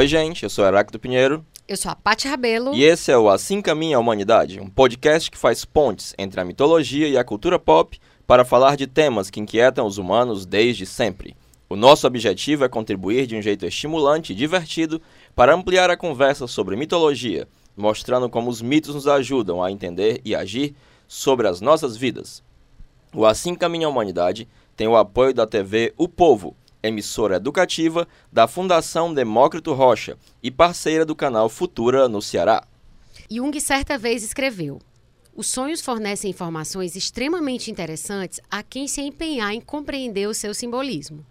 Oi, gente, eu sou Heráclito Pinheiro. Eu sou a Paty Rabelo. E esse é o Assim Caminha a Humanidade, um podcast que faz pontes entre a mitologia e a cultura pop para falar de temas que inquietam os humanos desde sempre. O nosso objetivo é contribuir de um jeito estimulante e divertido para ampliar a conversa sobre mitologia, mostrando como os mitos nos ajudam a entender e agir sobre as nossas vidas. O Assim Caminha a Humanidade tem o apoio da TV O Povo, emissora educativa da Fundação Demócrito Rocha e parceira do canal Futura no Ceará. Jung certa vez escreveu: Os sonhos fornecem informações extremamente interessantes a quem se empenhar em compreender o seu simbolismo.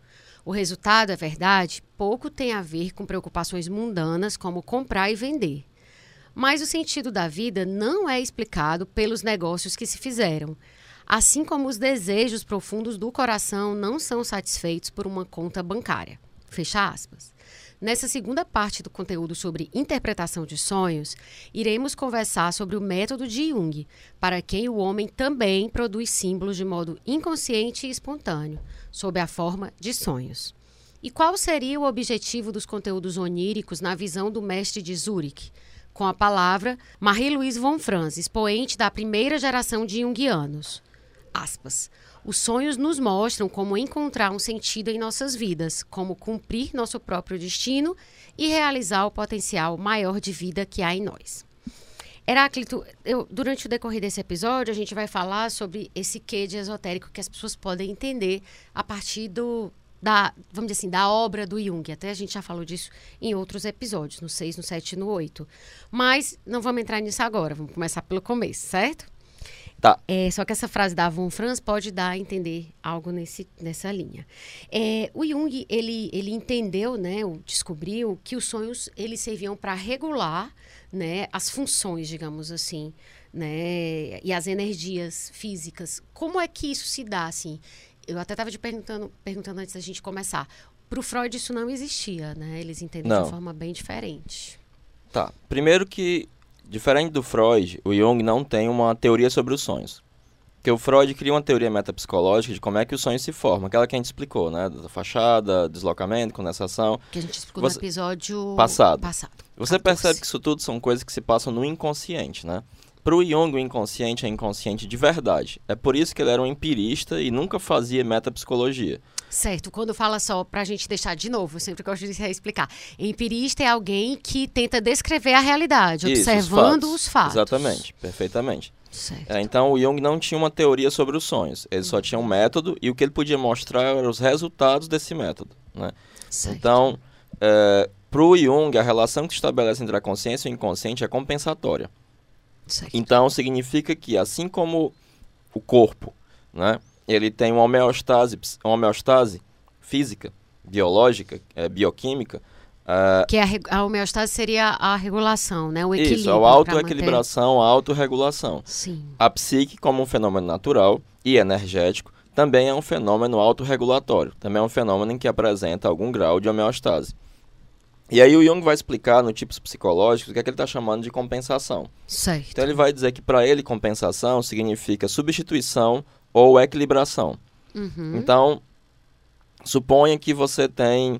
O resultado, é verdade, pouco tem a ver com preocupações mundanas como comprar e vender. Mas o sentido da vida não é explicado pelos negócios que se fizeram, assim como os desejos profundos do coração não são satisfeitos por uma conta bancária. Fecha aspas. Nessa segunda parte do conteúdo sobre interpretação de sonhos, iremos conversar sobre o método de Jung, para quem o homem também produz símbolos de modo inconsciente e espontâneo, sob a forma de sonhos. E qual seria o objetivo dos conteúdos oníricos na visão do mestre de Zurich? Com a palavra Marie-Louise von Franz, expoente da primeira geração de Jungianos aspas. Os sonhos nos mostram como encontrar um sentido em nossas vidas, como cumprir nosso próprio destino e realizar o potencial maior de vida que há em nós. Heráclito, eu, durante o decorrer desse episódio, a gente vai falar sobre esse quê de esotérico que as pessoas podem entender a partir do, da, vamos dizer assim, da obra do Jung. Até a gente já falou disso em outros episódios, no 6, no 7 e no 8. Mas não vamos entrar nisso agora, vamos começar pelo começo, certo? Tá. É, só que essa frase da Von Franz pode dar a entender algo nesse, nessa linha. É, o Jung, ele, ele entendeu, né, descobriu que os sonhos, eles serviam para regular, né, as funções, digamos assim, né, e as energias físicas. Como é que isso se dá, assim? Eu até estava te perguntando, perguntando antes da gente começar. Para o Freud isso não existia, né? Eles entendem não. de forma bem diferente. Tá. Primeiro que Diferente do Freud, o Jung não tem uma teoria sobre os sonhos. Porque o Freud cria uma teoria metapsicológica de como é que o sonho se forma, aquela que a gente explicou, né? Da fachada, deslocamento, condensação. Que a gente explicou Você... no episódio passado. passado. Você percebe que isso tudo são coisas que se passam no inconsciente, né? Para o Jung, o inconsciente é inconsciente de verdade. É por isso que ele era um empirista e nunca fazia metapsicologia. Certo. Quando fala só, para a gente deixar de novo, eu sempre gosto de explicar. Empirista é alguém que tenta descrever a realidade, Isso, observando os fatos. os fatos. Exatamente, perfeitamente. É, então o Jung não tinha uma teoria sobre os sonhos, ele só tinha um método e o que ele podia mostrar eram os resultados desse método. Né? Então, é, para o Jung, a relação que se estabelece entre a consciência e o inconsciente é compensatória. Certo. Então significa que assim como o corpo, né, ele tem uma homeostase, uma homeostase física, biológica, é, bioquímica. Uh, que a, a, homeostase seria a regulação, né? O equilíbrio. Isso, a autoequilibração, manter... a autorregulação. Sim. A psique, como um fenômeno natural e energético, também é um fenômeno autorregulatório. Também é um fenômeno em que apresenta algum grau de homeostase. E aí o Jung vai explicar no tipos psicológicos o que, é que ele está chamando de compensação. Certo. Então ele vai dizer que para ele compensação significa substituição ou equilibração. Uhum. Então, suponha que você tem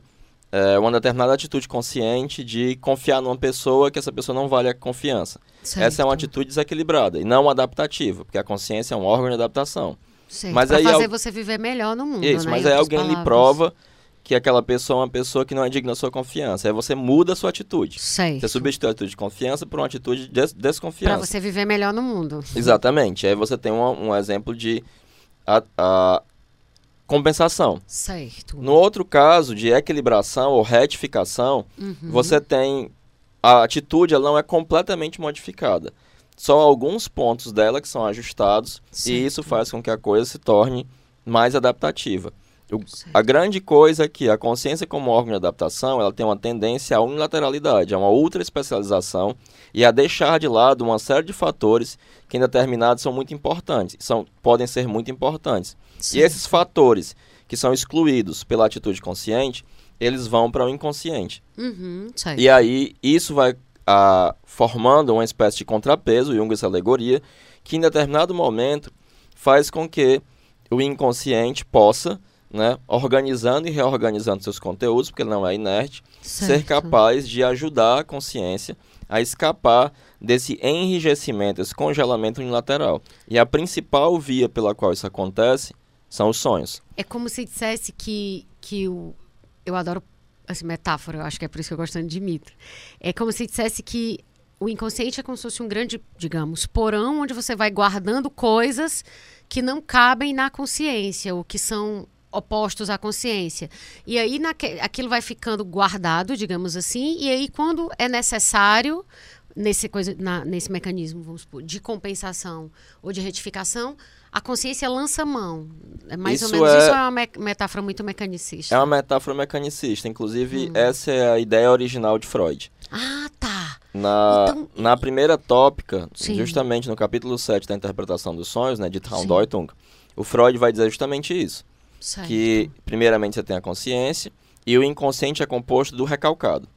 é, uma determinada atitude consciente de confiar numa pessoa que essa pessoa não vale a confiança. Certo. Essa é uma atitude desequilibrada e não adaptativa, porque a consciência é um órgão de adaptação. Certo. Mas aí fazer você viver melhor no mundo, Isso, né? mas aí alguém palavras. lhe prova que aquela pessoa é uma pessoa que não é digna da sua confiança. Aí você muda a sua atitude. Certo. Você substitui a atitude de confiança por uma atitude de des desconfiança. Para você viver melhor no mundo. Exatamente. Aí você tem um, um exemplo de a, a compensação. Certo. No outro caso de equilibração ou retificação, uhum. você tem a atitude ela não é completamente modificada. Só alguns pontos dela que são ajustados certo. e isso faz com que a coisa se torne mais adaptativa. O, a grande coisa é que a consciência como órgão de adaptação, ela tem uma tendência à unilateralidade, a uma ultra especialização e a deixar de lado uma série de fatores que em determinados são muito importantes, são, podem ser muito importantes. Sim. E esses fatores que são excluídos pela atitude consciente, eles vão para o inconsciente. Uhum, e aí isso vai a, formando uma espécie de contrapeso, Jung essa alegoria, que em determinado momento faz com que o inconsciente possa né, organizando e reorganizando seus conteúdos, porque ele não é inerte, Certo. ser capaz de ajudar a consciência a escapar desse enrijecimento, esse congelamento unilateral. E a principal via pela qual isso acontece são os sonhos. É como se dissesse que, que o. Eu adoro essa metáfora, eu acho que é por isso que eu gosto tanto de mito. É como se dissesse que o inconsciente é como se fosse um grande, digamos, porão onde você vai guardando coisas que não cabem na consciência, ou que são opostos à consciência. E aí naque, aquilo vai ficando guardado, digamos assim, e aí quando é necessário nesse coisa na, nesse mecanismo, vamos supor, de compensação ou de retificação, a consciência lança mão. É mais Isso ou menos é- isso ou é uma me- metáfora muito mecanicista. É uma metáfora mecanicista. Inclusive, Hum. essa é a ideia original de Freud. Ah, tá. Na, Então- na primeira tópica, Sim. justamente no capítulo 7 da interpretação dos sonhos, né, de. Traumdeutung, o Freud vai dizer justamente isso. Certo. Que, primeiramente, você tem a consciência e o inconsciente é composto do recalcado.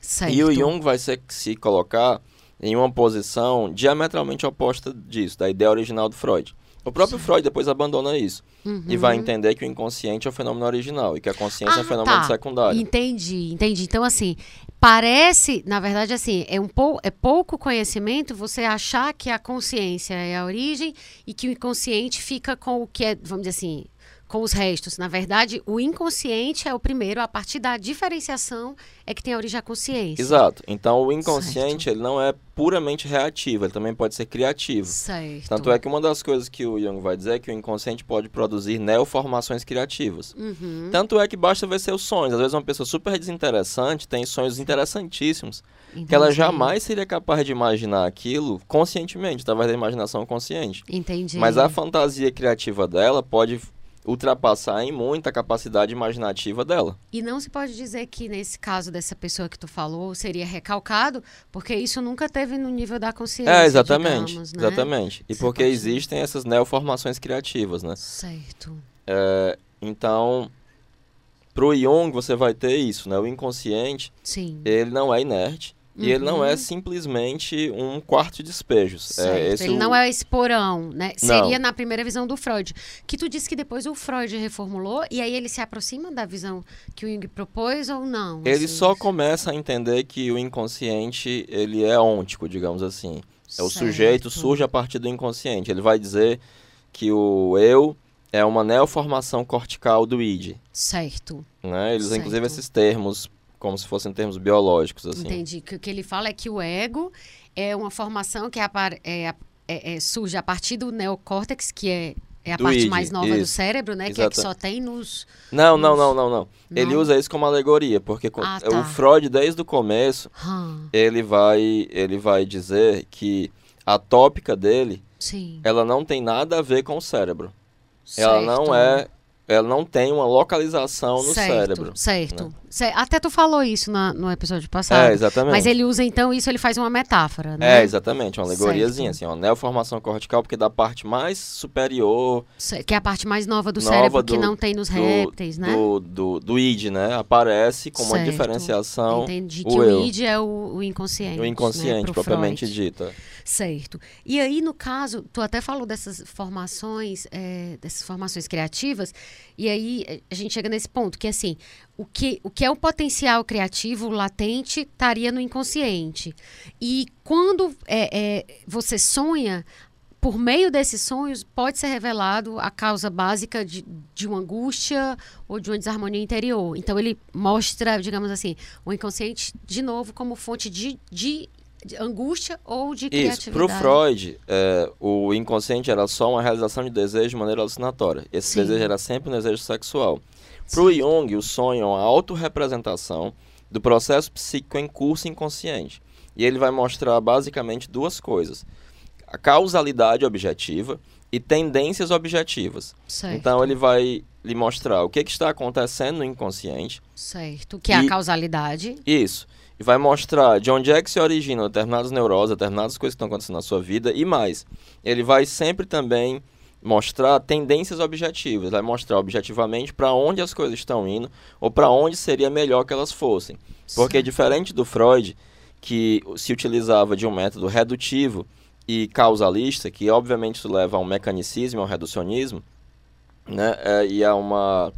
certo. E o Jung vai se, se colocar em uma posição diametralmente oposta disso, da ideia original do Freud. O próprio Freud depois abandona isso Uhum. e vai entender que o inconsciente é o fenômeno original e que a consciência é um Ah, fenômeno tá. secundário. Entendi, entendi. Então, assim, parece, na verdade, assim, é, um pou, é pouco conhecimento você achar que a consciência é a origem e que o inconsciente fica com o que é, vamos dizer assim, com os restos. Na verdade, o inconsciente é o primeiro, a partir da diferenciação é que tem a origem a consciência. Exato. Então o inconsciente ele não é puramente reativo, ele também pode ser criativo. Certo. Tanto é que uma das coisas que o Jung vai dizer é que o inconsciente pode produzir neoformações criativas. Uhum. Tanto é que basta ver seus sonhos. Às vezes uma pessoa super desinteressante tem sonhos interessantíssimos Entendi. que ela jamais seria capaz de imaginar aquilo conscientemente, através da imaginação consciente. Entendi. Mas a fantasia criativa dela pode ultrapassar em muito a capacidade imaginativa dela. E não se pode dizer que nesse caso dessa pessoa que tu falou seria recalcado, porque isso nunca teve no nível da consciência. É, exatamente. digamos, né? Exatamente. E Você porque pode- existem essas neoformações criativas, né? Certo. Então, pro Jung você vai ter isso, né? O inconsciente, Sim. ele não é inerte e ele não é Uhum. simplesmente um quarto de despejos. Certo. É, Ele o- não é esse porão, né? Não. Seria na primeira visão do Freud. Que tu disse que depois o Freud reformulou e aí ele se aproxima da visão que o Jung propôs ou não? Ele assim? só começa a entender que o inconsciente, ele é ôntico, digamos assim. É o Certo. sujeito surge a partir do inconsciente. Ele vai dizer que o eu é uma neoformação cortical do id, Certo. né? Eles usam, inclusive Certo. esses termos como se fossem termos biológicos, assim. Entendi. O que ele fala é que o ego é uma formação que é a- é- é- surge a partir do neocórtex, que é, é a Do parte id, mais nova do isso. cérebro, né? Que é que só tem nos. Não, não, Nos- não, não, não. Ele Não? usa isso como alegoria, porque Ah, tá. o Freud, desde o começo, Hum, ele vai, ele vai dizer que a tópica dele, sim. ela não tem nada a ver com o cérebro. Ela não Certo. é, ela não tem uma localização no certo, cérebro. Certo. né? Ce- Até tu falou isso na- no episódio passado. É, exatamente. Mas ele usa, então, isso ele faz uma metáfora, né? É, exatamente, uma alegoriazinha, Certo. assim, uma neoformação cortical, porque da parte mais superior Que é a parte mais nova do Nova cérebro que do- não tem nos do, répteis, né? do, do, do id, né? Aparece com uma Certo. diferenciação Entendi o que o, eu. id é o, o inconsciente. o inconsciente, né, pro propriamente Freud. dita. Certo. E aí, no caso, tu até falou dessas formações, é, dessas formações criativas, e aí eh, a gente chega nesse ponto, que assim, o que, o que é o potencial criativo latente estaria no inconsciente. E quando é, é, você sonha, por meio desses sonhos, pode ser revelado a causa básica de, de uma angústia ou de uma desarmonia interior. Então, ele mostra, digamos assim, o inconsciente, de novo, como fonte de, de, de angústia ou de Isso, criatividade. pro Freud, é, o inconsciente era só uma realização de desejo de maneira alucinatória. Esse Sim. desejo era sempre um desejo sexual. Pro Sim. Jung, o sonho é uma autorrepresentação do processo psíquico em curso inconsciente. E ele vai mostrar basicamente duas coisas: a causalidade objetiva e tendências objetivas. Certo, Então ele vai lhe mostrar o que, que está acontecendo no inconsciente. certo. Que é a E- causalidade. Isso. E vai mostrar de onde é que se originam determinadas neuroses, determinadas coisas que estão acontecendo na sua vida e mais. Ele vai sempre também mostrar tendências objetivas, vai mostrar objetivamente para onde as coisas estão indo ou para onde seria melhor que elas fossem. Porque Certo. diferente do Freud, que se utilizava de um método redutivo e causalista, que obviamente isso leva a um mecanicismo, a um reducionismo, né, é, e a uma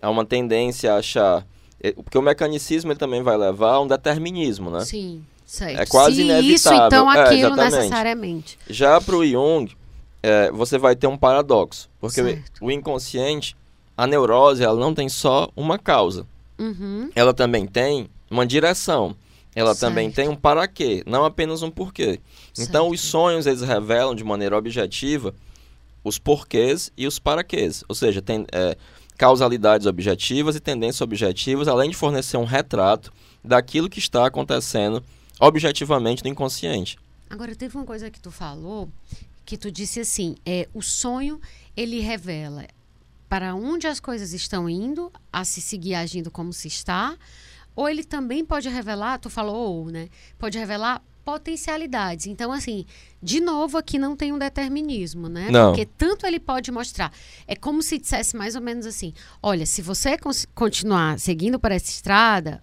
há uma tendência a achar. é, Porque o mecanicismo ele também vai levar a um determinismo, né? Sim, certo. É quase Se inevitável. isso, então É, aquilo exatamente. necessariamente. Já para o Jung, é, você vai ter um paradoxo. Porque o- Certo. o inconsciente, a neurose, ela não tem só uma causa. Uhum. Ela também tem uma direção. Ela também Certo. tem um para quê, não apenas um porquê. Então, os Certo. sonhos, eles revelam de maneira objetiva os porquês e os paraquês. Ou seja, tem é, causalidades objetivas e tendências objetivas, além de fornecer um retrato daquilo que está acontecendo objetivamente no inconsciente. Agora, teve uma coisa que tu falou, que tu disse assim, é, o sonho, ele revela para onde as coisas estão indo, a se seguir agindo como se está, ou ele também pode revelar, tu falou ou, né? Pode revelar potencialidades. Então, assim, de novo, aqui não tem um determinismo, né? Não. Porque tanto ele pode mostrar. É como se dissesse mais ou menos assim: olha, se você continuar seguindo por essa estrada,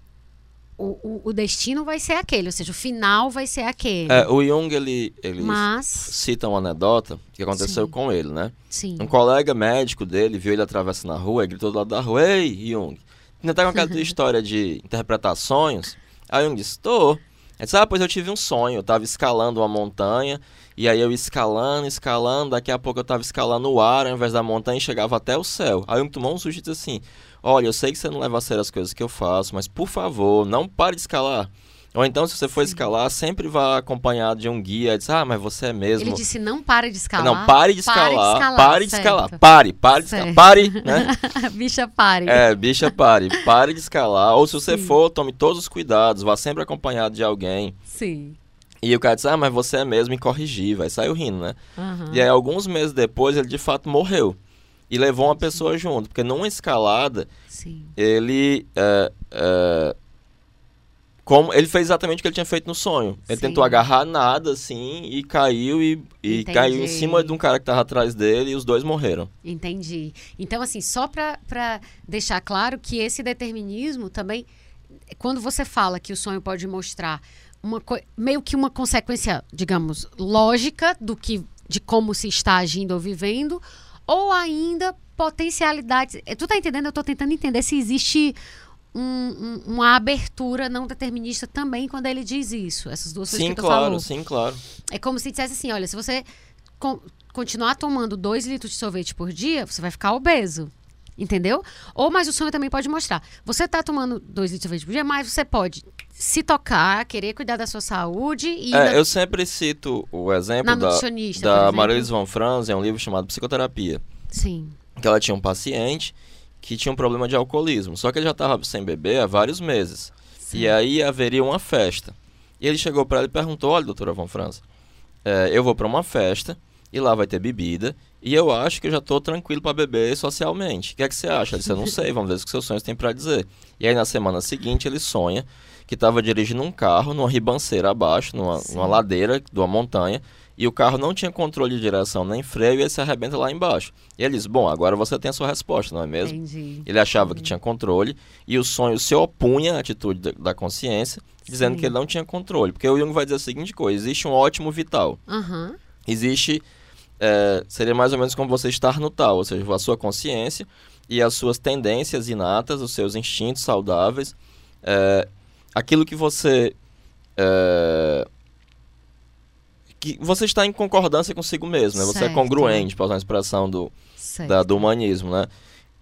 o, o, o destino vai ser aquele, ou seja, o final vai ser aquele. É, o Jung, ele, ele Mas, cita uma anedota que aconteceu Sim. com ele, né? sim. Um colega médico dele viu ele atravessando a rua e gritou do lado da rua: Ei, Jung, ainda tá com aquela história de interpretar sonhos? Aí Jung disse: Tô. Ele disse: Ah, pois eu tive um sonho. Eu tava escalando uma montanha, e aí eu escalando, escalando, daqui a pouco eu tava escalando o ar ao invés da montanha e chegava até o céu. Aí Jung tomou um e disse assim: Olha, eu sei que você não leva a sério as coisas que eu faço, mas por favor, não pare de escalar. Ou então, se você for escalar, sempre vá acompanhado de um guia. Diz, ah, mas você é mesmo. Ele disse não para de escalar. Não, pare de escalar. Pare de escalar. Pare, pare de escalar. Pare, né? Bicha, pare. É, bicha, pare. Pare de escalar. Ou se você Sim. for, tome todos os cuidados. Vá sempre acompanhado de alguém. Sim. E o cara disse, ah, mas você é mesmo e corrigir. Vai saiu rindo, né? Aham. E aí, alguns meses depois, ele de fato morreu. E levou uma pessoa junto. Porque numa escalada, Sim. ele. é, é, como, ele fez exatamente o que ele tinha feito no sonho. Ele Sim. tentou agarrar nada, assim, e caiu e, e caiu em cima de um cara que tava atrás dele e os dois morreram. Entendi. Então, assim, só para deixar claro que esse determinismo também, quando você fala que o sonho pode mostrar uma meio que uma consequência, digamos, lógica do que de como se está agindo ou vivendo, ou ainda potencialidades. Eh, Tu tá entendendo? Eu tô tentando entender se existe um- um- uma abertura não determinista também quando ele diz isso. Essas duas coisas Sim, que tu claro, falou. sim, claro. É como se dissesse assim: olha, se você con- continuar tomando 2 litros de sorvete por dia, você vai ficar obeso. Entendeu? Ou, mas o sonho também pode mostrar. Você tá tomando 2 litros de sorvete por dia, mas você pode se tocar, querer cuidar da sua saúde e. É, na- eu sempre cito o exemplo da, da. Marilise von Franz, é um livro chamado Psicoterapia. Sim. Que ela tinha um paciente que tinha um problema de alcoolismo. Só que ele já estava sem beber há vários meses. E aí haveria uma festa. E ele chegou para ela e perguntou: Olha, doutora Von Franz, é, eu vou para uma festa e lá vai ter bebida. E eu acho que eu já estou tranquilo para beber socialmente. O que é que você acha? Ele disse: Eu não sei, vamos ver o que seus sonhos têm para dizer. E aí na semana seguinte ele sonha que estava dirigindo um carro numa ribanceira abaixo, numa, numa ladeira de uma montanha. E o carro não tinha controle de direção nem freio e ele se arrebenta lá embaixo. E ele diz: Bom, agora você tem a sua resposta, não é mesmo? Entendi. Ele achava que tinha controle e o sonho se opunha à atitude da, da consciência, dizendo Sim. que ele não tinha controle. Porque o Jung vai dizer a seguinte coisa: existe um ótimo vital. Aham. Existe. É, seria mais ou menos como você estar no tal, ou seja, a sua consciência e as suas tendências inatas, os seus instintos saudáveis, é, aquilo que você. é, que você está em concordância consigo mesmo, né? Você é Certo. congruente, para usar uma expressão do, da- do humanismo, né?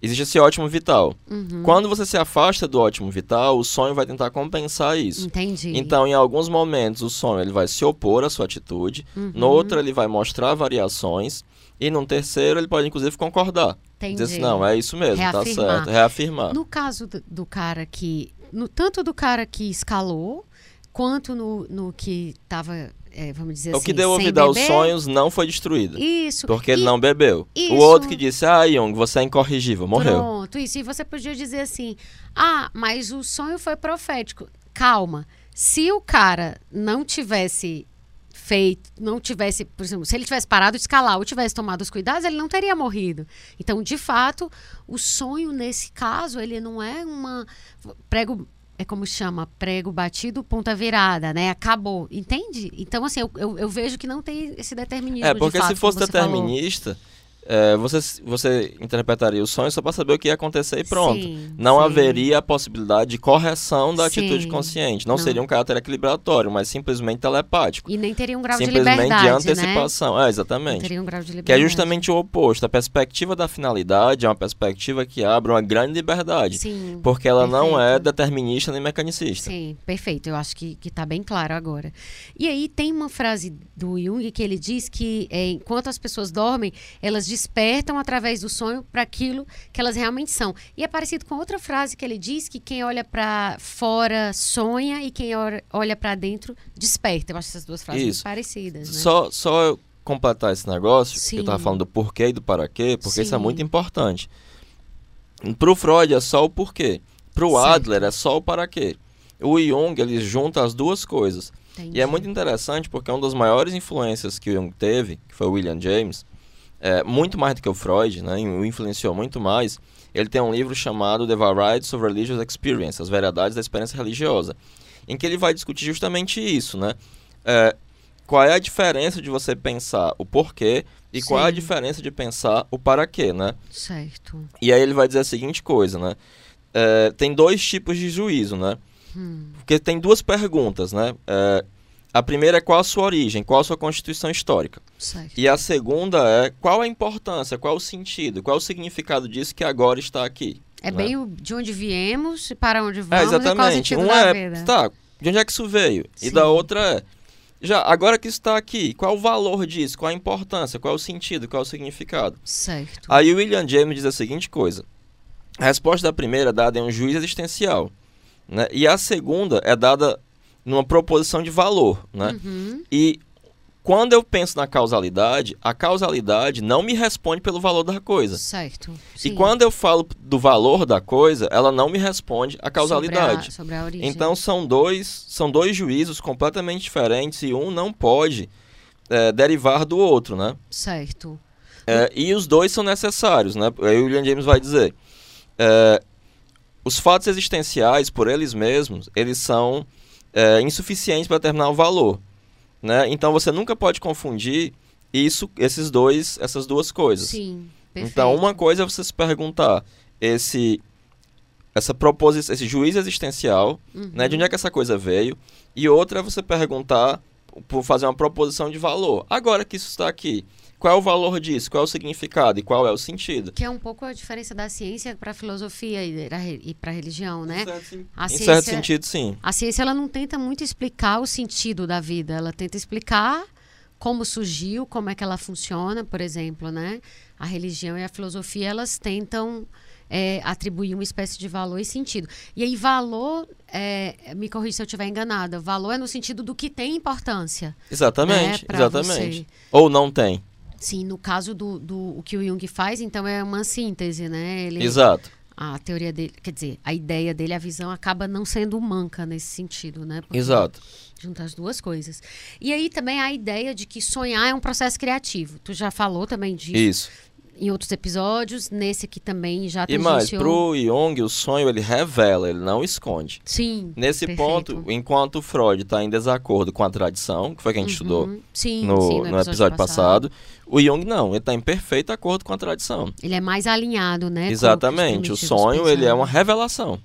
Existe esse ótimo vital. Uhum. Quando você se afasta do ótimo vital, o sonho vai tentar compensar isso. Entendi. Então, em alguns momentos, o sonho ele vai se opor à sua atitude, Uhum. no outro, ele vai mostrar variações, e num terceiro, ele pode, inclusive, concordar. Entendi. Dizer assim, não, é isso mesmo, tá Reafirmar. certo. Reafirmar. No caso do, do cara que. No, tanto do cara que escalou, quanto no, no que estava, vamos dizer o assim. que deu ouvido aos sonhos não foi destruído. Isso. Porque ele E- não bebeu. isso- O outro que disse, ah, Jung, você é incorrigível, morreu. Pronto, isso. E você podia dizer assim: ah, mas o sonho foi profético. Calma. Se o cara não tivesse feito, não tivesse, por exemplo, se ele tivesse parado de escalar ou tivesse tomado os cuidados, ele não teria morrido. Então, de fato, o sonho nesse caso, ele não é uma prego é como chama, prego batido, ponta virada, né? Acabou, entende? Então, assim, eu, eu, eu vejo que não tem esse determinismo É, porque de fato, se fosse você falou. É, você, você interpretaria o sonho só para saber o que ia acontecer e pronto. Sim, não sim. haveria a possibilidade de correção da Sim. atitude consciente. Não, Não. seria um caráter equilibratório, mas simplesmente telepático. E nem teria um grau de simplesmente liberdade, de né? antecipação. É, Não exatamente. teria um grau de liberdade. Que é justamente o oposto. A perspectiva da finalidade é uma perspectiva que abre uma grande liberdade. Sim, Porque ela não é perfeito. determinista nem mecanicista. Sim, perfeito. Eu acho que, que tá bem claro agora. E aí tem uma frase do Jung que ele diz que é, enquanto as pessoas dormem, elas despertam através do sonho para aquilo que elas realmente são. E é parecido com outra frase que ele diz que quem olha para fora sonha e quem olha para dentro desperta. Eu acho essas duas frases Isso. muito parecidas, né? Só, só eu completar esse negócio, que eu Sim. tava falando do porquê e do para quê, porque isso é Sim. muito importante. Pro Freud é só o porquê. Pro Certo. Adler é só o para quê. O Jung, ele junta as duas coisas. Entendi. E é muito interessante porque uma das maiores influências que o Jung teve, que foi o William James, é, muito mais do que o Freud, né, o influenciou muito mais, ele tem um livro chamado The Varieties of Religious Experience, As Variedades da Experiência Religiosa, em que ele vai discutir justamente isso, né? É, qual é a diferença de você pensar o porquê e qual é a Sim. diferença de pensar o para quê, né? Certo. E aí ele vai dizer a seguinte coisa, né? É, tem dois tipos de juízo, né? Hum, Porque tem duas perguntas, né? É, a primeira é qual a sua origem, qual a sua constituição histórica. certo. E a segunda é qual a importância, qual o sentido, qual o significado disso que agora está aqui. É né? bem de onde viemos e para onde É, vamos e qual o exatamente. sentido Um da é, vida. tá, de onde é que isso veio? E Sim. da outra é, já, agora que está aqui, qual o valor disso, qual a importância, qual o sentido, qual o significado. Certo. Aí o William James diz a seguinte coisa. A resposta da primeira é dada em um juízo existencial. Né? E a segunda é dada numa proposição de valor. Né? Uhum. E quando eu penso na causalidade, a causalidade não me responde pelo valor da coisa. Certo. E Sim. quando eu falo do valor da coisa, ela não me responde à causalidade. Sobre a, sobre a origem. Então são dois, são dois juízos completamente diferentes e um não pode é, derivar do outro, né? Certo. É, e os dois são necessários, né? Aí o William James vai dizer, é, os fatos existenciais por eles mesmos, eles são é, insuficientes para determinar o valor, né? Então você nunca pode confundir isso, esses dois, essas duas coisas. Sim. Perfeito. Então uma coisa é você se perguntar esse essa proposição, esse juízo existencial, Uhum. né? De onde é que essa coisa veio? E outra é você perguntar por fazer uma proposição de valor. Agora que isso está aqui, qual é o valor disso? Qual é o significado e qual é o sentido? Que é um pouco a diferença da ciência para a filosofia e para a religião, né? A em ciência, certo sentido, sim. a ciência ela não tenta muito explicar o sentido da vida, ela tenta explicar como surgiu, como é que ela funciona, por exemplo, né? A religião e a filosofia elas tentam é, atribuir uma espécie de valor e sentido. E aí valor, é, me corrija se eu estiver enganada, valor é no sentido do que tem importância. Exatamente, né, exatamente. você. Ou não tem. Sim, no caso do, do o que o Jung faz, então é uma síntese, né? Ele, Exato. a teoria dele, quer dizer, a ideia dele, a visão acaba não sendo manca nesse sentido, né? Porque Exato. Junta as duas coisas. E aí também a ideia de que sonhar é um processo criativo. Tu já falou também disso Isso. Em outros episódios, nesse aqui também já E mais, pro Jung, o sonho ele revela, ele não esconde. Sim. Nesse perfeito. ponto, enquanto o Freud está em desacordo com a tradição, que foi que a gente estudou Uhum. Sim, no, sim, no episódio passado. o Jung não, ele está em perfeito acordo com a tradição. Ele é mais alinhado, né? Exatamente. O sonho, ele é uma revelação.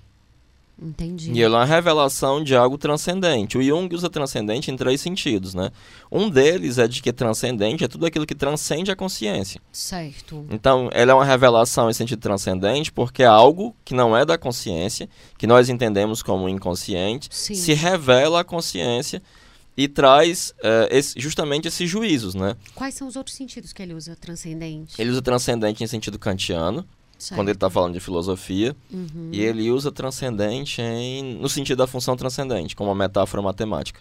Entendi. E ele é uma revelação de algo transcendente. O Jung usa transcendente em três sentidos, né? Um deles é de que transcendente é tudo aquilo que transcende a consciência. Certo. Então, ela é uma revelação em sentido transcendente porque é algo que não é da consciência, que nós entendemos como inconsciente, Sim. se revela à consciência e traz eh, esse- justamente esses juízos, né? Quais são os outros sentidos que ele usa? Transcendente. Ele usa transcendente em sentido kantiano, Certo. quando ele está falando de filosofia, Uhum. e ele usa transcendente em, no sentido da função transcendente, como uma metáfora matemática.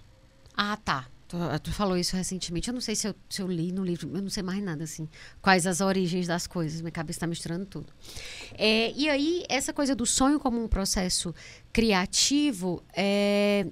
Ah, tá. Tu, tu falou isso recentemente. Eu não sei se eu, se eu li no livro, eu não sei mais nada, assim. Quais as origens das coisas. Minha cabeça está misturando tudo. É, e aí, essa coisa do sonho como um processo criativo é,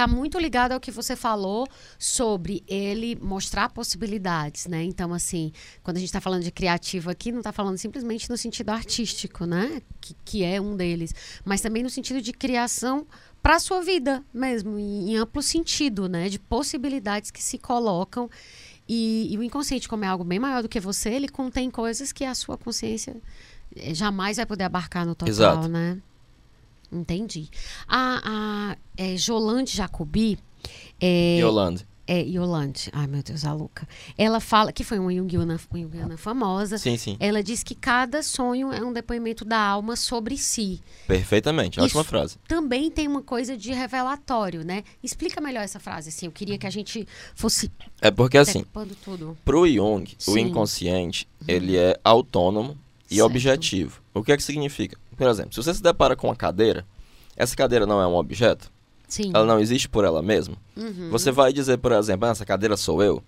tá muito ligado ao que você falou sobre ele mostrar possibilidades, né? Então, assim, quando a gente está falando de criativo aqui, não está falando simplesmente no sentido artístico, né? Que, que é um deles, mas também no sentido de criação para a sua vida mesmo, em, em amplo sentido, né? De possibilidades que se colocam E, e, o inconsciente, como é algo bem maior do que você, ele contém coisas que a sua consciência eh, jamais vai poder abarcar no total, Exato. né? Entendi. A, a é, Jolande Jacobi. É, Yolande. É, Yolande. Ai, meu Deus, a louca. Ela fala, que foi uma Jungiana, uma Jungiana famosa. Sim, sim. Ela diz que cada sonho é um depoimento da alma sobre si. Perfeitamente. Ótima Isso frase. Também tem uma coisa de revelatório, né? Explica melhor essa frase, assim. Eu queria que a gente fosse É porque assim, tudo. pro Jung, o Sim. inconsciente, ele é autônomo e Certo. objetivo. O que é que significa? Por exemplo, se você se depara com uma cadeira, essa cadeira não é um objeto, Sim. ela não existe por ela mesma. Uhum. Você vai dizer, por exemplo, ah, essa cadeira sou eu?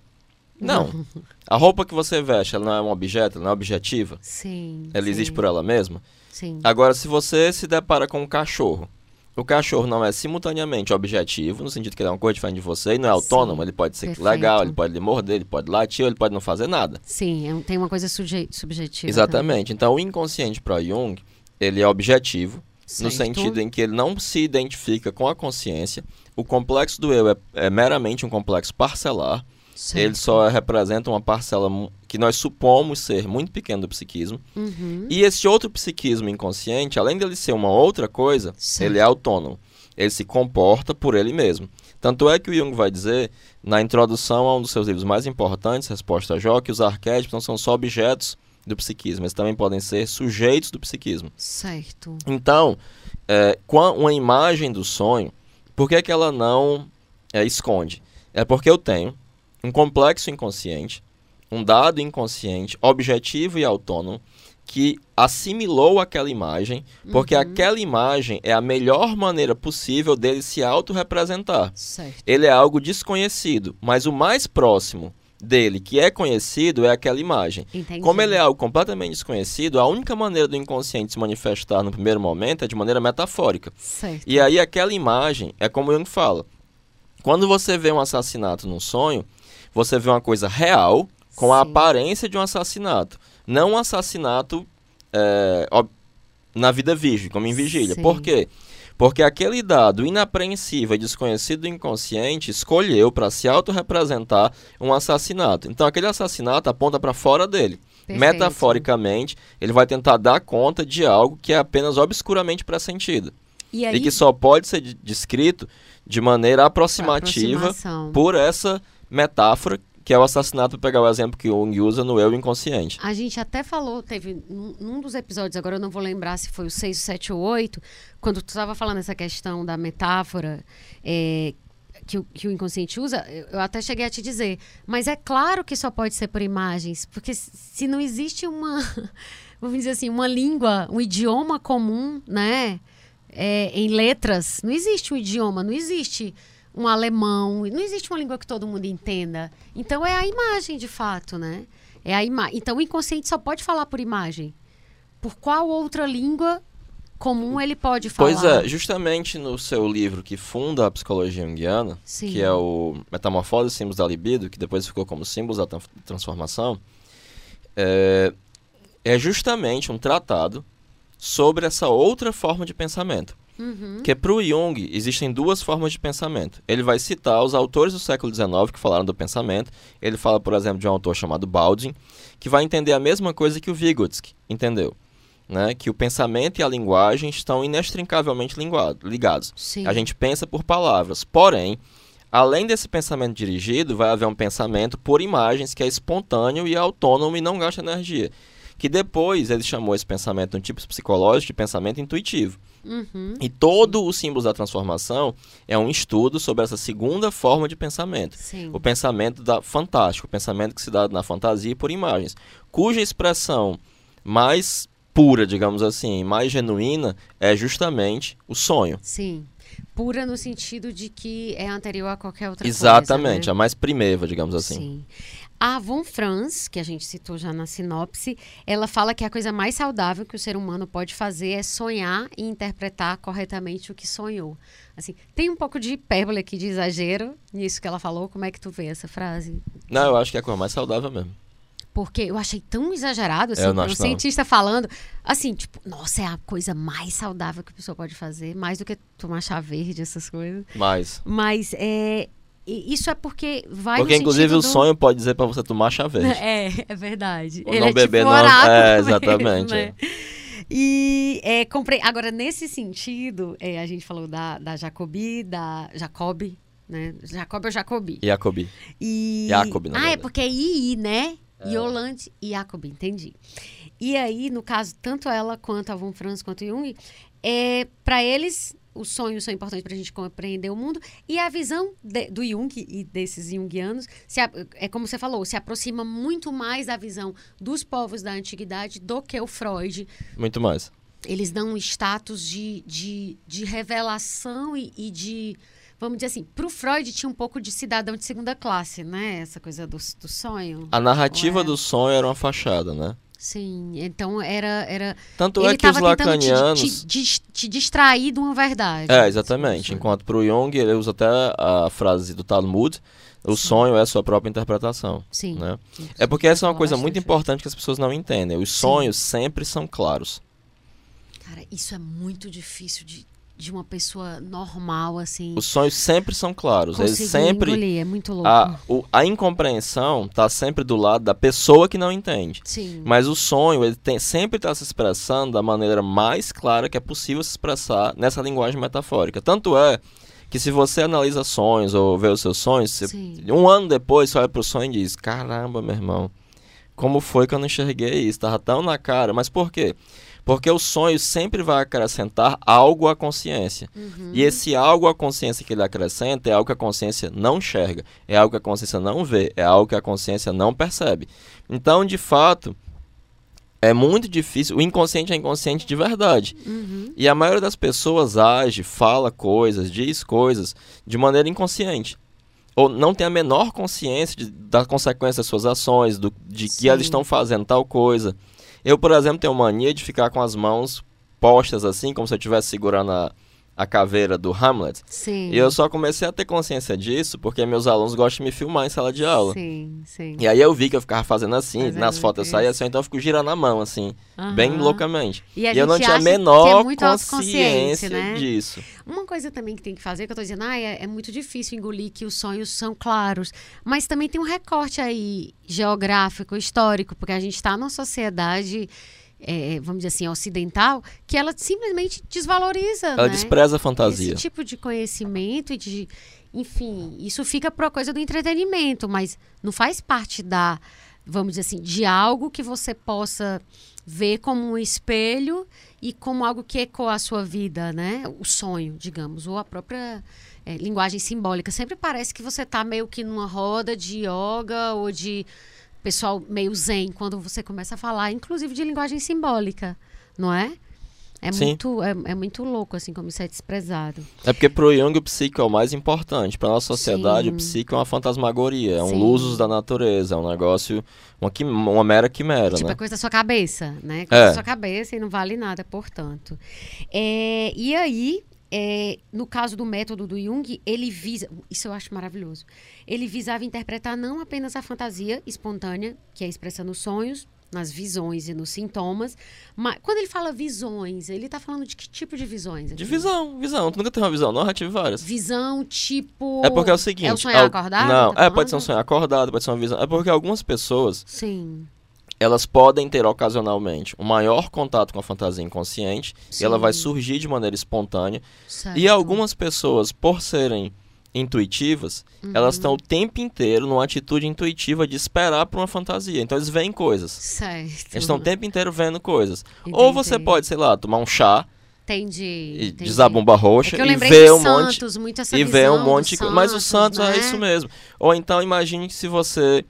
Não. A roupa que você veste, ela não é um objeto, ela não é objetiva. Sim. Ela existe sim, por ela mesma. Sim. Agora, se você se depara com um cachorro, o cachorro não é simultaneamente objetivo, no sentido que ele é uma coisa diferente de você, e não é autônomo, ele pode ser perfeito. legal, ele pode lhe morder, ele pode latir, ele pode não fazer nada. Sim, é tem uma coisa subjetiva. Exatamente. Então, o inconsciente para Jung, ele é objetivo, no Certo. sentido em que ele não se identifica com a consciência. O complexo do eu é, é meramente um complexo parcelar. Certo. Ele só representa uma parcela que nós supomos ser muito pequena do psiquismo. Uhum. E esse outro psiquismo inconsciente, além dele ser uma outra coisa, Certo. ele é autônomo. Ele se comporta por ele mesmo. Tanto é que o Jung vai dizer, na introdução a um dos seus livros mais importantes, Resposta a Jó, que os arquétipos não são só objetos do psiquismo, eles também podem ser sujeitos do psiquismo. Certo. Então, é, com a- uma imagem do sonho, por que, que ela não é, esconde? É porque eu tenho um complexo inconsciente, um dado inconsciente, objetivo e autônomo, que assimilou aquela imagem, porque aquela imagem é a melhor maneira possível dele se autorrepresentar. Certo. Ele é algo desconhecido, mas o mais próximo dele, que é conhecido, é aquela imagem. Entendi. Como ele é algo completamente desconhecido, a única maneira do inconsciente se manifestar no primeiro momento é de maneira metafórica. Certo. E aí aquela imagem é como Jung fala. Quando você vê um assassinato num sonho, você vê uma coisa real com a Sim. aparência de um assassinato. Não um assassinato é, na vida virgem, como em vigília. Sim. Por quê? Porque aquele dado inapreensível e desconhecido do inconsciente escolheu para se autorrepresentar um assassinato. Então aquele assassinato aponta para fora dele. Perfeito. Metaforicamente, ele vai tentar dar conta de algo que é apenas obscuramente pressentido. E aí, E que só pode ser de- descrito de maneira aproximativa por essa metáfora, que é o assassinato, pegar o exemplo que o Jung usa no eu inconsciente. A gente até falou, teve num, num dos episódios, agora eu não vou lembrar se foi o 6, 7 ou 8, quando tu estava falando essa questão da metáfora é, que, o, que o inconsciente usa, eu, até cheguei a te dizer, mas é claro que só pode ser por imagens, porque se- se não existe uma, vamos dizer assim, uma língua, um idioma comum, né, é, em letras, não existe um idioma, não existe um alemão, não existe uma língua que todo mundo entenda. Então é a imagem, de fato, né? É a ima então o inconsciente só pode falar por imagem. Por qual outra língua comum ele pode falar? Pois é, justamente no seu livro que funda a psicologia junguiana, Sim. que é o Metamorfose e Símbolos da Libido, que depois ficou como Símbolos da Tran- Transformação, é, é justamente um tratado sobre essa outra forma de pensamento. Uhum. Porque para o Jung existem duas formas de pensamento. Ele vai citar os autores do século XIX que falaram do pensamento. Ele fala, por exemplo, de um autor chamado Baldwin, que vai entender a mesma coisa que o Vygotsky entendeu. Né? Que o pensamento e a linguagem estão inextricavelmente ligados. Sim. A gente pensa por palavras. Porém, além desse pensamento dirigido, vai haver um pensamento por imagens que é espontâneo e autônomo e não gasta energia. Que depois ele chamou esse pensamento, um tipo psicológico de pensamento intuitivo. Uhum. E todo o símbolo da transformação é um estudo sobre essa segunda forma de pensamento. Sim. O pensamento da fantástico, o pensamento que se dá na fantasia e por imagens, cuja expressão mais pura, digamos assim, mais genuína é justamente o sonho. Sim. Pura no sentido de que é anterior a qualquer outra Exatamente, coisa. a mais primeva, digamos né? assim. Sim. A Von Franz, que a gente citou já na sinopse, ela fala que a coisa mais saudável que o ser humano pode fazer é sonhar e interpretar corretamente o que sonhou. Assim, tem um pouco de hipérbole aqui, de exagero nisso que ela falou. Como é que tu vê essa frase? Não, eu acho que é a coisa mais saudável mesmo. Porque eu achei tão exagerado, assim, um cientista falando, assim, tipo, nossa, é a coisa mais saudável que a pessoa pode fazer, mais do que tomar chá verde, essas coisas. Mas, Mas é, isso é porque vai Porque, inclusive, sentido o do- sonho pode dizer pra você tomar chá verde. É, é verdade. Ou Ele não é beber, tipo não. É, mesmo, exatamente, né? E é, comprei. Agora, nesse sentido, é, a gente falou da, da Jacobi, da Jacobi, né? Jacob ou Jacobi. Jacobi. E... Jacob, na Ah, é verdade. porque é II, né? Yolande e Jacob, entendi. E aí, no caso, tanto ela quanto a Von Franz quanto Jung, é, para eles, os sonhos são importantes para a gente compreender o mundo. E a visão de- do Jung e desses jungianos, se é como você falou, se aproxima muito mais da visão dos povos da antiguidade do que o Freud. Muito mais. Eles dão um status de, de, de revelação e, e de. Vamos dizer assim, para o Freud tinha um pouco de cidadão de segunda classe, né? Essa coisa do, do sonho. A narrativa Ué. do sonho era uma fachada, né? Sim, então era. era Tanto ele é que os estava tentando te- lacanianos. te, te, te distrair de uma verdade. É, exatamente. Sim. Enquanto para o Jung, ele usa até a frase do Talmud: o sonho é a sua própria interpretação. Sim. Né? É porque essa é uma coisa muito importante que as pessoas não entendem. Os sonhos sempre são claros. Cara, isso é muito difícil de, de uma pessoa normal, assim. Os sonhos sempre são claros. Eles sempre. engolir, é muito louco. A, o- a incompreensão está sempre do lado da pessoa que não entende. Sim. Mas o sonho, ele tem, sempre está se expressando da maneira mais clara que é possível se expressar nessa linguagem metafórica. Tanto é que se você analisa sonhos ou vê os seus sonhos, você- um ano depois você olha pro sonho e diz: Caramba, meu irmão, como foi que eu não enxerguei isso? Estava tão na cara. Mas por quê? Porque o sonho sempre vai acrescentar algo à consciência. Uhum. E esse algo à consciência que ele acrescenta é algo que a consciência não enxerga, é algo que a consciência não vê, é algo que a consciência não percebe. Então, de fato, é muito difícil. O inconsciente é inconsciente de verdade. Uhum. E a maioria das pessoas age, fala coisas, diz coisas de maneira inconsciente. Ou não tem a menor consciência de, da consequência das suas ações, do, de que Sim. elas estão fazendo tal coisa. Eu, por exemplo, tenho mania de ficar com as mãos postas assim, como se eu estivesse segurando a, a caveira do Hamlet. Sim. E eu só comecei a ter consciência disso porque meus alunos gostam de me filmar em sala de aula. Sim, sim. E aí eu vi que eu ficava fazendo assim, Fazendo nas fotos eu saía assim, então eu fico girando a mão assim, bem Aham. loucamente. E, E eu não tinha a que menor é consciência né? disso. Uma coisa também que tem que fazer, que eu tô dizendo, ah, é, é muito difícil engolir que os sonhos são claros. Mas também tem um recorte aí geográfico, histórico, porque a gente está numa sociedade, é, vamos dizer assim, ocidental, que ela simplesmente desvaloriza. Ela né? despreza a fantasia. Esse tipo de conhecimento e de. Enfim, isso fica para coisa do entretenimento, mas não faz parte da, vamos dizer assim, de algo que você possa ver como um espelho e como algo que ecoa a sua vida, né? O sonho, digamos, ou a própria é, linguagem simbólica. Sempre parece que você está meio que numa roda de yoga ou de pessoal meio zen quando você começa a falar, inclusive de linguagem simbólica, não é? É Sim. muito, é, é muito louco, assim, como isso é desprezado. É porque pro Jung o psique é o mais importante. Pra nossa sociedade, Sim. o psique é uma fantasmagoria, é um Sim. lusus da natureza, é um negócio, uma, quim- uma mera quimera, Tipo, né? é coisa da sua cabeça, né? Coisa É. da sua cabeça e não vale nada, portanto. É, e aí, é, no caso do método do Jung, ele visa. Isso eu acho maravilhoso. Ele visava interpretar não apenas a fantasia espontânea, que é expressando os sonhos, nas visões e nos sintomas. Mas quando ele fala visões, ele está falando de que tipo de visões? De aqui? visão, visão. Tu nunca teve uma visão, não? Já tive várias. Visão, tipo. É porque é o seguinte. É o sonhar al- acordado? Não, tá é, pode ser um sonho acordado, pode ser uma visão. É porque algumas pessoas, Sim. Elas podem ter ocasionalmente um maior contato com a fantasia inconsciente e ela vai Sim. surgir de maneira espontânea. certo. E algumas pessoas, por serem intuitivas, elas Uhum. estão o tempo inteiro numa atitude intuitiva de esperar por uma fantasia. Então eles veem coisas. Certo. Eles estão o tempo inteiro vendo coisas. Ou você Entendi. pode, sei lá, tomar um chá Entendi. e entendi. desabomba É roxa eu e dos um monte Santos, muito essa e ver um monte de coisa. Mas o Santos né? é isso mesmo. Ou então imagine que se você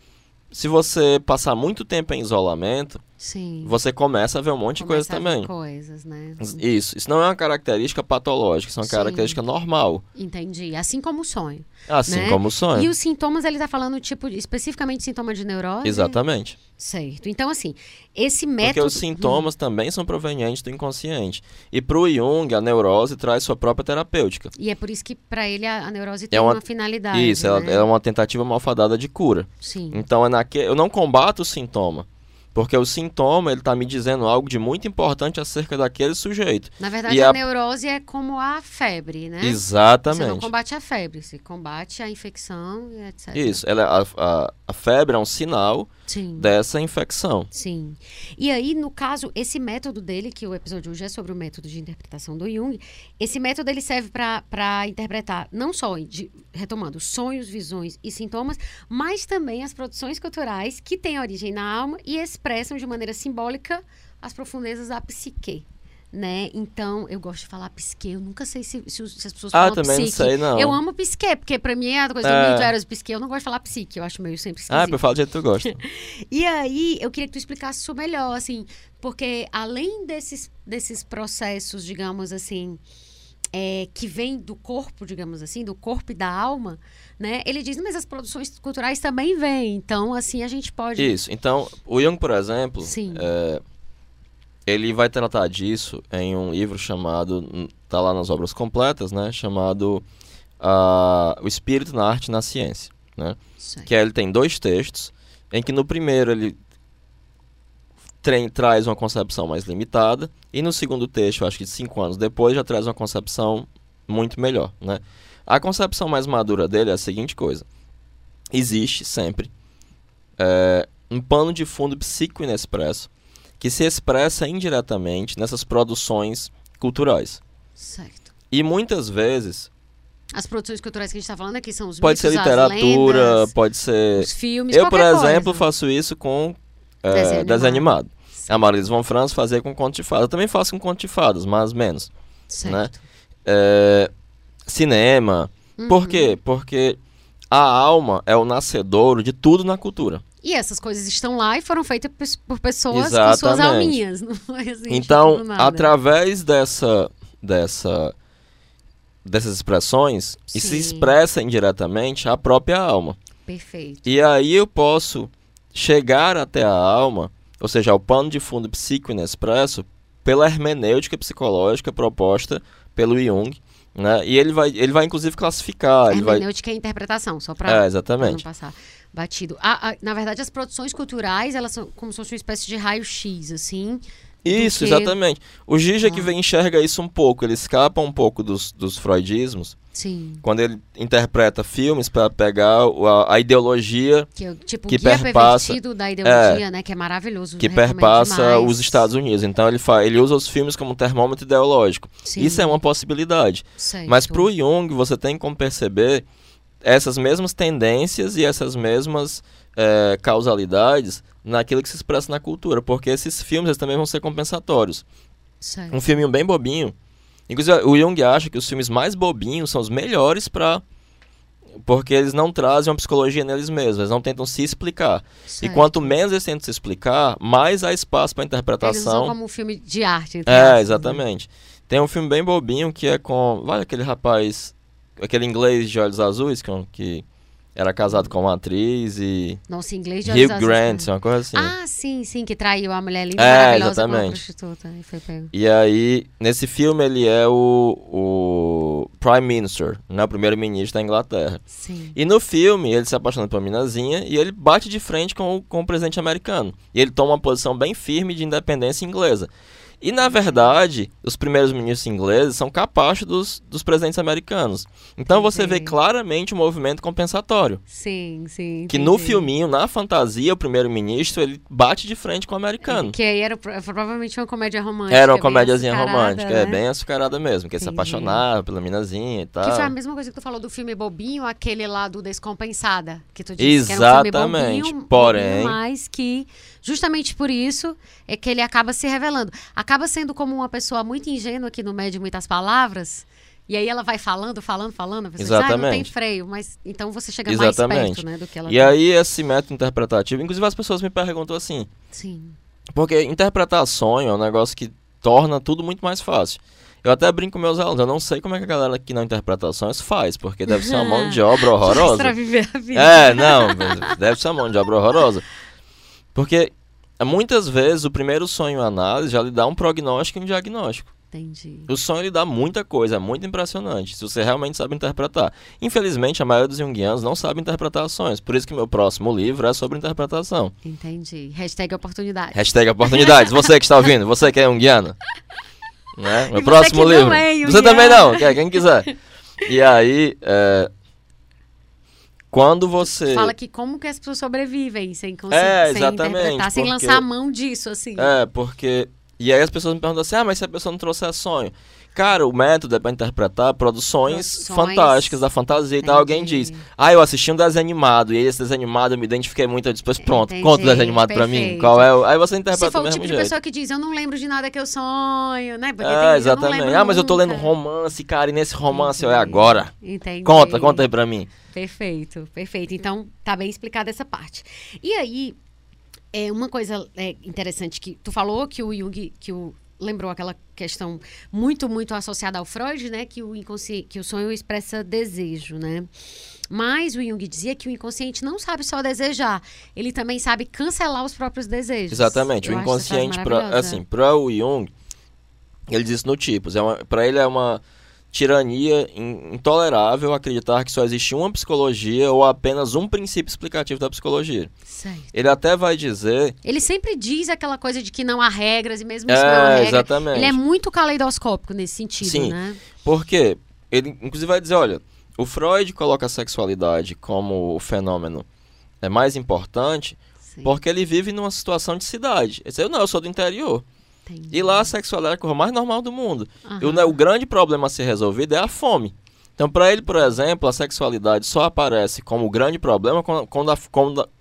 se você passar muito tempo em isolamento, Sim. você começa a ver um monte de coisa Começa a ver também. Coisas, né? Isso, isso não é uma característica patológica, isso é uma Sim. característica normal, Entendi. Assim como o sonho. assim Né? como o sonho. E os sintomas, ele tá falando, tipo, de- especificamente sintoma de neurose? Exatamente. Certo. Então, assim, esse Porque método... os sintomas também são provenientes do inconsciente. E para o Jung, a neurose traz sua própria terapêutica. E é por isso que, pra ele, a, a neurose tem uma- uma, finalidade, Isso, ela né? é uma tentativa malfadada de cura. Sim. Então é naque... eu não combato o sintoma. Porque o sintoma, ele tá me dizendo algo de muito importante acerca daquele sujeito. Na verdade, E a, a- neurose é como a febre, né? Você não Exatamente. combate a febre, você combate a infecção e etc. Isso, ela, a, a, a febre é um sinal Sim. dessa infecção. Sim. E aí, no caso, esse método dele, que o episódio hoje é sobre o método de interpretação do Jung, esse método ele serve para interpretar não só, de- retomando, sonhos, visões e sintomas, mas também as produções culturais que têm origem na alma e expressam de maneira simbólica as profundezas da psique. Né? Então, eu gosto de falar psique. Eu nunca sei se, se se as pessoas Ah, falam também não psique. sei, não. Eu amo psique, porque pra mim é a coisa É. do eras psique. Eu não gosto de falar psique, eu acho meio sempre esquisito. Ah, eu falo do jeito que tu gosta. E aí, eu queria que tu explicasse isso melhor, assim, porque além desses, desses processos, digamos assim, é, que vêm do corpo, digamos assim, do corpo e da alma, né? Ele diz, mas as produções culturais também vêm, então, assim, a gente pode... Isso. Então, o Jung, por exemplo, Sim. é, ele vai tratar disso em um livro chamado, tá lá nas obras completas, né? Chamado ah, O Espírito na Arte e na Ciência, né? Que aí ele tem dois textos, em que no primeiro ele traz uma concepção mais limitada, e no segundo texto, acho que cinco anos depois, já traz uma concepção muito melhor, né? A concepção mais madura dele é a seguinte coisa. Existe sempre é, um pano de fundo psíquico inexpresso que se expressa indiretamente nessas produções culturais. Certo. E muitas vezes As produções culturais que a gente está falando aqui são os pode ser mitos, as literatura, lendas, pode ser os filmes, Eu, por exemplo, coisa. faço isso com é, Desenho desenho, animado. animado. A Marisa von Franz fazia com conto de fadas. Eu também faço com conto de fadas, mas menos. Certo. né? É, cinema. Uhum. Por quê? Porque a alma é o nascedouro de tudo na cultura. E essas coisas estão lá e foram feitas por pessoas com suas Exatamente. alminhas. Não foi assim, então, tipo, nada. através dessa, dessa, dessas expressões, Sim. expressa indiretamente a própria alma. Perfeito. E aí eu posso chegar até a alma, ou seja, ao pano de fundo psíquico inexpresso, pela hermenêutica psicológica proposta pelo Jung, né? E ele vai, ele vai inclusive classificar, ele vai... Hermenêutica é interpretação, só para É, não exatamente. passar batido. A- a- na verdade, as produções culturais, elas são como se fosse uma espécie de raio-x, assim. Isso, exatamente. O Gija Ah. que vem enxerga isso um pouco, ele escapa um pouco dos, dos freudismos, Sim. quando ele interpreta filmes para pegar a, a ideologia Que é tipo Que perpassa- da ideologia, né? Que é maravilhoso. que recomendo perpassa demais. os Estados Unidos. Então ele, fa ele usa os filmes como termômetro ideológico. Sim, Isso é uma possibilidade. certo. Mas para o Jung, você tem como perceber essas mesmas tendências e essas mesmas eh, causalidades naquilo que se expressa na cultura, porque esses filmes eles também vão ser compensatórios. Certo. Um filminho bem bobinho. Inclusive, o Jung acha que os filmes mais bobinhos são os melhores para porque eles não trazem uma psicologia neles mesmos, eles não tentam se explicar. E certo. quanto menos eles tentam se explicar, mais há espaço para Eles interpretação. como um filme de arte. É, né? exatamente. Tem um filme bem bobinho que é com. Vai aquele rapaz. Aquele inglês de olhos azuis que, que era casado com uma atriz e. Nossa, inglês de Hugh olhos azuis Grant, uma coisa assim. Ah, sim, sim, que traiu a mulher linda, É, exatamente. E. E aí, nesse filme, ele é o, o Prime Minister, né? O primeiro-ministro da Inglaterra. Sim. E no filme, ele se apaixona por uma minazinha e ele bate de frente com, o- com o presidente americano. E ele toma uma posição bem firme de independência inglesa. E, na verdade, os primeiros ministros ingleses são capazes dos, dos presidentes americanos. Então você vê claramente um movimento compensatório. Sim, sim. Que no filminho, na fantasia, o primeiro-ministro, ele bate de frente com o americano. Que aí era pro- provavelmente uma comédia romântica. Era uma comédiazinha romântica, é né? bem açucarada mesmo, que ele se apaixonava pela minazinha e tal. Que foi a mesma coisa que tu falou do filme Bobinho, aquele lá do Descompensada, que tu disse que era um filme Exatamente, bobinho, porém- bobinho, mas que justamente por isso é que ele acaba se revelando. Acaba sendo como uma pessoa muito ingênua que não mede muitas palavras, e aí ela vai falando, falando, falando, a pessoa diz, ah, não tem Exatamente. freio, mas então você chega Exatamente. mais perto, né, do que ela E aí, esse método interpretativo, inclusive as pessoas me perguntam assim, Sim. porque interpretar sonho é um negócio que torna tudo muito mais fácil. Eu até brinco com meus alunos, eu não sei como é que a galera que não interpreta sonhos faz, porque deve ser uma mão de obra Pra horrorosa. viver a vida. É, não, deve ser uma mão de obra horrorosa. Porque muitas vezes o primeiro sonho em análise já lhe dá um prognóstico e um diagnóstico. Entendi. O sonho ele dá muita coisa, é muito impressionante, se você realmente sabe interpretar. Infelizmente, a maioria dos junguianos não sabe interpretar sonhos, por isso que meu próximo livro é sobre interpretação. Entendi. Hashtag oportunidade. Hashtag oportunidades. Você que está ouvindo, você que é junguiano. Né? Meu próximo livro. é você também não, quem quiser. E aí, é, quando você... Fala que como que as pessoas sobrevivem sem conseguir É, sem exatamente, sem porque- lançar a mão disso, assim. É, porque. E aí as pessoas me perguntam assim: ah, mas se a pessoa não trouxer sonho? Cara, o método é pra interpretar produções, Produções. fantásticas da fantasia e tal. Alguém diz: ah, eu assisti um desenho animado, e esse desenho animado eu me identifiquei muito. Eu disse: pois pronto, Entendi, conta o desenho animado pra mim. perfeito. Qual é o. Aí você Se interpreta for do o mesmo tipo de jeito. pessoa que diz, eu não lembro de nada que eu sonho, né? Porque É, eu não exatamente. Ah, mas eu tô lendo romance, cara, e nesse romance, é Entendi. agora. Entendi. Conta, conta aí pra mim. Perfeito, perfeito. Então, tá bem explicada essa parte. E aí, é uma coisa é, interessante que tu falou que o Jung, que o lembrou aquela questão muito, muito associada ao Freud, né? Que o inconsciente, que o sonho expressa desejo, né? Mas o Jung dizia que o inconsciente não sabe só desejar, ele também sabe cancelar os próprios desejos. Exatamente. Eu o inconsciente, pra, assim, para o Jung, ele diz isso no Tipos. É para ele é uma tirania in- intolerável acreditar que só existe uma psicologia ou apenas um princípio explicativo da psicologia. Certo. Ele até vai dizer. Ele sempre diz aquela coisa de que não há regras e mesmo isso não há É, regra. exatamente. Ele é muito caleidoscópico nesse sentido, Sim. né? Porque ele, inclusive, vai dizer: olha, o Freud coloca a sexualidade como o fenômeno é mais importante Sim, porque ele vive numa situação de cidade. Ele diz, eu não, eu sou do interior. Entendi. E lá a sexualidade é a coisa mais normal do mundo. E o, o grande problema a ser resolvido é a fome. Então, para ele, por exemplo, a sexualidade só aparece como grande problema quando, quando, a,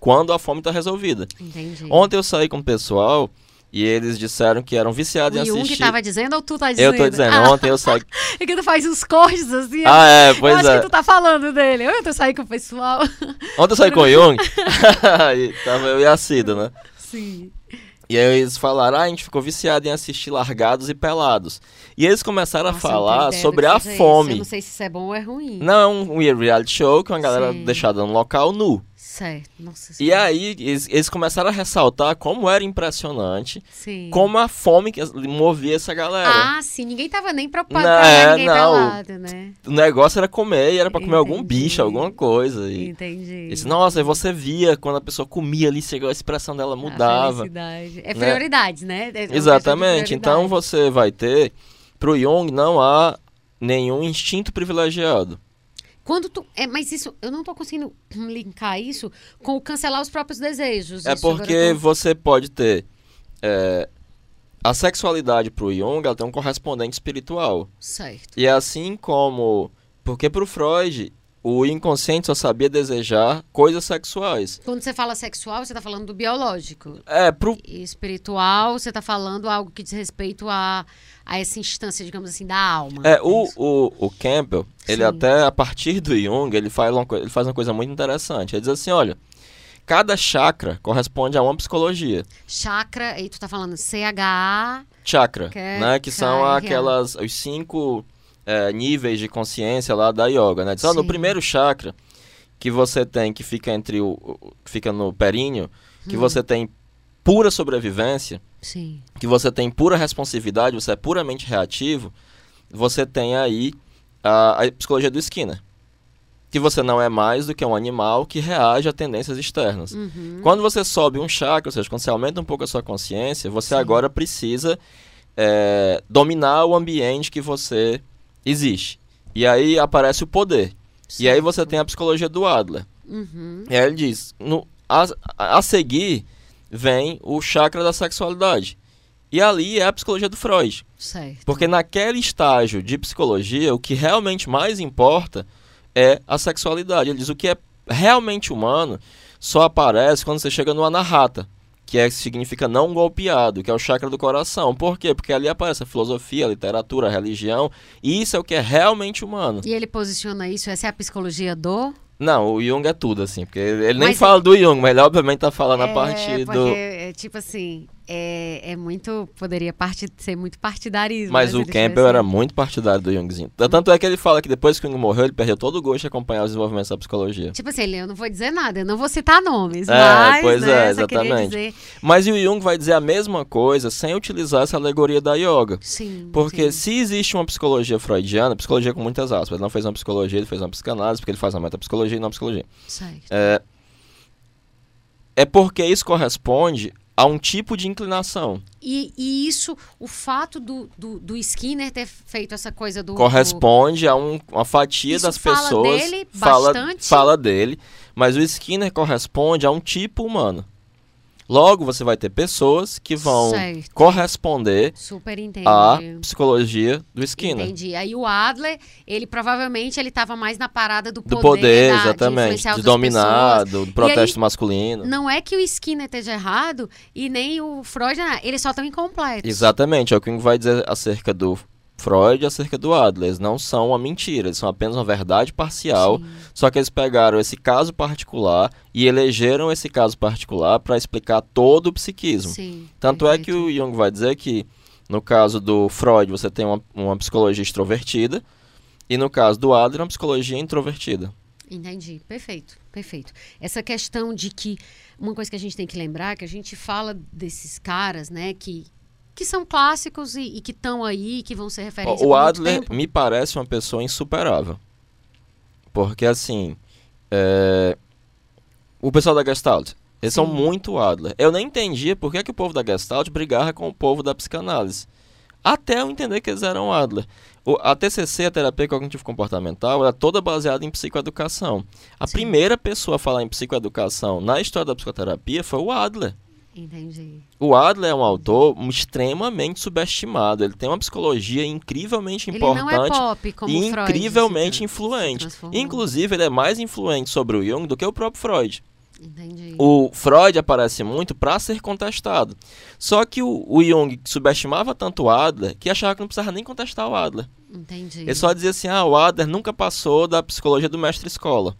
quando, a fome está resolvida. Entendi. Ontem eu saí com o pessoal e eles disseram que eram viciados o em Jung assistir. tava dizendo ou tu tá dizendo? Eu tô dizendo, Ah, ontem eu saí. é que tu faz uns cortes assim. ah, é, eu pois acho é. que tu tá falando dele. Eu tô saindo com o pessoal. Ontem eu saí com o Jung. tava eu e a Cida, né? Sim. E aí eles falaram, ah, a gente ficou viciado em assistir largados e pelados. E eles começaram a Nossa, tenho falar sobre a seja isso. fome. Eu não sei se isso é bom ou é ruim. Não, é um reality show que uma galera Sim. deixada no local nu. Certo. Nossa E Senhora. aí eles, eles começaram a ressaltar como era impressionante, Sim. como a fome que movia essa galera. Ah, sim. Ninguém tava nem preocupado Não, é, ninguém não. pelado, né? O negócio era comer e era pra comer algum bicho, alguma coisa. E, Entendi. e disse, nossa, e você via quando a pessoa comia ali, chegou, a expressão dela A mudava. É né? prioridades, né? É de Exatamente. Então prioridades. você vai ter, pro Jung não há nenhum instinto privilegiado. Quando tu. É, mas isso, eu não tô conseguindo linkar isso com o cancelar os próprios desejos. É Isso porque tô- você pode ter. é, a sexualidade pro Jung ela tem um correspondente espiritual. Certo. E assim como. Porque pro Freud, o inconsciente só sabia desejar coisas sexuais. Quando você fala sexual, você tá falando do biológico. É, pro. E espiritual, você tá falando algo que diz respeito a, a essa instância, digamos assim, da alma. É, o, isso? o, o Campbell, ele Sim. até, a partir do Jung, ele faz, uma, ele faz uma coisa muito interessante. Ele diz assim, olha, cada chakra corresponde a uma psicologia. Chakra, aí tu tá falando CHA. Chakra, Que é- né? Que são que é- aquelas, os cinco é, níveis de consciência lá da yoga, né? Diz, ó, no primeiro chakra, que você tem, que fica entre o, o- que fica no períneo, que Hum. você tem pura sobrevivência, Sim. que você tem pura responsividade, você é puramente reativo, você tem aí a, a psicologia do Skinner. Que você não é mais do que um animal que reage a tendências externas. Uhum. Quando você sobe um chakra, ou seja, quando você aumenta um pouco a sua consciência, você Sim. agora precisa é, dominar o ambiente que você existe. E aí aparece o poder. E aí você tem a psicologia do Adler. Uhum. E aí ele diz, no, a, a seguir vem o chakra da sexualidade. E ali é a psicologia do Freud. Certo. Porque naquele estágio de psicologia, o que realmente mais importa é a sexualidade. Ele diz o que é realmente humano só aparece quando você chega no anahata, que é, significa não golpeado, que é o chakra do coração. Por quê? Porque ali aparece a filosofia, a literatura, a religião, e isso é o que é realmente humano. E ele posiciona isso, essa é a psicologia do. Não, o Jung é tudo, assim, porque ele nem Mas fala do Jung, mas ele obviamente tá falando a é, partir porque, do... é, tipo assim, é, é muito. Poderia ser muito partidarismo. Mas o Campbell era muito partidário do Jungzinho. Tanto é que ele fala que depois que o Jung morreu, ele perdeu todo o gosto de acompanhar os desenvolvimentos da psicologia. Tipo assim, eu não vou dizer nada, eu não vou citar nomes. É, mas, pois né, é, exatamente. Dizer... Mas o Jung vai dizer a mesma coisa sem utilizar essa alegoria da yoga. Sim. Porque sim. se existe uma psicologia freudiana, psicologia com muitas aspas, ele não fez uma psicologia, ele fez uma psicanálise, porque ele faz uma metapsicologia e não uma psicologia. Certo. É, é porque isso corresponde a um tipo de inclinação. E, e isso, o fato do, do, do, Skinner ter feito essa coisa do. Corresponde do... a um, uma fatia isso das fala pessoas. Dele fala, bastante. fala dele, mas o Skinner corresponde a um tipo humano. Logo, você vai ter pessoas que vão certo. corresponder à psicologia do Skinner. Entendi. Aí o Adler, ele provavelmente ele estava mais na parada do poder, do poder da, exatamente, de, de dominar, do, do protesto aí, masculino. Não é que o Skinner esteja errado e nem o Freud, eles só estão incompletos. Exatamente, é o que vai dizer acerca do Freud acerca do Adler. Eles não são uma mentira, eles são apenas uma verdade parcial. Sim. Só que eles pegaram esse caso particular e elegeram esse caso particular para explicar todo o psiquismo. Sim, Tanto perfeito. é que o Jung vai dizer que no caso do Freud você tem uma, uma psicologia extrovertida e no caso do Adler uma psicologia introvertida. Entendi, perfeito, perfeito. Essa questão de que uma coisa que a gente tem que lembrar é que a gente fala desses caras, né, que que são clássicos e, e que estão aí, que vão ser referência O Adler me parece uma pessoa insuperável. Porque, assim, é... o pessoal da Gestalt, eles Sim. são muito Adler. Eu nem entendia por que, que o povo da Gestalt brigava com o povo da psicanálise. Até eu entender que eles eram Adler. O, a TCC, a terapia cognitivo comportamental, era toda baseada em psicoeducação. A Sim. primeira pessoa a falar em psicoeducação na história da psicoterapia foi o Adler. Entendi. O Adler é um autor extremamente subestimado. Ele tem uma psicologia incrivelmente importante ele não é pop, como e incrivelmente se, influente. Inclusive, ele é mais influente sobre o Jung do que o próprio Freud. Entendi. O Freud aparece muito para ser contestado. Só que o, o Jung subestimava tanto o Adler que achava que não precisava nem contestar o Adler. Entendi. Ele só dizia assim: ah, o Adler nunca passou da psicologia do mestre escola.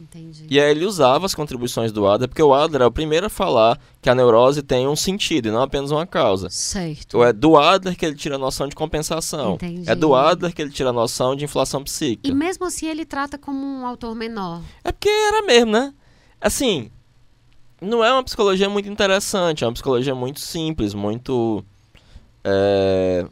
Entendi. E aí ele usava as contribuições do Adler, porque o Adler é o primeiro a falar que a neurose tem um sentido e não apenas uma causa. Certo. É do Adler que ele tira a noção de compensação. Entendi. É do Adler que ele tira a noção de inflação psíquica. E mesmo assim ele trata como um autor menor. É porque era mesmo, né? Assim, não é uma psicologia muito interessante, é uma psicologia muito simples, muito... É,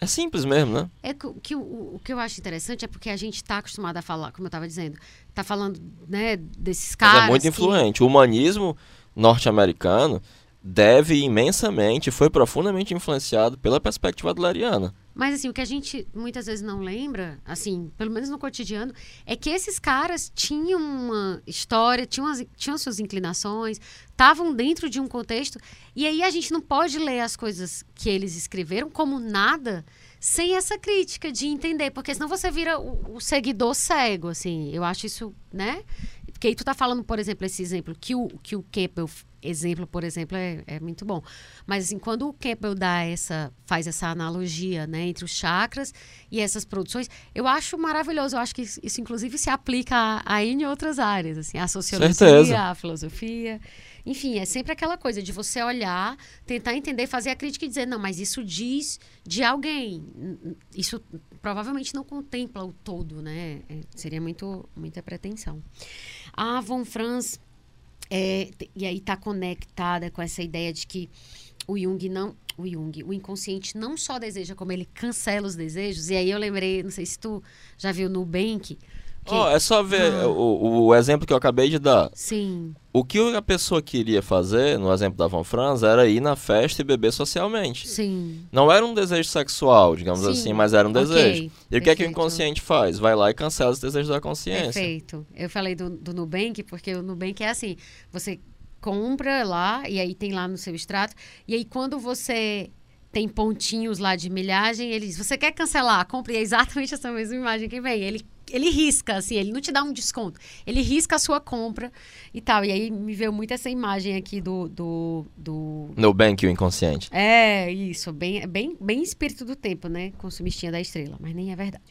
é simples mesmo, né? É que, que o, o, que eu acho interessante é porque a gente está acostumado a falar, como eu estava dizendo, está falando né, desses caras. Mas é muito que... influente. O humanismo norte-americano deve imensamente, foi profundamente influenciado pela perspectiva adleriana. Mas assim, o que a gente muitas vezes não lembra, assim, pelo menos no cotidiano, é que esses caras tinham uma história, tinham, as, tinham suas inclinações, estavam dentro de um contexto, e aí a gente não pode ler as coisas que eles escreveram como nada sem essa crítica de entender, porque senão você vira o, o seguidor cego, assim. Eu acho isso, né? Porque aí tu tá falando, por exemplo, esse exemplo que o, que o Campbell exemplo, por exemplo, é, é, muito bom. Mas assim, quando o Campbell dá essa, faz essa analogia né, entre os chakras e essas produções, eu acho maravilhoso. Eu acho que isso, isso inclusive, se aplica a, a em outras áreas, assim, a sociologia, Certeza. a filosofia. Enfim, é sempre aquela coisa de você olhar, tentar entender, fazer a crítica e dizer, não, mas isso diz de alguém. Isso provavelmente não contempla o todo, né? É, seria muito, muita pretensão. A Von Franz é, e aí está conectada com essa ideia de que o Jung não. O Jung, o inconsciente não só deseja, como ele cancela os desejos. E aí eu lembrei, não sei se tu já viu Nubank. Que... Oh, é só ver ah. o, o exemplo que eu acabei de dar. Sim. O que a pessoa queria fazer, no exemplo da Von Franz, era ir na festa e beber socialmente. Sim. Não era um desejo sexual, digamos Sim. assim, mas era um okay. desejo. E Perfeito. o que é que o inconsciente faz? Vai lá e cancela os desejos da consciência. Perfeito. Eu falei do, do Nubank, porque o Nubank é assim, você compra lá, e aí tem lá no seu extrato, e aí quando você tem pontinhos lá de milhagem, ele diz, você quer cancelar? Compre exatamente essa mesma imagem que vem. Ele ele risca, assim, ele não te dá um desconto. Ele risca a sua compra e tal. E aí me veio muito essa imagem aqui do. do, do... No Bank, o inconsciente. É, isso. Bem, bem, bem espírito do tempo, né? Consumistinha da estrela, mas nem é verdade.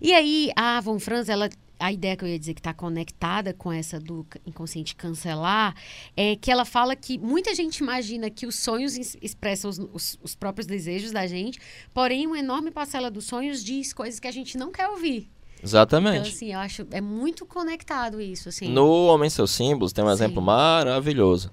E aí, a Von Franz, ela, a ideia que eu ia dizer que está conectada com essa do inconsciente cancelar é que ela fala que muita gente imagina que os sonhos expressam os, os, os próprios desejos da gente, porém, uma enorme parcela dos sonhos diz coisas que a gente não quer ouvir. Exatamente. Então, assim, eu acho é muito conectado isso, assim. No Homem Seus Símbolos tem um Sim. exemplo maravilhoso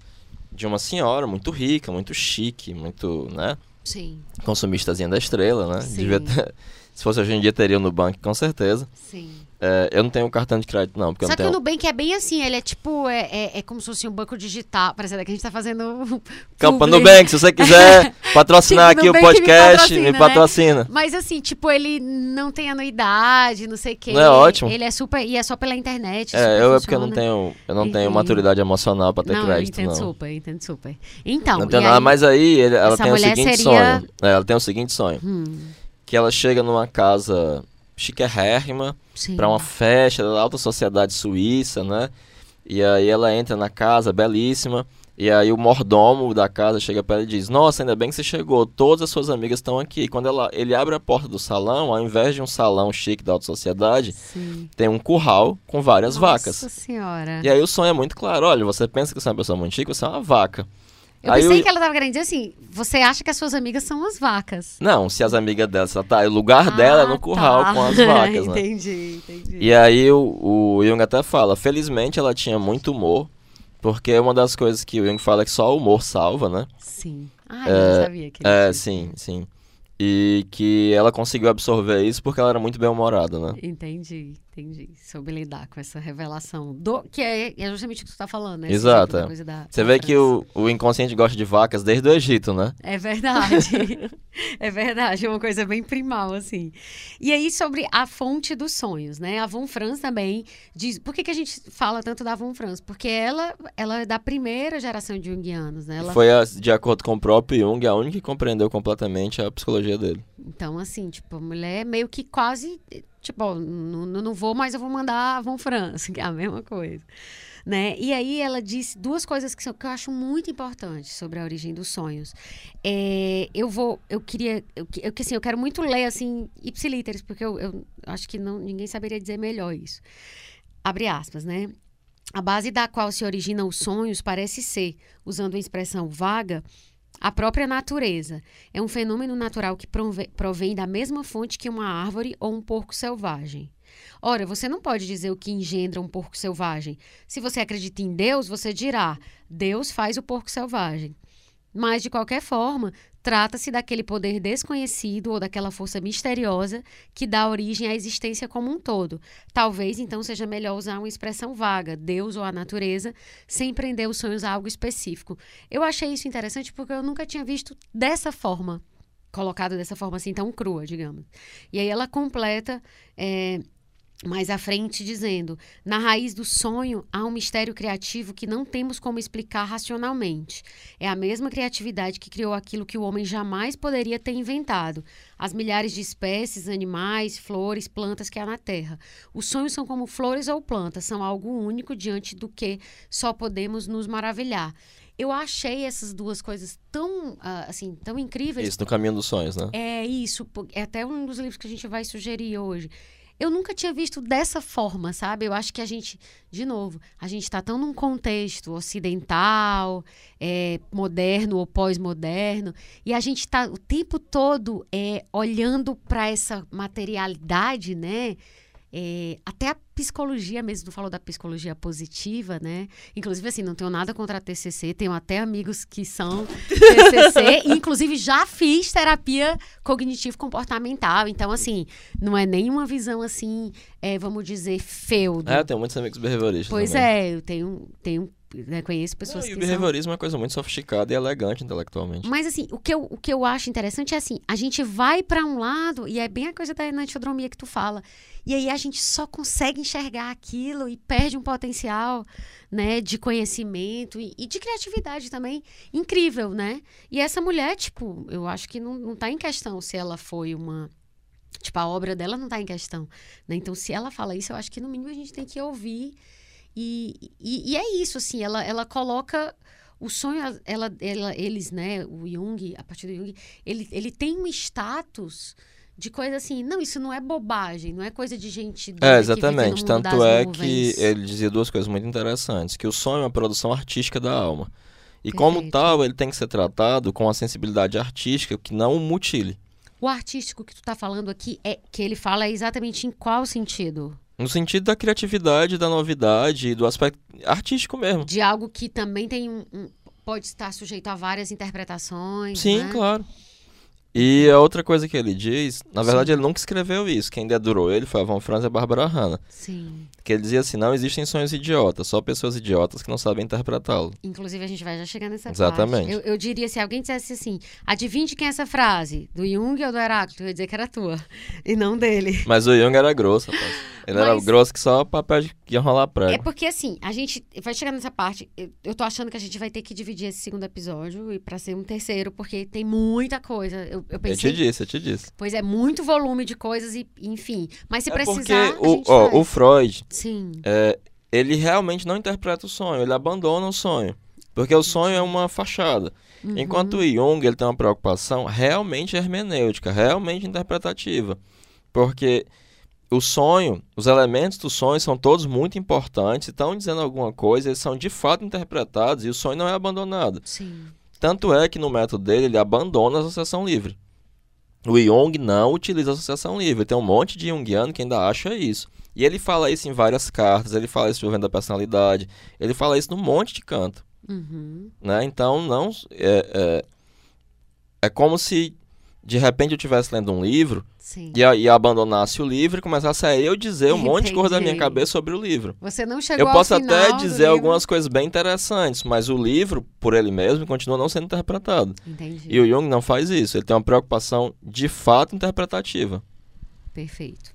de uma senhora muito rica, muito chique, muito, né? Sim. Consumistazinha da estrela, né? Devia ter, se fosse hoje em dia teria no banco, com certeza. Sim. É, eu não tenho cartão de crédito, não. Porque Só eu que tenho... o Nubank é bem assim, ele é tipo, é, é, é como se fosse um banco digital. Parece que a gente tá fazendo. Campa Nubank, se você quiser patrocinar tipo, aqui o podcast, me patrocina. Me patrocina. Né? Mas assim, tipo, ele não tem anuidade, não sei o quê. Não é ótimo. Ele é super. E é só pela internet. É, eu é porque eu não tenho, eu não tenho maturidade emocional pra ter não, crédito. Entendo não. super, entendo super. Então. Não tem nada, aí, mas aí ela tem o seguinte seria... sonho. É, ela tem o seguinte sonho. Hum. Que ela chega numa casa chiquérrima para uma festa da alta sociedade suíça, né? E aí ela entra na casa, belíssima. E aí o mordomo da casa chega para ela e diz: Nossa, ainda bem que você chegou, todas as suas amigas estão aqui. Quando ela, ele abre a porta do salão, ao invés de um salão chique da alta sociedade, Sim. tem um curral com várias Nossa vacas. Nossa senhora. E aí o sonho é muito claro: olha, você pensa que você é uma pessoa muito chique, você é uma vaca. Eu Aí pensei eu... que ela tava querendo dizer assim, você acha que as suas amigas são as vacas. Não, se as amigas dela, tá, o lugar ah, dela é no curral tá. com as vacas, né? entendi, entendi. E aí o, o Jung até fala, felizmente ela tinha muito humor, porque uma das coisas que o Jung fala é que só o humor salva, né? Sim. Ah, é, eu não sabia que É, sim, sim. E que ela conseguiu absorver isso porque ela era muito bem-humorada, né? Entendi, entendi. Soube lidar com essa revelação. Do, que é, é justamente o que tu está falando, né? Exato. É. Da, Você vê França. que o, o inconsciente gosta de vacas desde o Egito, né? É verdade. é verdade. É uma coisa bem primal, assim. E aí, sobre a fonte dos sonhos, né? A Von Franz também diz. Por que, que a gente fala tanto da Von Franz? Porque ela, ela é da primeira geração de Jungianos, né? Ela... Foi, a, de acordo com o próprio Jung, a única que compreendeu completamente a psicologia dele. Então, assim, tipo, a mulher meio que quase, tipo, não, não vou, mas eu vou mandar a Von France, que é a mesma coisa. Né? E aí ela disse duas coisas que, são, que eu acho muito importantes sobre a origem dos sonhos. É, eu vou, eu queria, eu, eu, assim, eu quero muito ler assim ipsiliteres, porque eu, eu acho que não, ninguém saberia dizer melhor isso. Abre aspas, né? A base da qual se originam os sonhos parece ser, usando a expressão vaga, a própria natureza é um fenômeno natural que provém da mesma fonte que uma árvore ou um porco selvagem. Ora, você não pode dizer o que engendra um porco selvagem. Se você acredita em Deus, você dirá: Deus faz o porco selvagem. Mas, de qualquer forma, trata-se daquele poder desconhecido ou daquela força misteriosa que dá origem à existência como um todo. Talvez, então, seja melhor usar uma expressão vaga, Deus ou a natureza, sem prender os sonhos a algo específico. Eu achei isso interessante porque eu nunca tinha visto dessa forma, colocado dessa forma assim, tão crua, digamos. E aí ela completa. É, mais à frente dizendo: na raiz do sonho há um mistério criativo que não temos como explicar racionalmente. É a mesma criatividade que criou aquilo que o homem jamais poderia ter inventado: as milhares de espécies, animais, flores, plantas que há na Terra. Os sonhos são como flores ou plantas, são algo único diante do que só podemos nos maravilhar. Eu achei essas duas coisas tão, uh, assim, tão incríveis. Isso, no caminho dos sonhos, né? É isso. É até um dos livros que a gente vai sugerir hoje eu nunca tinha visto dessa forma, sabe? Eu acho que a gente, de novo, a gente está tão num contexto ocidental, é, moderno ou pós-moderno, e a gente está o tempo todo é, olhando para essa materialidade, né? É, até a psicologia mesmo, tu falou da psicologia positiva, né? Inclusive, assim, não tenho nada contra a TCC, tenho até amigos que são TCC, e inclusive já fiz terapia cognitivo-comportamental, então, assim, não é nenhuma visão, assim, é, vamos dizer, feudo. É, eu tenho muitos amigos behavioristas Pois também. é, eu tenho, tenho né, conheço pessoas não, e que o behaviorismo são... é uma coisa muito sofisticada e elegante intelectualmente. Mas assim, o que eu, o que eu acho interessante é assim, a gente vai para um lado e é bem a coisa da enantiodromia que tu fala. E aí a gente só consegue enxergar aquilo e perde um potencial, né, de conhecimento e, e de criatividade também incrível, né? E essa mulher, tipo, eu acho que não, não tá em questão se ela foi uma Tipo, a obra dela não está em questão. Né? Então, se ela fala isso, eu acho que no mínimo a gente tem que ouvir e, e, e, é isso, assim, ela, ela coloca o sonho, ela, ela, eles, né, o Jung, a partir do Jung, ele, ele tem um status de coisa assim, não, isso não é bobagem, não é coisa de gente É, exatamente. Tanto é que ele dizia duas coisas muito interessantes, que o sonho é uma produção artística da alma. E Perfeito. como tal, ele tem que ser tratado com a sensibilidade artística que não o mutile. O artístico que tu está falando aqui é que ele fala exatamente em qual sentido? No sentido da criatividade, da novidade, do aspecto artístico mesmo. De algo que também tem um, um pode estar sujeito a várias interpretações. Sim, né? claro. E a outra coisa que ele diz, na verdade Sim. ele nunca escreveu isso, quem dedurou ele foi a Von Franz e a Bárbara Hanna. Sim. Que ele dizia assim, não existem sonhos idiotas, só pessoas idiotas que não sabem interpretá-lo. Inclusive a gente vai já chegar nessa Exatamente. parte. Eu, eu diria, se alguém dissesse assim, adivinhe de quem é essa frase, do Jung ou do Heráclito, eu ia dizer que era tua, e não dele. Mas o Jung era grosso, rapaz. Ele Mas... era grosso que só papel de enrolar prego. É porque assim, a gente vai chegar nessa parte, eu, eu tô achando que a gente vai ter que dividir esse segundo episódio e para ser um terceiro, porque tem muita coisa. Eu, eu pensei... Eu te disse, eu te disse. Pois é, muito volume de coisas e, enfim. Mas se é precisar, porque o, ó, o Freud, Sim. É, ele realmente não interpreta o sonho, ele abandona o sonho. Porque o sonho é uma fachada. Uhum. Enquanto o Jung ele tem uma preocupação realmente hermenêutica, realmente interpretativa. Porque o sonho, os elementos do sonho são todos muito importantes, estão dizendo alguma coisa, eles são de fato interpretados e o sonho não é abandonado. Sim. Tanto é que no método dele ele abandona a associação livre. O Jung não utiliza a associação livre. Tem um monte de Jungiano que ainda acha isso. E ele fala isso em várias cartas, ele fala isso envolvendo a personalidade, ele fala isso num monte de canto. Uhum. Né? Então, não. É, é, é como se de repente eu estivesse lendo um livro e, e, abandonasse o livro e começasse a eu dizer um Entendi. monte de coisa da minha cabeça sobre o livro. Você não chegou Eu posso até dizer algumas coisas bem interessantes, mas o livro, por ele mesmo, continua não sendo interpretado. Entendi. E o Jung não faz isso. Ele tem uma preocupação de fato interpretativa. Perfeito.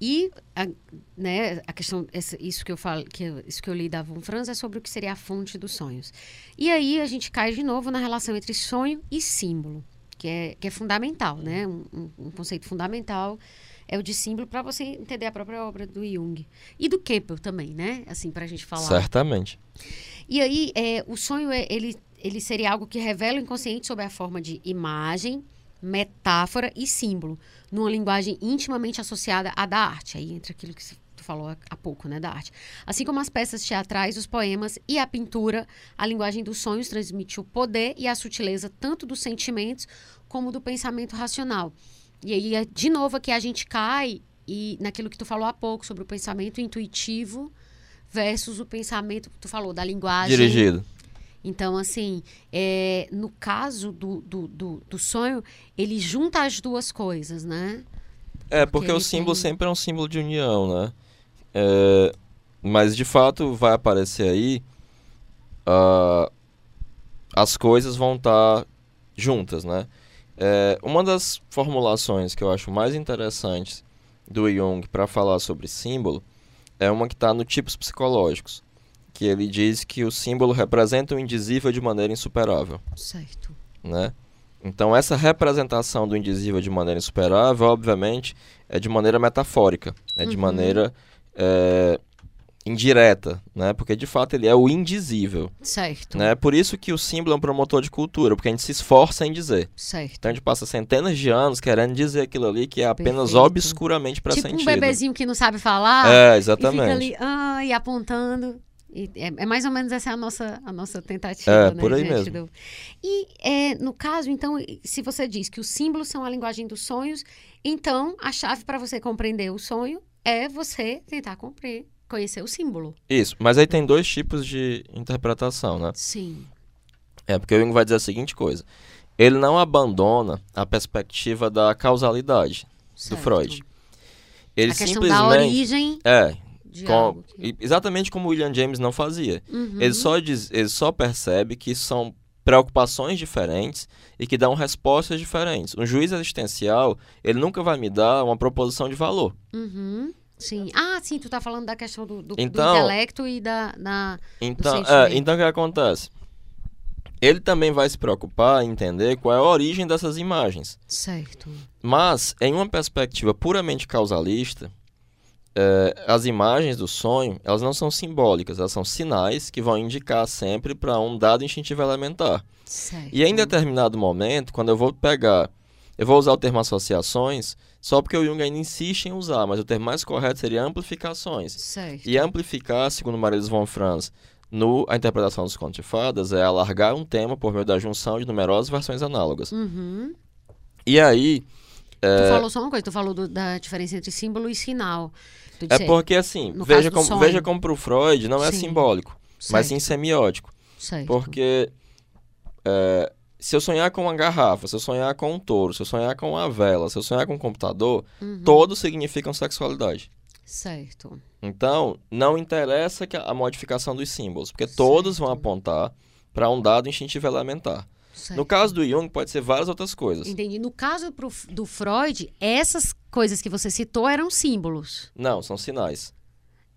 E a, né, a questão, essa, isso que eu falo, que isso que eu li da Von Franz é sobre o que seria a fonte dos sonhos. E aí a gente cai de novo na relação entre sonho e símbolo que é, que é fundamental, né? Um, um conceito fundamental é o de símbolo para você entender a própria obra do Jung. E do Campbell também, né? Assim, para a gente falar. Certamente. E aí, é, o sonho, é, ele, ele seria algo que revela o inconsciente sob a forma de imagem, metáfora e símbolo, numa linguagem intimamente associada à da arte. Aí entra aquilo que falou há pouco, né, da arte. Assim como as peças teatrais, os poemas e a pintura, a linguagem dos sonhos transmite o poder e a sutileza tanto dos sentimentos como do pensamento racional. E aí, é, de novo, aqui a gente cai e naquilo que tu falou há pouco sobre o pensamento intuitivo versus o pensamento que tu falou da linguagem dirigido. Então, assim, é, no caso do, do, do, do, sonho, ele junta as duas coisas, né? É, porque, porque o símbolo tem... sempre é um símbolo de união, né? É, mas de fato vai aparecer aí. Uh, as coisas vão estar tá juntas, né? É, uma das formulações que eu acho mais interessantes do Jung para falar sobre símbolo é uma que está no Tipos Psicológicos, que ele diz que o símbolo representa o indizível de maneira insuperável. Certo. Né? Então, essa representação do indizível de maneira insuperável, obviamente, é de maneira metafórica, é de uhum. maneira é, indireta, né? Porque de fato ele é o indizível. Certo. Né? Por isso que o símbolo é um promotor de cultura, porque a gente se esforça em dizer. Certo. Então a gente passa centenas de anos querendo dizer aquilo ali que é apenas Perfeito. obscuramente para tipo sentido. Tipo um bebezinho que não sabe falar. É, exatamente. E fica ali, ah, e apontando. E é, é, mais ou menos essa a nossa, a nossa tentativa, é, né, por aí mesmo. Do... E é, no caso, então, se você diz que os símbolos são a linguagem dos sonhos, então a chave para você compreender o sonho é você tentar cumprir, conhecer o símbolo. Isso, mas aí tem dois tipos de interpretação, né? Sim. É, porque o Jung vai dizer a seguinte coisa. Ele não abandona a perspectiva da causalidade certo. do Freud. Ele a questão simplesmente, da origem. É. Com. Exatamente como o William James não fazia. Uhum. Ele, só diz, ele só percebe que são preocupações diferentes e que dão respostas diferentes. Um juiz existencial, ele nunca vai me dar uma proposição de valor. Uhum. Sim. Ah, sim, tu está falando da questão do, do, então, do intelecto e da, da então, é, então o que acontece? Ele também vai se preocupar em entender qual é a origem dessas imagens. Certo. Mas, em uma perspectiva puramente causalista, é, as imagens do sonho, elas não são simbólicas, elas são sinais que vão indicar sempre para um dado instintivo elementar. Certo. E em determinado momento, quando eu vou pegar Eu vou usar o termo associações só porque o Jung ainda insiste em usar, mas o termo mais correto seria amplificações. Certo. E amplificar, segundo Marilys von Franz, no a interpretação dos contos de fadas, é alargar um tema por meio da junção de numerosas versões análogas. Uhum. E aí, Tu falou só uma coisa, tu falou do- da diferença entre símbolo e sinal. É porque assim, no veja como, sonho. veja como pro Freud não é Sim. simbólico, mas sim Certo, semiótico. certo. Porque é, se eu sonhar com uma garrafa, se eu sonhar com um touro, se eu sonhar com uma vela, se eu sonhar com um computador, Uhum. todos significam sexualidade. Certo. Então, não interessa que a modificação dos símbolos, porque todos vão Certo. apontar para um dado instintivo elementar. certo. No caso do Jung, pode ser várias outras coisas. Entendi. No caso do Freud, essas coisas que você citou eram símbolos. Não, são sinais.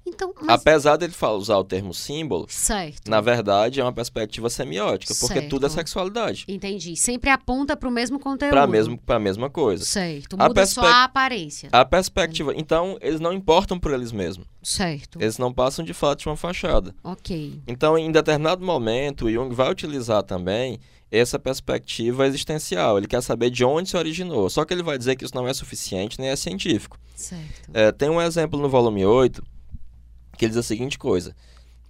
Então, mas... Apesar dele fa- usar o termo símbolo, Certo. na verdade é uma perspectiva semiótica, porque tudo é Certo. sexualidade. Entendi. Sempre aponta para o mesmo conteúdo. Para mesmo, a mesma coisa. Certo. A Muda só a aparência. A perspectiva. Então, eles não importam por eles mesmos. Certo. Eles não passam de fato de uma fachada. Ok. Então, em determinado momento, o Jung vai utilizar também essa perspectiva existencial. Ele quer saber de onde se originou. Só que ele vai dizer que isso não é suficiente nem é científico. Certo. É, tem um exemplo no volume 8 que ele diz a seguinte coisa.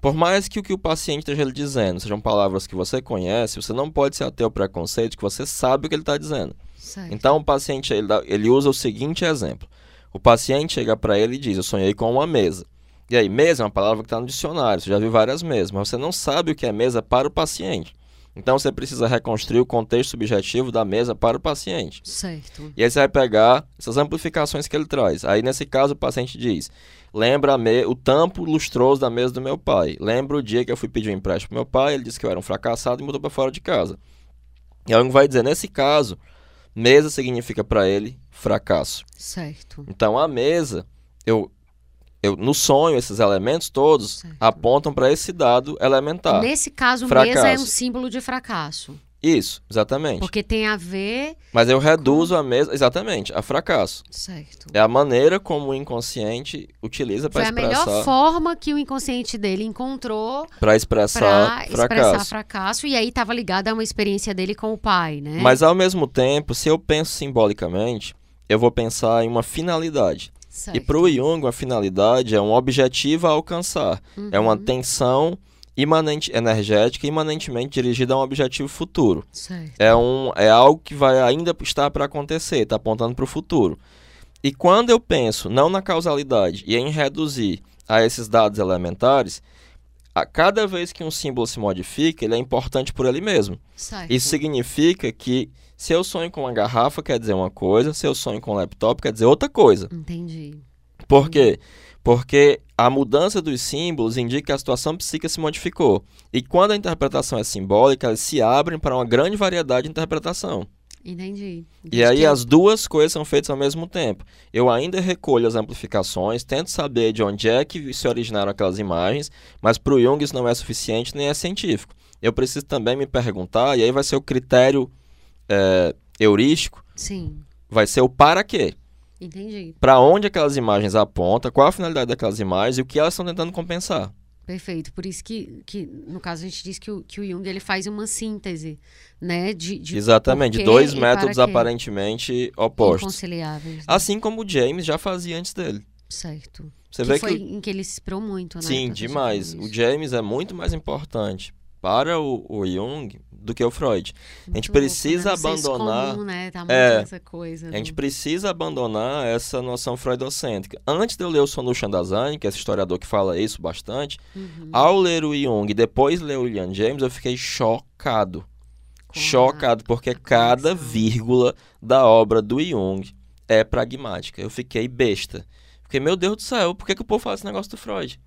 Por mais que o que o paciente esteja lhe dizendo sejam palavras que você conhece, você não pode se ater ao preconceito que você sabe o que ele está dizendo. Certo. Então, o paciente ele, ele usa o seguinte exemplo. O paciente chega para ele e diz, eu sonhei com uma mesa. E aí, mesa é uma palavra que está no dicionário, você já viu várias mesas, mas você não sabe o que é mesa para o paciente. Então, você precisa reconstruir o contexto subjetivo da mesa para o paciente. Certo. E aí você vai pegar essas amplificações que ele traz. Aí, nesse caso, o paciente diz: Lembra me- o tampo lustroso da mesa do meu pai. Lembra o dia que eu fui pedir um empréstimo pro meu pai, ele disse que eu era um fracassado e mudou para fora de casa. E aí vai dizer: nesse caso, mesa significa para ele fracasso. Certo. Então, a mesa, eu, eu no sonho, esses elementos todos Certo. apontam para esse dado elementar. Nesse caso, Fracasso. mesa é um símbolo de fracasso. Isso, exatamente. Porque tem a ver. Mas eu reduzo a mesa, exatamente, a fracasso. Certo. É a maneira como o inconsciente utiliza Foi para a melhor expressar, forma que o inconsciente dele encontrou expressar para expressar fracasso. fracasso. E aí estava ligado a uma experiência dele com o pai, né? Mas ao mesmo tempo, se eu penso simbolicamente, eu vou pensar em uma finalidade. Certo. E para o Jung, uma finalidade é um objetivo a alcançar. É uma Uhum. tensão imanente, energética imanentemente dirigida a um objetivo futuro. Certo. É, um, é algo que vai ainda estar para acontecer, está apontando para o futuro. E quando eu penso não na causalidade e em reduzir a esses dados elementares, a cada vez que um símbolo se modifica, ele é importante por ele mesmo. Certo. Isso significa que se eu sonho com uma garrafa, quer dizer uma coisa, se eu sonho com um laptop, quer dizer outra coisa. Entendi. Por quê? Porque a mudança dos símbolos indica que a situação psíquica se modificou. E quando a interpretação é simbólica, elas se abrem para uma grande variedade de interpretação. Entendi. E aí as duas coisas são feitas ao mesmo tempo. Eu ainda recolho as amplificações, tento saber de onde é que se originaram aquelas imagens, mas para o Jung isso não é suficiente nem é científico. Eu preciso também me perguntar, e aí vai ser o critério é, heurístico, Sim. vai ser o para quê. Entendi. Para onde aquelas imagens apontam, qual a finalidade daquelas imagens e o que elas estão tentando compensar. Perfeito. Por isso que, que no caso, a gente diz que o, que o Jung ele faz uma síntese, né? De, de Exatamente, de dois métodos aparentemente opostos. Inconciliáveis. né? Assim como o James já fazia antes dele. Certo. Você que vê foi que em que ele se inspirou muito, né? Sim, demais. O. James é muito mais importante para o, o Jung do que o Freud. a gente Muito precisa louco, né? Abandonar- Comum, né? Tá muito É. essa coisa. A gente do- precisa abandonar essa noção freudocêntrica. Antes de eu ler o Sonu Chandazani, que é esse historiador que fala isso bastante, Uhum. ao ler o Jung e depois ler o William James, eu fiquei chocado. Com chocado, porque a cada vírgula da obra do Jung é pragmática. Eu fiquei besta. Fiquei, meu Deus do céu, por que, que o povo fala esse negócio do Freud?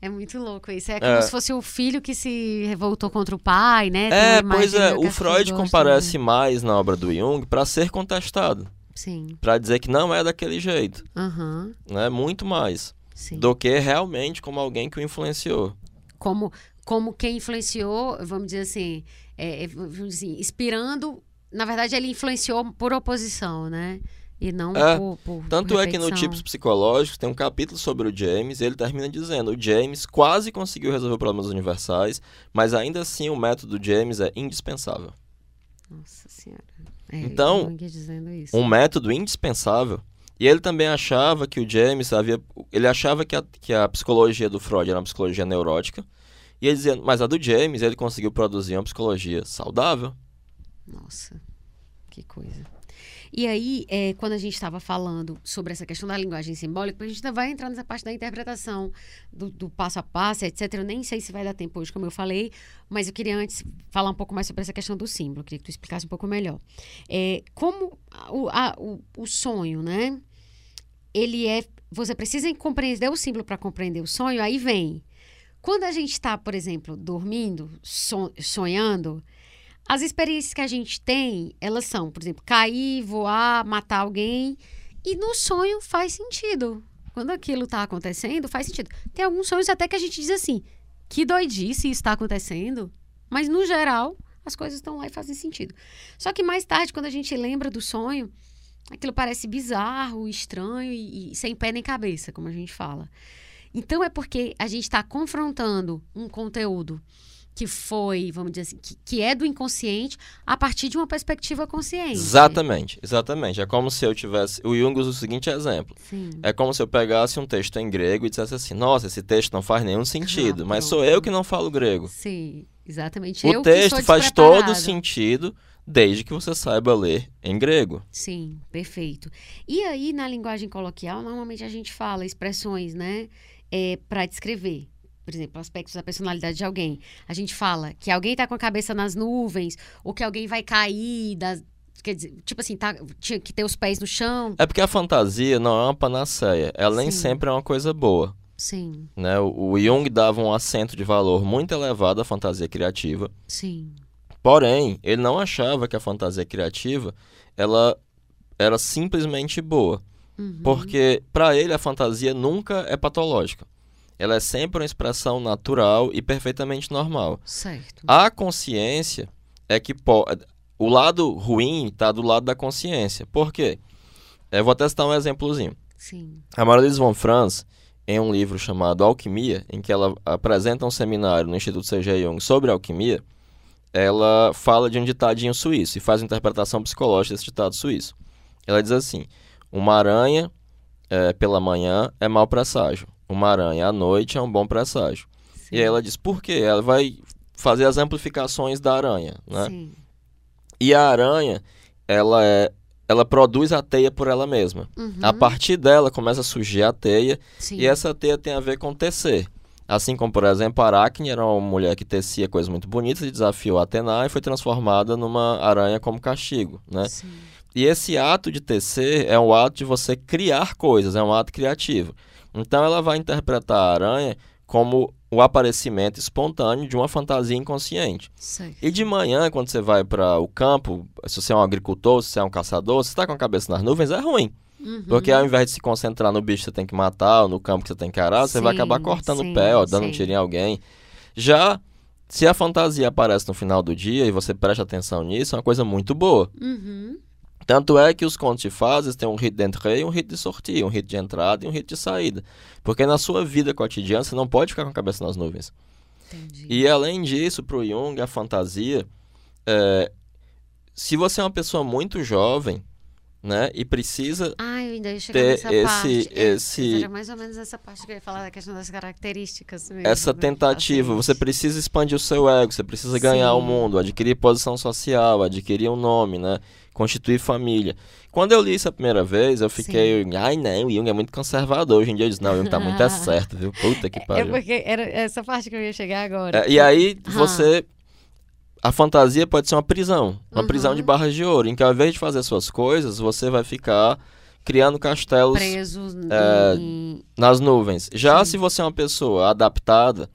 É muito louco isso. É como É. se fosse o filho que se revoltou contra o pai, né? Tem É, pois é, o Freud comparece né? mais na obra do Jung para ser contestado, Sim. para dizer que não é daquele jeito, Aham. né? Muito mais Sim. do que realmente como alguém que o influenciou. Como, como quem influenciou, vamos dizer assim, é, é, vamos dizer assim, inspirando. Na verdade, ele influenciou por oposição, né? E não É, por, por. Tanto é que no. Tipos Psicológicos tem um capítulo sobre o James, e ele termina dizendo: o James quase conseguiu resolver problemas universais, mas ainda assim o método James é indispensável. Nossa Senhora. É, Então, dizendo um método indispensável. E ele também achava que o James havia. Ele achava que a, que a psicologia do Freud era uma psicologia neurótica. E ele dizia, mas a do James ele conseguiu produzir uma psicologia saudável. Nossa, que coisa. E aí, é, quando a gente estava falando sobre essa questão da linguagem simbólica, a gente ainda vai entrar nessa parte da interpretação do, do passo a passo, etc. Eu nem sei se vai dar tempo hoje, como eu falei, mas eu queria antes falar um pouco mais sobre essa questão do símbolo. Queria que tu explicasse um pouco melhor. É, como o, a- o, o sonho, né? Ele é. Você precisa compreender o símbolo para compreender o sonho, aí vem. Quando a gente está, por exemplo, dormindo, son- sonhando, as experiências que a gente tem, elas são, por exemplo, cair, voar, matar alguém. E no sonho faz sentido. Quando aquilo está acontecendo, faz sentido. Tem alguns sonhos até que a gente diz assim, que doidice está acontecendo. Mas, no geral, as coisas estão lá e fazem sentido. Só que mais tarde, quando a gente lembra do sonho, aquilo parece bizarro, estranho e, e sem pé nem cabeça, como a gente fala. Então é porque a gente está confrontando um conteúdo que foi, vamos dizer assim, que, que é do inconsciente a partir de uma perspectiva consciente. Exatamente, exatamente. É como se eu tivesse. O Jung usa o seguinte exemplo. Sim. É como se eu pegasse um texto em grego e dissesse assim: Nossa, esse texto não faz nenhum sentido, Ah, mas sou eu que não falo grego. Sim, exatamente. O Eu texto faz todo sentido desde que você saiba ler em grego. Sim, perfeito. E aí, na linguagem coloquial, normalmente a gente fala expressões, né, é, para descrever. Por exemplo, aspectos da personalidade de alguém. A gente fala que alguém tá com a cabeça nas nuvens, ou que alguém vai cair das. Quer dizer, tipo assim, tá, tinha que ter os pés no chão. É porque a fantasia não é uma panaceia, ela nem Sim. sempre é uma coisa boa. Sim, Né? O, o Jung dava um acento de valor muito elevado à fantasia criativa, sim. porém, ele não achava que a fantasia criativa ela era simplesmente boa. Uhum. Porque, para ele, a fantasia nunca é patológica. Ela é sempre uma expressão natural e perfeitamente normal. Certo. A consciência é que po- o lado ruim está do lado da consciência. Por quê? Eu vou testar um exemplozinho. Sim. A Marlies von Franz, em um livro chamado Alquimia, em que ela apresenta um seminário no Instituto C.G. Jung sobre alquimia, ela fala de um ditadinho suíço e faz uma interpretação psicológica desse ditado suíço. Ela diz assim: Uma aranha eh, pela manhã é mau presságio, uma aranha à noite é um bom presságio. sim. E aí ela diz por quê? Ela vai fazer as amplificações da aranha, né? Sim. E a aranha, ela é ela produz a teia por ela mesma. Uhum. A partir dela começa a surgir a teia Sim. e essa teia tem a ver com tecer. Assim como, por exemplo, a Aracne era uma mulher que tecia coisas muito bonitas e desafiou a Atena e foi transformada numa aranha como castigo, né? Sim. E esse ato de tecer é um ato de você criar coisas, é um ato criativo. Então ela vai interpretar a aranha como o aparecimento espontâneo de uma fantasia inconsciente. Certo. E de manhã, quando você vai para o campo, se você é um agricultor, se você é um caçador, se você está com a cabeça nas nuvens, é ruim. Uhum. Porque ao invés de se concentrar no bicho que você tem que matar, ou no campo que você tem que arar, você vai Sim, acabar cortando sim, o pé, ó, dando um sim. tiro em alguém. Já se a fantasia aparece no final do dia e você presta atenção nisso, é uma coisa muito boa. Uhum. Tanto é que os contos de fases têm um rito de entrée e um rito de sortie, um rito de entrada e um rito de saída. Porque na sua vida cotidiana você não pode ficar com a cabeça nas nuvens. Entendi. E além disso, para o Jung, a fantasia, é, se você é uma pessoa muito jovem, né, e precisa Ah, eu ainda ia chegar ter nessa esse- parte. É, esse- Era mais ou menos essa parte que eu ia falar da questão das características mesmo. essa do tentativa, você precisa expandir o seu ego, você precisa ganhar o Sim. mundo, adquirir posição social, adquirir um nome, né, constituir família. Quando eu li isso a primeira vez, eu fiquei, ai não, o Jung é muito conservador. Hoje em dia eu disse, não, o Jung tá muito é certo, viu? Puta que É pariu. porque era essa parte que eu ia chegar agora. É, e aí Ah. você. A fantasia pode ser uma prisão. Uma Uhum. prisão de barras de ouro. Em que ao invés de fazer suas coisas, você vai ficar criando castelos Presos é, em... nas nuvens. Já Sim. se você é uma pessoa adaptada,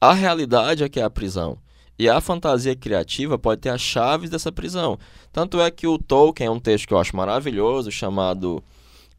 a realidade é que é a prisão. E a fantasia criativa pode ter as chaves dessa prisão. Tanto é que o Tolkien, um texto que eu acho maravilhoso, chamado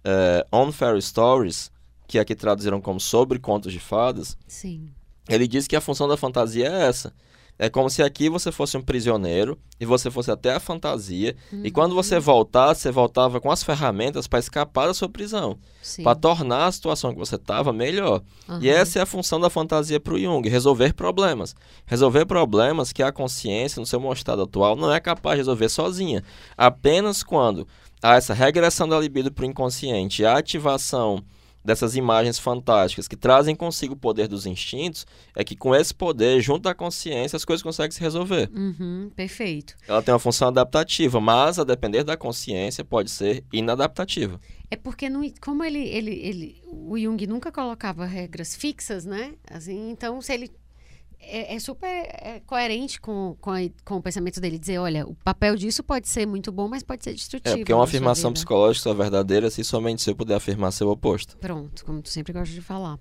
é, On Fairy Stories, que aqui traduziram como Sobre Contos de Fadas, Sim. ele diz que a função da fantasia é essa: É como se aqui você fosse um prisioneiro e você fosse até a fantasia. Uhum. E quando você voltasse, você voltava com as ferramentas para escapar da sua prisão. Para tornar a situação que você estava melhor. Uhum. E essa é a função da fantasia para o Jung: resolver problemas. Resolver problemas que a consciência, no seu estado atual, não é capaz de resolver sozinha. Apenas quando há essa regressão da libido para o inconsciente, a ativação dessas imagens fantásticas que trazem consigo o poder dos instintos, é que com esse poder, junto à consciência, as coisas conseguem se resolver. Uhum, perfeito. Ela tem uma função adaptativa, mas a depender da consciência pode ser inadaptativa. É porque não, como ele, ele, ele, o Jung nunca colocava regras fixas, né? Assim, então se ele é, é super é, coerente com, com, a, com, o pensamento dele. Dizer, olha, o papel disso pode ser muito bom, mas pode ser destrutivo. É, porque é uma afirmação psicológica verdadeira se somente você puder afirmar seu oposto. Pronto, como tu sempre gosta de falar.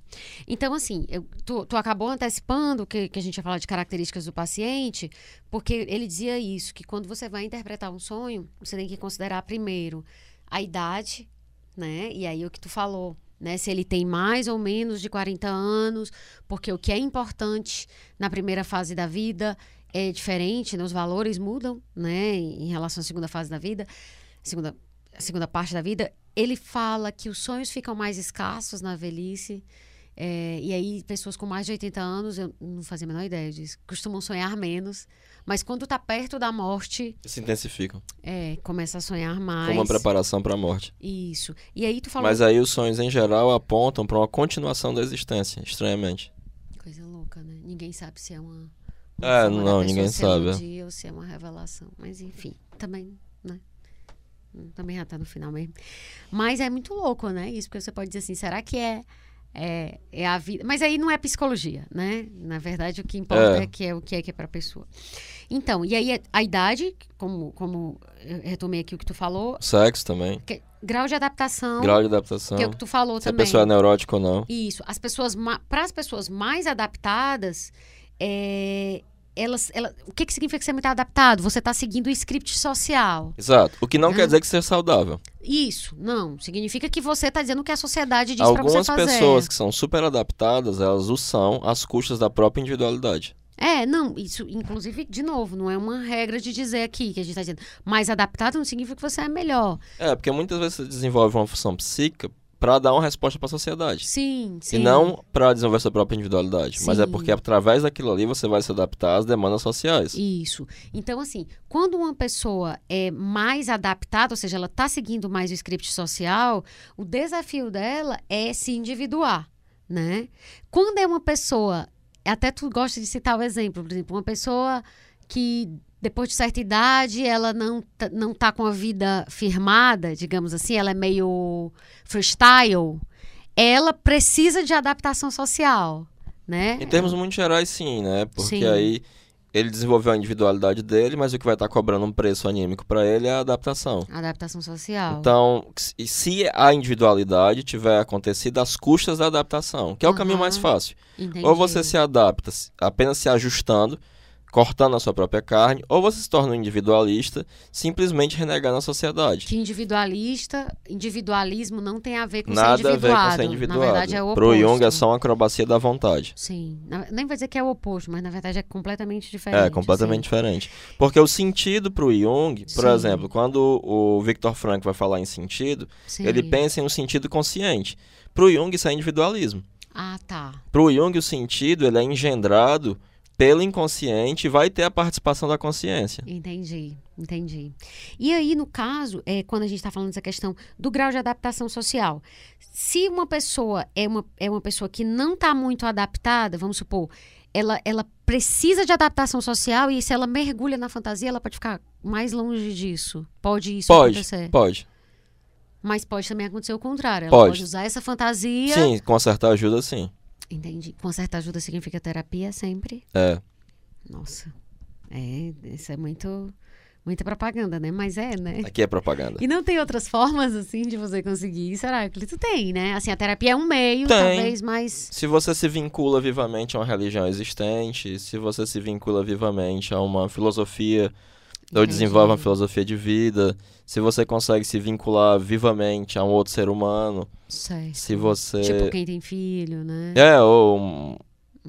Então, assim, eu, tu, tu acabou antecipando que, que a gente ia falar de características do paciente, porque ele dizia isso, que quando você vai interpretar um sonho, você tem que considerar primeiro a idade, né? E aí o que tu falou, né? Se ele tem mais ou menos de 40 anos, porque o que é importante na primeira fase da vida é diferente, né? os valores mudam, né? Em relação à segunda fase da vida, segunda, segunda parte da vida. Ele fala que os sonhos ficam mais escassos na velhice. É, e aí, pessoas com mais de 80 anos, eu não fazia a menor ideia disso, costumam sonhar menos. Mas quando está perto da morte. Se intensificam. É, começa a sonhar mais. Como uma preparação para a morte. Isso. E aí tu falou. Mas aí os sonhos, em geral, apontam para uma continuação da existência, estranhamente. Coisa louca, né? Ninguém sabe se é uma. uma é, não, ninguém se sabe. É um dia ou se é uma revelação. Mas enfim, também, né? Também já tá no final mesmo. Mas é muito louco, né? Isso, porque você pode dizer assim, será que é é, é a vida. Mas aí não é psicologia, né? Na verdade, o que importa é, é que é o que é que é para a pessoa. Então, e aí a idade, como, como eu retomei aqui o que tu falou. Sexo também. Que, grau de adaptação. Grau de adaptação. Que é o que tu falou se também. Se a pessoa é neurótica ou não. Isso. As pessoas, para as pessoas mais adaptadas, é, elas, ela, o que, que significa que você é muito adaptado? Você está seguindo o script social. Exato. O que não, quer dizer que seja saudável. Isso, não. Significa que você está dizendo que a sociedade diz para você fazer. Algumas pessoas que são super adaptadas, elas o são às custas da própria individualidade. É, não, isso, inclusive, de novo, não é uma regra de dizer aqui que a gente está dizendo. Mais adaptado não significa que você é melhor. É, porque muitas vezes você desenvolve uma função psíquica para dar uma resposta para a sociedade. Sim, sim. E não para desenvolver sua própria individualidade. Sim. Mas é porque através daquilo ali você vai se adaptar às demandas sociais. Isso. Então, assim, quando uma pessoa é mais adaptada, ou seja, ela está seguindo mais o script social, o desafio dela é se individuar, né? Quando é uma pessoa, até tu gosta de citar o exemplo, por exemplo, uma pessoa que depois de certa idade, ela não, não tá com a vida firmada, digamos assim, ela é meio freestyle, ela precisa de adaptação social, né? Em termos muito gerais, sim, né? Porque sim. aí ele desenvolveu a individualidade dele, mas o que vai estar tá cobrando um preço anímico para ele é a adaptação. Adaptação social. Então, se a individualidade tiver acontecido às custas da adaptação, que é o uhum. caminho mais fácil. Entendi. Ou você se adapta apenas se ajustando, cortando a sua própria carne, ou você se torna um individualista, simplesmente renegando a sociedade. Que individualista, individualismo não tem a ver com Nada ser individuado. a ver com ser individuado. Na verdade é o oposto. Pro Jung é só uma acrobacia da vontade. Sim. Nem vai dizer que é o oposto, mas na verdade é completamente diferente. É, completamente assim. diferente. Porque o sentido pro Jung, por Sim. exemplo, quando o Victor Frank vai falar em sentido, Sim. ele pensa em um sentido consciente. Pro Jung isso é individualismo. Ah, tá. Pro Jung o sentido ele é engendrado pelo inconsciente vai ter a participação da consciência. Entendi, entendi. E aí, no caso, é, quando a gente está falando dessa questão do grau de adaptação social, se uma pessoa é uma, é uma pessoa que não está muito adaptada, vamos supor, ela, ela precisa de adaptação social e se ela mergulha na fantasia, ela pode ficar mais longe disso. Pode isso pode, acontecer? Pode. Mas pode também acontecer o contrário. Ela pode, pode usar essa fantasia. Sim, com certa ajuda, sim. Entendi. Com certa ajuda significa terapia sempre? É. Nossa. É, isso é muito muita propaganda, né? Mas é, né? Aqui é propaganda. E não tem outras formas, assim, de você conseguir isso, Heráclito? Tem, né? Assim, a terapia é um meio, tem. talvez, mas... Se você se vincula vivamente a uma religião existente, se você se vincula vivamente a uma filosofia ou desenvolve uma filosofia de vida, se você consegue se vincular vivamente a um outro ser humano. Certo. Se você. Tipo quem tem filho, né? É, ou um,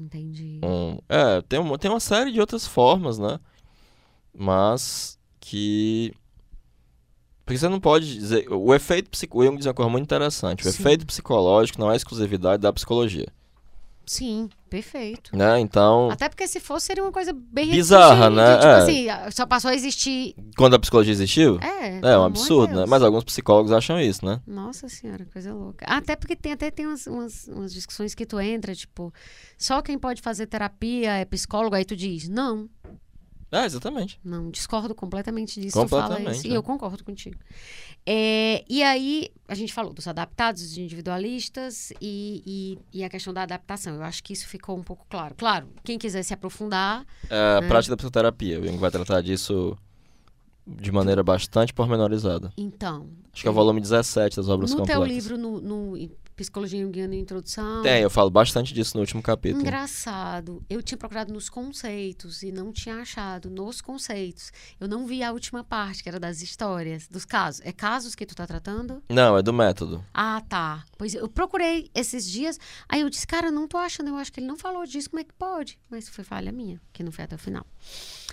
Entendi. Um, é, tem uma, tem uma série de outras formas, né? Mas que. Porque você não pode dizer. O efeito psicológico. O Jung diz uma coisa muito interessante. O Sim. efeito psicológico não é exclusividade da psicologia. Sim, perfeito. Né? Então, Até porque se fosse, seria uma coisa bem Bizarra, né? Tipo É. assim, só passou a existir. quando a psicologia existiu, É, é um absurdo, né? Deus. Mas alguns psicólogos acham isso, né? Nossa senhora, coisa louca. Até porque tem até tem umas, umas, umas discussões que tu entra, tipo, só quem pode fazer terapia é psicólogo, aí tu diz, não, É, exatamente. não, discordo completamente disso, Completamente, isso, e é. eu concordo contigo. É, e aí, a gente falou dos adaptados, dos individualistas e, e, e a questão da adaptação. Eu acho que isso ficou um pouco claro. Claro, quem quiser se aprofundar, É a Né? prática da psicoterapia. O Jung vai tratar disso de maneira bastante pormenorizada. então. Acho que é o volume 17 das obras No completas. teu livro, no, no Psicologia Junguiana Introdução. Tem, eu falo bastante disso no último capítulo. Engraçado. Eu tinha procurado nos conceitos e não tinha achado nos conceitos. Eu não vi a última parte, que era das histórias, dos casos. É casos que tu tá tratando? Não, é do método. Ah, tá. Pois eu procurei esses dias, aí eu disse, cara, não tô achando, eu acho que ele não falou disso, como é que pode? Mas foi falha minha, que não foi até o final.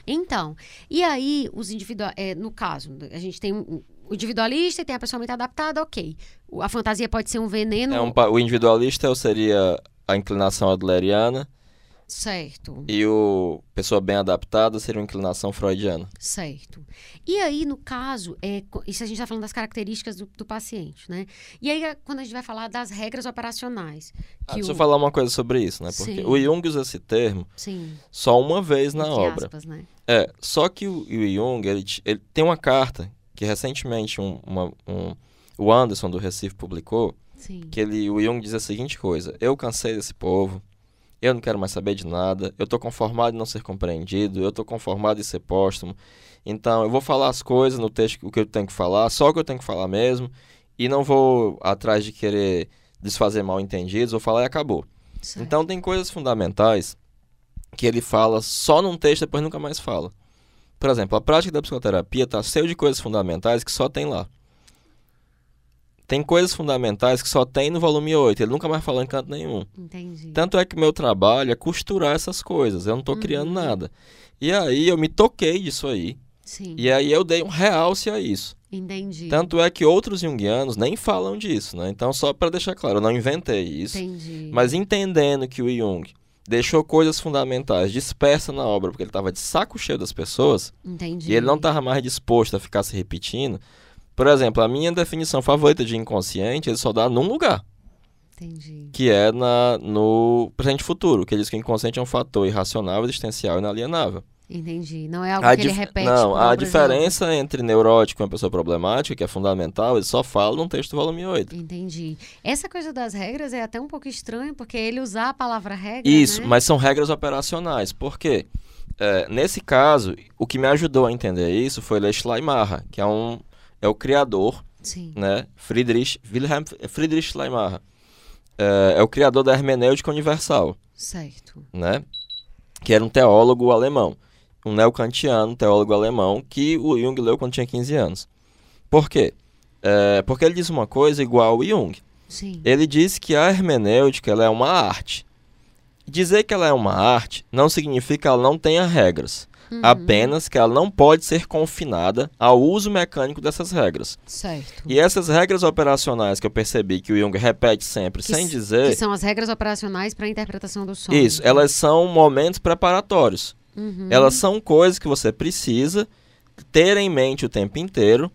Então, e aí, os individuais, no caso, a gente tem um- o individualista e tem a pessoa adaptada, ok. O- A fantasia pode ser um veneno, É um o individualista seria a inclinação adleriana certo. e o pessoa bem adaptada seria uma inclinação freudiana. Certo. E aí, no caso, é, isso a gente está falando das características do, do paciente, né? E aí, quando a gente vai falar das regras operacionais. Ah, deixa eu o, falar uma coisa sobre isso, né? Porque Sim. o Jung usa esse termo sim, só uma vez na entre obra. aspas, né? É, só que o, o Jung, ele, ele tem uma carta que recentemente um, uma- um- o Anderson do Recife publicou, Sim. que ele, o Jung diz a seguinte coisa: Eu cansei desse povo, eu não quero mais saber de nada, eu tô conformado em não ser compreendido, eu tô conformado em ser póstumo. Então, eu vou falar as coisas no texto o que eu tenho que falar, só o que eu tenho que falar mesmo, e não vou atrás de querer desfazer mal entendidos, vou falar e acabou. certo. Então, tem coisas fundamentais que ele fala só num texto e depois nunca mais fala. Por exemplo, a prática da psicoterapia está cheia de coisas fundamentais que só tem lá. Tem coisas fundamentais que só tem no volume 8, ele nunca mais falou em canto nenhum. Entendi. Tanto é que o meu trabalho é costurar essas coisas, eu não estou Uhum. criando nada. E aí eu me toquei disso aí, Sim, e aí eu dei um realce a isso. entendi. Tanto é que outros junguianos nem falam disso, né? Então, só para deixar claro, eu não inventei isso. Entendi. Mas entendendo que o Jung deixou coisas fundamentais dispersas na obra, porque ele estava de saco cheio das pessoas, Entendi. e ele não estava mais disposto a ficar se repetindo. Por exemplo, a minha definição favorita de inconsciente, ele só dá num lugar, Entendi. que é na, no presente e futuro, que ele diz que o inconsciente é um fator irracional, existencial e inalienável. Entendi. Não é algo A que ele repete. não, a diferença entre neurótico e uma pessoa problemática, que é fundamental, ele só fala num texto do volume 8. Entendi. Essa coisa das regras é até um pouco estranho, porque ele usar a palavra regra. Isso, né? mas são regras operacionais. Por quê? É, nesse caso, o que me ajudou a entender isso foi Schleiermacher, que é, um, é o criador, Sim. né? Friedrich, Wilhelm Friedrich Schleiermacher. É, é o criador da hermenêutica universal, Certo. né? Que era um teólogo alemão. Um neocantiano, teólogo alemão, que o Jung leu quando tinha 15 anos. Por quê? É, porque ele diz uma coisa igual ao Jung. Sim. Ele diz que a hermenêutica é uma arte. Dizer que ela é uma arte não significa que ela não tenha regras. Uhum. Apenas que ela não pode ser confinada ao uso mecânico dessas regras. Certo. E essas regras operacionais que eu percebi que o Jung repete sempre, Que sem dizer. Que são as regras operacionais para a interpretação do som. Isso, elas são momentos preparatórios. Uhum. Elas são coisas que você precisa ter em mente o tempo inteiro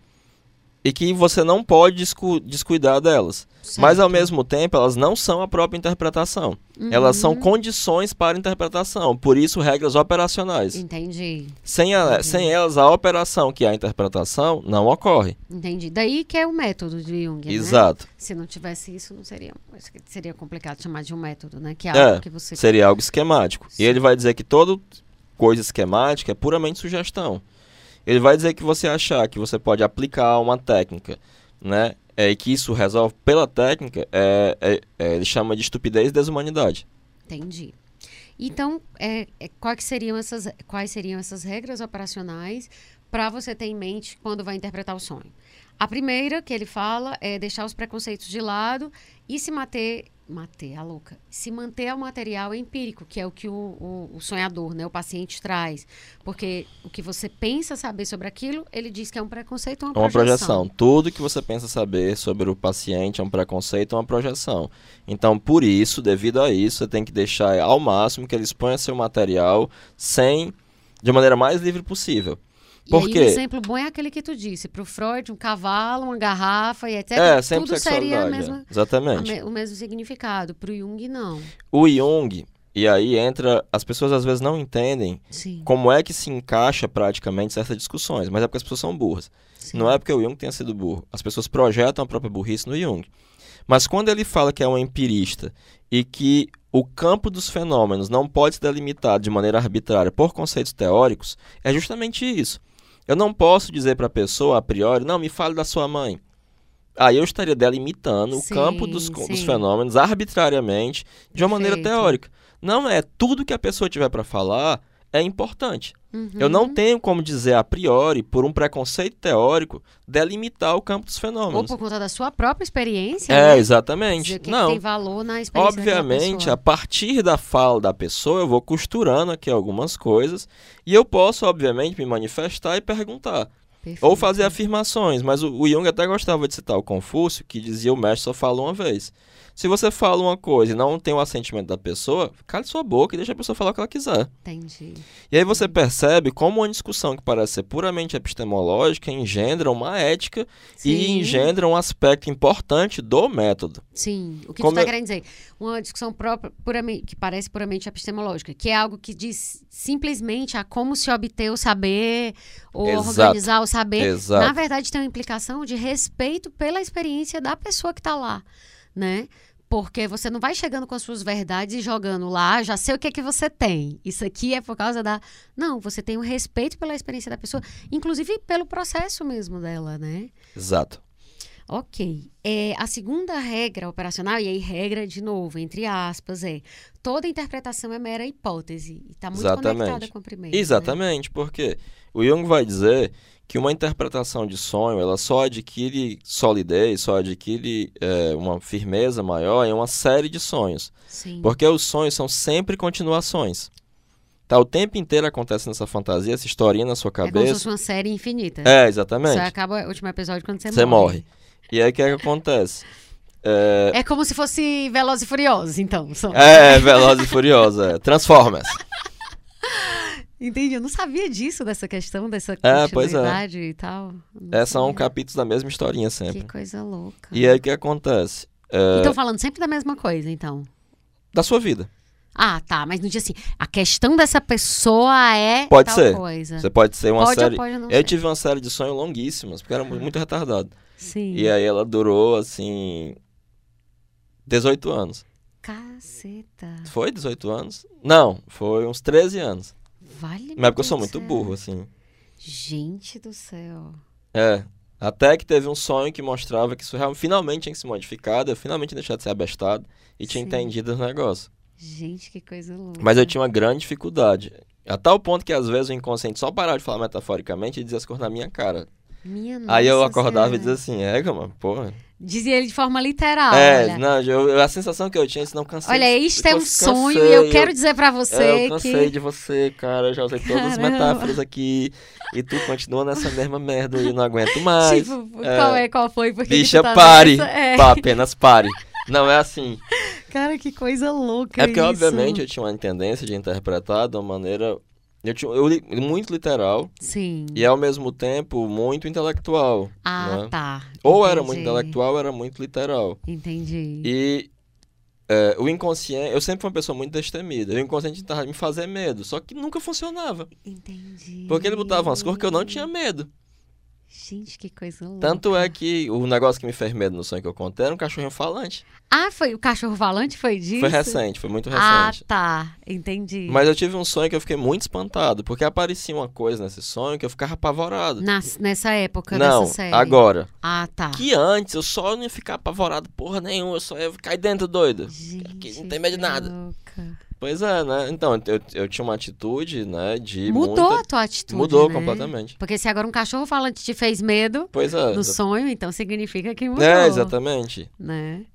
e que você não pode descu- descuidar delas. Mas ao Certo. mesmo tempo, elas não são a própria interpretação. Elas são Uhum. condições para a interpretação, por isso regras operacionais. Entendi. Sem, a- Entendi. sem elas, a operação, que é a interpretação, não ocorre. Entendi. Daí que é o método de Jung, né? Exato. Se não tivesse isso, não seria. Seria complicado chamar de um método, né? Que é É, algo que você. Seria algo esquemático. Sim. E ele vai dizer que toda coisa esquemática é puramente sugestão. Ele vai dizer que você achar que você pode aplicar uma técnica, né? É, e que isso resolve pela técnica, é, é- é- ele chama de estupidez e desumanidade. Entendi. Então, é, é, quais, seriam essas, quais seriam essas regras operacionais para você ter em mente quando vai interpretar o sonho? A primeira que ele fala é deixar os preconceitos de lado e se manter Matei a louca. Se manter ao material empírico, que é o que o, o, o, sonhador, né, o paciente traz. Porque o que você pensa saber sobre aquilo, ele diz que é um preconceito ou uma, uma projeção. projeção. Tudo que você pensa saber sobre o paciente é um preconceito ou uma projeção. Então, por isso, devido a isso, você tem que deixar ao máximo que ele exponha seu material sem, de maneira mais livre possível. Por e quê? Aí, um exemplo bom é aquele que tu disse. Para o Freud, um cavalo, uma garrafa e etc. É, sempre tudo seria a sexualidade. mesma, é. Exatamente. a me- o mesmo significado. Para o Jung, não. O Jung, e aí entra. As pessoas às vezes não entendem Sim. como é que se encaixa praticamente certas discussões, mas é porque as pessoas são burras. sim. Não é porque o Jung tenha sido burro. As pessoas projetam a própria burrice no Jung. Mas quando ele fala que é um empirista e que o campo dos fenômenos não pode ser delimitado de maneira arbitrária por conceitos teóricos, é justamente isso. Eu não posso dizer para a pessoa, a priori, não, me fale da sua mãe. Aí eu estaria delimitando Sim, o campo dos, dos fenômenos arbitrariamente, de uma maneira Perfeito. teórica. Não é tudo que a pessoa tiver para falar é importante. Eu não Uhum. tenho como dizer a priori, por um preconceito teórico, delimitar o campo dos Ou fenômenos. por conta da sua própria experiência. É, né? exatamente. Que, que não, tem valor na experiência obviamente, a partir da fala da pessoa, eu vou costurando aqui algumas coisas e eu posso, obviamente, me manifestar e perguntar. Perfeito. Ou fazer afirmações, mas o, o Jung até gostava de citar o Confúcio, que dizia o mestre só fala uma vez. Se você fala uma coisa e não tem o assentimento da pessoa, cale sua boca e deixa a pessoa falar o que ela quiser. Entendi. E aí você percebe como uma discussão que parece ser puramente epistemológica engendra uma ética e Sim. engendra um aspecto importante do método. Sim, o que Como tu está querendo dizer? Uma discussão própria, puramente, que parece puramente epistemológica, que é algo que diz simplesmente a como se obter o saber ou Exato. organizar o saber. Exato. Na verdade, tem uma implicação de respeito pela experiência da pessoa que está lá, né? Porque você não vai chegando com as suas verdades e jogando lá, "Ah, já sei o que é que você tem. Isso aqui é por causa da. Não, você tem um respeito pela experiência da pessoa, inclusive pelo processo mesmo dela, né? Exato. Ok. É, a segunda regra operacional, e aí regra de novo, entre aspas, é toda interpretação é mera hipótese. E está muito Exatamente. conectada com a primeira. né? Exatamente, porque o Jung vai dizer que uma interpretação de sonho ela só adquire solidez, só adquire é, uma firmeza maior em uma série de sonhos. Sim. Porque os sonhos são sempre continuações. Tá o tempo inteiro acontecendo essa fantasia, essa historinha na sua É como se cabeça. fosse uma série infinita. É, Você exatamente. acaba o último episódio quando você, Você morre. morre. E aí o que, é que acontece? É, É como se fosse Velozes e Furiosos, então. são- é Velozes e Furiosos, é. Transformers. Entendi. Eu não sabia disso, dessa questão, dessa É, é. continuidade e tal. Não É, são capítulos da mesma historinha sempre. Que coisa louca. E aí o que acontece? É, Então falando sempre da mesma coisa, então. da sua vida. Ah, tá. Mas no dia assim, a questão dessa pessoa é Pode tal ser. coisa. Você pode ser uma pode série. ou pode não Eu ser. tive uma série de sonhos longuíssimas, porque era mu- muito retardado. Sim. E aí ela durou, assim. 18 anos. Caceta. Foi 18 anos? Não, foi uns 13 anos. Vale. Mas é porque eu sou muito burro, assim. Gente do céu. É. Até que teve um sonho que mostrava que isso realmente, finalmente tinha que se modificado, eu finalmente tinha deixado de ser abestado e tinha Sim. entendido o negócio. Gente, que coisa louca. Mas eu tinha uma grande dificuldade. A tal ponto que às vezes o inconsciente só parava de falar metaforicamente e dizia as coisas na minha cara. Minha Aí eu acordava Senhora. e dizia assim, é, mano, porra. Dizia ele de forma literal. é, olha. não, eu, a sensação que eu tinha, se não cansei. Olha, isto é um cansei, sonho e eu quero dizer pra você É, eu cansei que. de você, cara. Eu já usei todas as metáforas aqui. E tu continua nessa mesma merda e eu não aguento mais. Tipo, é. qual é, qual foi? Por que que Bicha, tá pare. É. Pá, apenas pare. Não é assim. Cara, que coisa louca. É porque, isso. obviamente, eu tinha uma tendência de interpretar de uma maneira. Eu eu li muito literal Sim. e, ao mesmo tempo, muito intelectual. Ah, né? tá. Ou era muito Entendi. intelectual ou era muito literal. Entendi. E é, o inconsciente. Eu sempre fui uma pessoa muito destemida. O inconsciente tentava me fazer medo, só que nunca funcionava. Entendi. Porque ele botava umas cores que eu não tinha medo. Gente, que coisa louca. Tanto é que o negócio que me fez medo no sonho que eu contei era um cachorrinho falante. Ah, foi o cachorro falante? Foi disso? Foi recente, foi muito Ah, recente. tá. Entendi. Mas eu tive um sonho que eu fiquei muito espantado, porque aparecia uma coisa nesse sonho que eu ficava apavorado. Nas- nessa época não, dessa série. agora. Ah, tá. Que antes eu só não ia ficar apavorado porra nenhuma, eu só ia cair dentro doido. Gente, não tem medo de nada. louca. Pois é, né? Então, eu, eu tinha uma atitude, né, de Mudou muita... a tua atitude, Mudou né? completamente. Porque se agora um cachorro falante te fez medo Pois é. no sonho, então significa que mudou. É, exatamente. Né?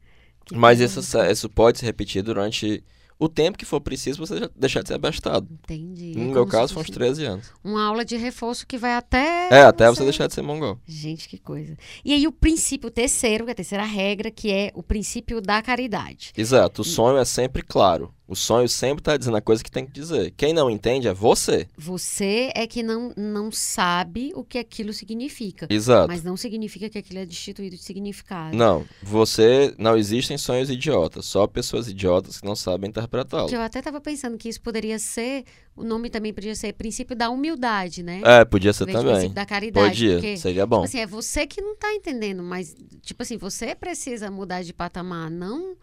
Mas isso, isso pode se repetir durante o tempo que for preciso você deixar de ser abestado. Entendi. No É meu caso, foram uns fosse 13 anos. Uma aula de reforço que vai até. É, até você deixar de ser mongol. Gente, que coisa. E aí o princípio terceiro, que é a terceira regra, que é o princípio da caridade. Exato, o sonho é sempre claro. O sonho sempre está dizendo a coisa que tem que dizer. Quem não entende é você. Você é que não, não sabe o que aquilo significa. Exato. Mas não significa que aquilo é destituído de significado. Não, você não existem sonhos idiotas, só pessoas idiotas que não sabem interpretá-lo. Eu até estava pensando que isso poderia ser, o nome também podia ser princípio da humildade, né? É, podia ser também. princípio da caridade. Podia, porque, seria bom. Tipo assim, é você que não tá entendendo, mas, tipo assim, você precisa mudar de patamar, não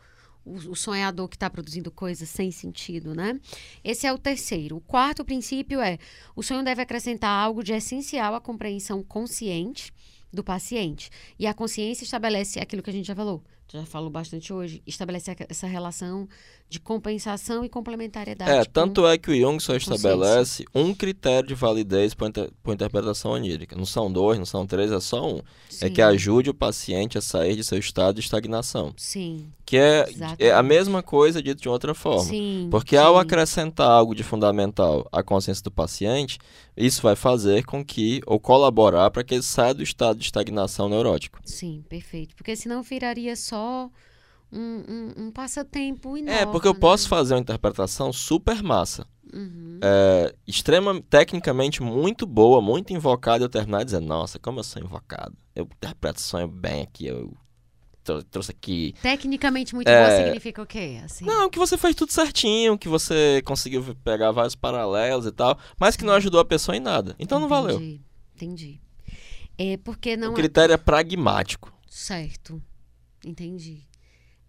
o, sonhador que está produzindo coisas sem sentido, né? Esse é o terceiro. O quarto princípio é: o sonho deve acrescentar algo de essencial à compreensão consciente do paciente. E a consciência estabelece aquilo que a gente já falou, já falou bastante hoje, estabelece a- essa relação de compensação e complementariedade. É, tanto é que o Jung só estabelece um critério de validez para interpretação onírica. Não são dois, não são três, é só um. É Sim, que ajude o paciente a sair de seu estado de estagnação. Sim, Que é, é a mesma coisa dito de outra forma. sim. Porque ao sim. acrescentar algo de fundamental à consciência do paciente, isso vai fazer com que, ou colaborar para que ele saia do estado de estagnação neurótico. Sim, perfeito. Porque senão viraria só um, um, um passatempo inócuo. É, porque eu né? posso fazer uma interpretação super massa. Uhum. é, extrema, tecnicamente muito boa, muito invocada, e eu terminar e dizer, nossa, como eu sou invocado. Eu interpreto sonho bem aqui, eu trou- trouxe aqui. Tecnicamente muito É. boa significa o quê? Assim? Não, que você fez tudo certinho, que você conseguiu pegar vários paralelos e tal, mas que não ajudou a pessoa em nada. Então não valeu. Entendi, Entendi. É porque não O é critério é pragmático. certo. Entendi.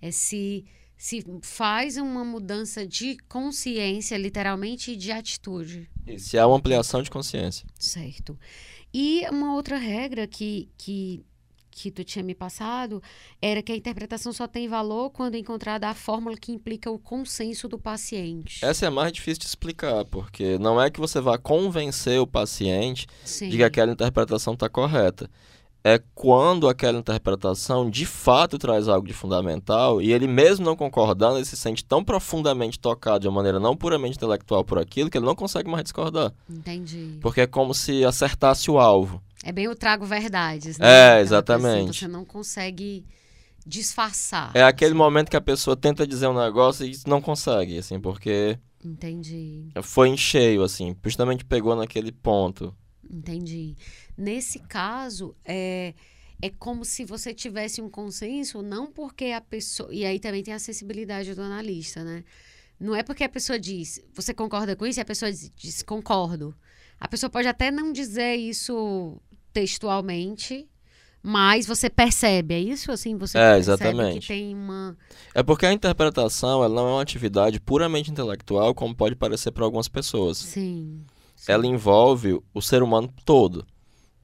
É se se faz uma mudança de consciência, literalmente, e de atitude. E se há uma ampliação de consciência. Certo. E uma outra regra que, que, que tu tinha me passado era que a interpretação só tem valor quando encontrada a fórmula que implica o consenso do paciente. Essa é mais difícil de explicar, porque não é que você vá convencer o paciente Sim. de que aquela interpretação está correta. É quando aquela interpretação de fato traz algo de fundamental e ele mesmo não concordando, ele se sente tão profundamente tocado de uma maneira não puramente intelectual por aquilo que ele não consegue mais discordar. Entendi. Porque é como se acertasse o alvo. É bem o trago verdades, É, né? Coisa exatamente. assim, você não consegue disfarçar. É aquele assim. momento que a pessoa tenta dizer um negócio e não consegue, assim, porque Entendi, foi em cheio, assim, justamente pegou naquele ponto. Entendi. Nesse caso, é, é como se você tivesse um consenso, não porque a pessoa. E aí também tem a sensibilidade do analista, né? Não é porque a pessoa diz, você concorda com isso? E a pessoa diz, diz, concordo. A pessoa pode até não dizer isso textualmente, mas você percebe, é isso? Assim, você É, percebe exatamente. que tem uma. É porque a interpretação ela não é uma atividade puramente intelectual, como pode parecer para algumas pessoas. Sim. Ela envolve o ser humano todo.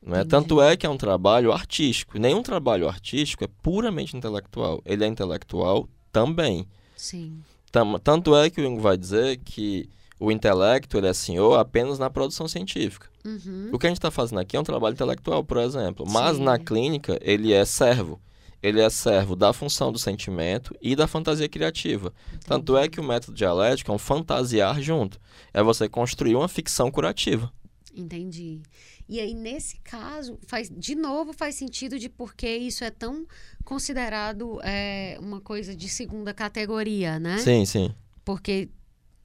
Não é? Tanto é que é um trabalho artístico. Nenhum trabalho artístico é puramente intelectual. Ele é intelectual também. Sim. Tam- Tanto é que o Jung vai dizer que o intelecto ele é senhor apenas na produção científica. Uhum. O que a gente está fazendo aqui é um trabalho intelectual, por exemplo. Mas Sim. na clínica, ele é servo. Ele é servo da função do sentimento e da fantasia criativa. Tanto é que o método dialético é um fantasiar junto. É você construir uma ficção curativa. Entendi. E aí, nesse caso, faz, de novo faz sentido de por que isso é tão considerado é, uma coisa de segunda categoria, né? Sim, sim. Porque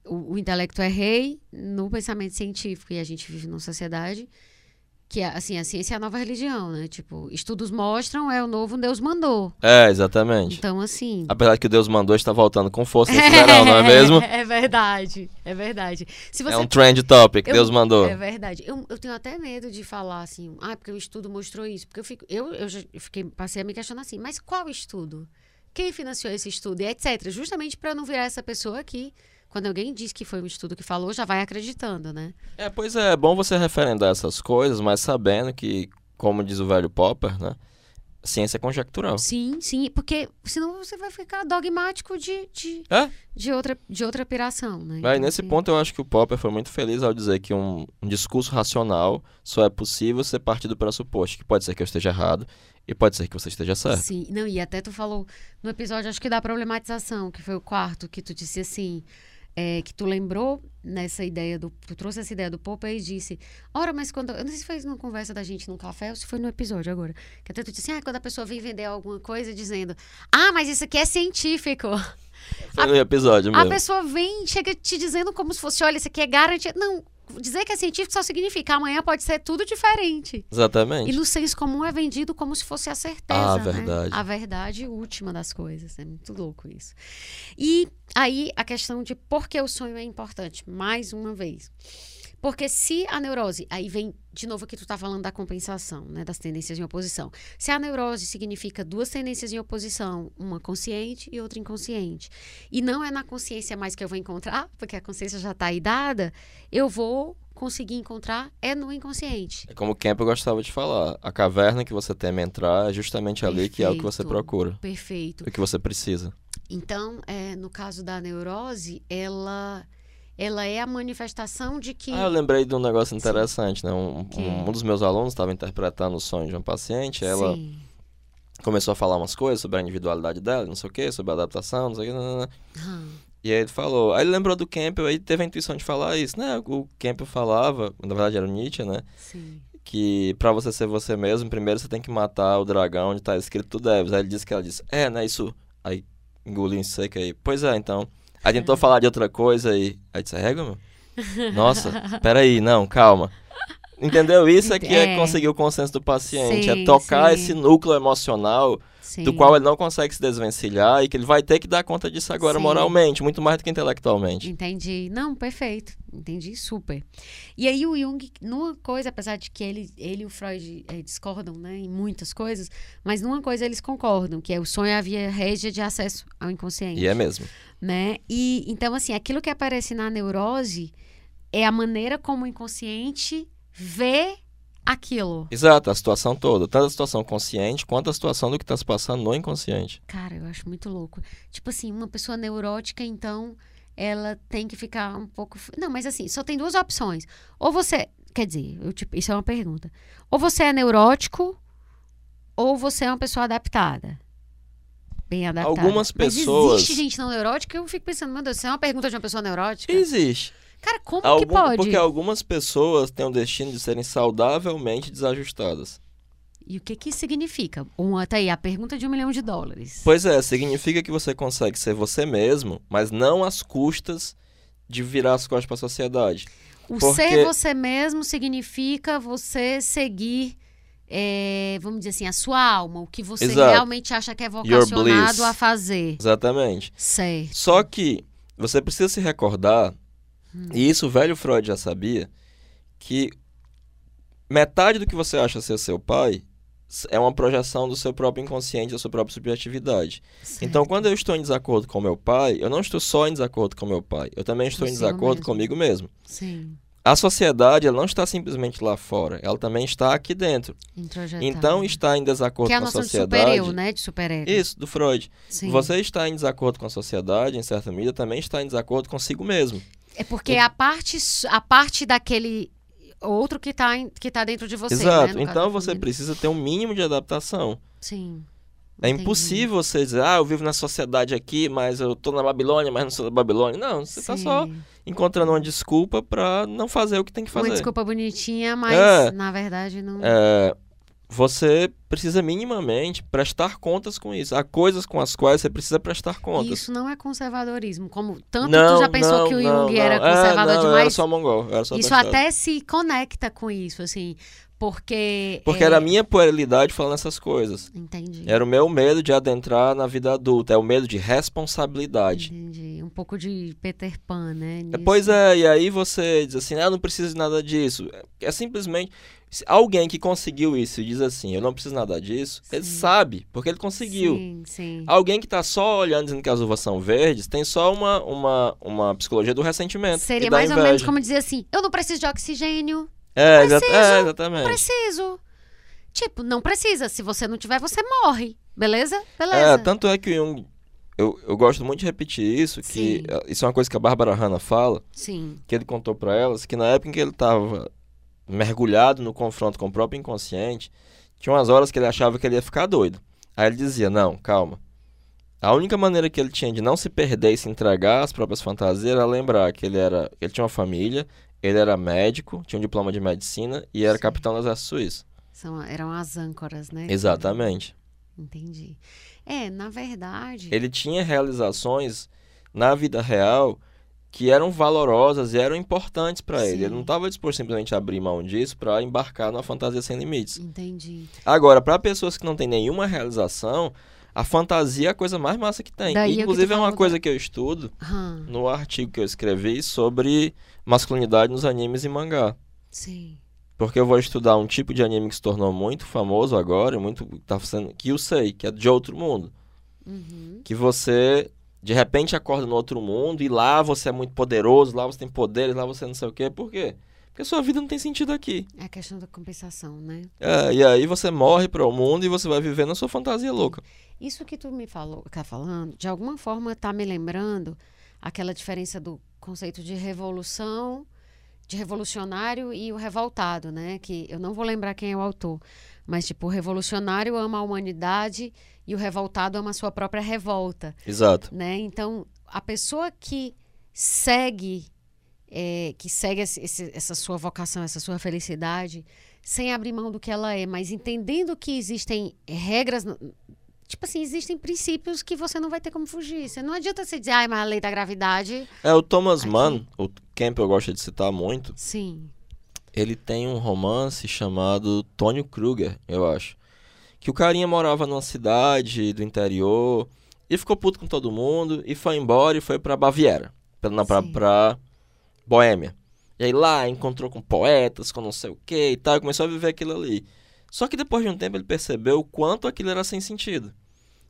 o, o intelecto é rei no pensamento científico e a gente vive numa sociedade que, assim, a ciência é a nova religião, né? Tipo, estudos mostram, é o novo Deus mandou. É, exatamente. Então, assim... Apesar de que o Deus mandou está voltando com força nesse verão, não é mesmo? É verdade, é verdade. Se você É um trend topic, Eu- Deus mandou. É verdade. Eu, eu tenho até medo de falar assim, ah, porque o estudo mostrou isso. Porque eu, fico, eu, eu já fiquei, passei a me questionar assim, mas qual estudo? Quem financiou esse estudo? E etc. Justamente para não virar essa pessoa que, quando alguém diz que foi um estudo que falou, já vai acreditando, né? É, pois é, é bom você referendar essas coisas, mas sabendo que, como diz o velho Popper, né? ciência conjectural. Sim, sim, porque senão você vai ficar dogmático de, de, É? de, outra, de outra operação, né? Então, nesse ponto, eu acho que o Popper foi muito feliz ao dizer que um, um discurso racional só é possível ser partido do pressuposto que pode ser que eu esteja errado e pode ser que você esteja certo. Sim, não, e até tu falou no episódio, acho que da problematização, que foi o quarto, que tu disse assim, é, que tu lembrou nessa ideia do. Tu trouxe essa ideia do Popper e disse, ora, mas quando. Eu não sei se foi numa conversa da gente num café ou se foi no episódio agora. Que até tu disse assim, ah, quando a pessoa vem vender alguma coisa dizendo, ah, mas isso aqui é científico. Foi no episódio A mesmo. pessoa vem, chega te dizendo como se fosse, olha, isso aqui é garantido. Não, dizer que é científico só significa amanhã pode ser tudo diferente. Exatamente. E no senso comum é vendido como se fosse a certeza. Ah, né? verdade. A verdade última das coisas. É muito louco isso. E aí a questão de por que o sonho é importante, mais uma vez. Porque se a neurose, aí vem de novo que tu tá falando da compensação, né, das tendências em oposição. Se a neurose significa duas tendências em oposição, uma consciente e outra inconsciente, e não é na consciência mais que eu vou encontrar, porque a consciência já tá aí dada, eu vou conseguir encontrar é no inconsciente. É como o Campbell gostava de falar. A caverna que você teme entrar é justamente ali que é o que você Perfeito. procura. Perfeito. O que você precisa. Então, é, no caso da neurose, ela, ela é a manifestação de que. Ah, eu lembrei de um negócio interessante, né? Um, Que? um, dos meus alunos estava interpretando o sonho de uma paciente, ela Sim. começou a falar umas coisas sobre a individualidade dela, não sei o quê, sobre a adaptação, não sei o quê. não, não, não. Ah, E aí ele falou, aí ele lembrou do Campbell, aí teve a intuição de falar isso, né? O Campbell falava, na verdade era o Nietzsche, né? sim. Que pra você ser você mesmo, primeiro você tem que matar o dragão onde tá escrito tu deves. Aí ele disse que ela disse, é, né, isso. Aí engoliu em seco aí, pois é, então. Aí tentou falar de outra coisa e. Aí disse, régua, meu? Nossa, peraí, não, calma. Entendeu? Isso é que é, É. conseguir o consenso do paciente, Sim, é tocar sim. esse núcleo emocional sim. do qual ele não consegue se desvencilhar e que ele vai ter que dar conta disso agora moralmente, muito mais do que intelectualmente. Entendi. Não, perfeito. Entendi super. E aí o Jung, numa coisa, apesar de que ele, ele e o Freud eh, discordam né, em muitas coisas, mas numa coisa eles concordam, que é o sonho é a via régia de acesso ao inconsciente. E é mesmo. Né? E então assim, aquilo que aparece na neurose é a maneira como o inconsciente vê aquilo. Exato, a situação toda, tanto a situação consciente quanto a situação do que está se passando no inconsciente. Cara, eu acho muito louco. Tipo assim, uma pessoa neurótica, então, ela tem que ficar um pouco. Não, mas assim, só tem duas opções. Ou você. Quer dizer, eu, tipo, isso é uma pergunta. Ou você é neurótico, ou você é uma pessoa adaptada. Bem adaptada. Algumas Mas pessoas- existe gente não neurótica? Eu fico pensando, meu Deus, isso é uma pergunta de uma pessoa neurótica? Existe. Cara, como que Algum- pode? Porque algumas pessoas têm o destino de serem saudavelmente desajustadas. E o que que isso significa? Uma, tá aí, a pergunta de um milhão de dólares. Pois é, significa que você consegue ser você mesmo, mas não às custas de virar as costas para a sociedade. O porque- ser você mesmo significa você seguir, é, vamos dizer assim, a sua alma, o que você Exato. realmente acha que é vocacionado a fazer. Exatamente. Certo. Só que você precisa se recordar, Hum. e isso o velho Freud já sabia, que metade do que você acha ser seu pai é uma projeção do seu próprio inconsciente, da sua própria subjetividade. certo. Então, quando eu estou em desacordo com meu pai, eu não estou só em desacordo com meu pai, eu também estou em Consigo desacordo mesmo. comigo mesmo. Sim, A sociedade, ela não está simplesmente lá fora, ela também está aqui dentro. Então, estar em desacordo Que é a com a noção de sociedade. super-eu, né? De super-ego. Isso, do Freud. Sim. Você está em desacordo com a sociedade, em certa medida, também está em desacordo consigo mesmo. É porque a parte, a parte daquele outro que tá, em- que tá dentro de você, Exato. né? No caso então você precisa ter um mínimo de adaptação. Sim. É Entendi. impossível você dizer, ah, eu vivo na sociedade aqui, mas eu tô na Babilônia, mas não sou da Babilônia. Não, você tá só Sim. encontrando uma desculpa pra não fazer o que tem que Uma fazer. desculpa bonitinha, mas É. na verdade não. É, você precisa minimamente prestar contas com isso. Há coisas com as quais você precisa prestar contas. Isso não é conservadorismo. Como tanto não, tu já pensou não, que o não, Jung era não. É, conservador não, Eu era demais? só mongol, era só Isso até se conecta com isso, assim, porque. Porque é, era a minha puerilidade falando essas coisas. Entendi. Era o meu medo de adentrar na vida adulta, é o medo de responsabilidade. Entendi. Um pouco de Peter Pan, né? É, nisso. Pois é, e aí você diz assim, ah, eu não preciso de nada disso. É, é simplesmente. alguém que conseguiu isso e diz assim, eu não preciso nada disso, ele Sim. sabe, porque ele conseguiu. Sim, sim. Alguém que tá só olhando dizendo que as uvas são verdes, tem só uma, uma, uma psicologia do ressentimento. Seria mais ou menos como dizer assim: eu não preciso de oxigênio, É, exa- preciso, é, não exatamente. preciso. Tipo, não precisa. Se você não tiver, você morre. Beleza? Beleza. É, tanto é que o Jung. Eu, eu gosto muito de repetir isso, que Sim. eh, isso é uma coisa que a Bárbara Hanna fala, Sim. que ele contou pra elas, que na época em que ele estava mergulhado no confronto com o próprio inconsciente, tinha umas horas que ele achava que ele ia ficar doido. Aí ele dizia: Não, calma. A única maneira que ele tinha de não se perder e se entregar às próprias fantasias era lembrar que ele era, ele tinha uma família, ele era médico, tinha um diploma de medicina e era Sim. capitão do exército suíço. São, eram as âncoras, né? Exatamente. Entendi. É, na verdade. Ele tinha realizações na vida real que eram valorosas e eram importantes pra ele. Ele não estava disposto simplesmente a abrir mão disso para embarcar numa fantasia sem limites. Entendi. Agora, para pessoas que não têm nenhuma realização, a fantasia é a coisa mais massa que tem. Daí é Inclusive é uma coisa da- que eu estudo Hum, no artigo que eu escrevi sobre masculinidade nos animes e mangá. sim. Porque eu vou estudar um tipo de anime que se tornou muito famoso agora, muito tá sendo que eu sei, que é de outro mundo, Uhum. que você de repente acorda no outro mundo e lá você é muito poderoso, lá você tem poderes, lá você não sei o quê. Por quê? Porque sua vida não tem sentido aqui. É a questão da compensação, né? É, e aí você morre para o mundo e você vai viver na sua fantasia louca. Isso que tu me falou, tá falando, de alguma forma tá me lembrando aquela diferença do conceito de revolução, de revolucionário e o revoltado, né? Que eu não vou lembrar quem é o autor, mas tipo, o revolucionário ama a humanidade e o revoltado ama a sua própria revolta, Exato. né? Então, a pessoa que segue é, que segue esse- essa sua vocação, essa sua felicidade, sem abrir mão do que ela é, mas entendendo que existem regras, tipo assim, existem princípios que você não vai ter como fugir. Você não adianta você dizer, ai, mas a lei da gravidade. É, o Thomas Aqui. Mann, o Campbell gosta de citar muito, Sim. ele tem um romance chamado Tônio Kruger, eu acho. Que o carinha morava numa cidade do interior e ficou puto com todo mundo e foi embora e foi pra Baviera, pra, pra, pra Boêmia. E aí lá encontrou com poetas, com não sei o que e tal, e começou a viver aquilo ali. Só que depois de um tempo ele percebeu o quanto aquilo era sem sentido.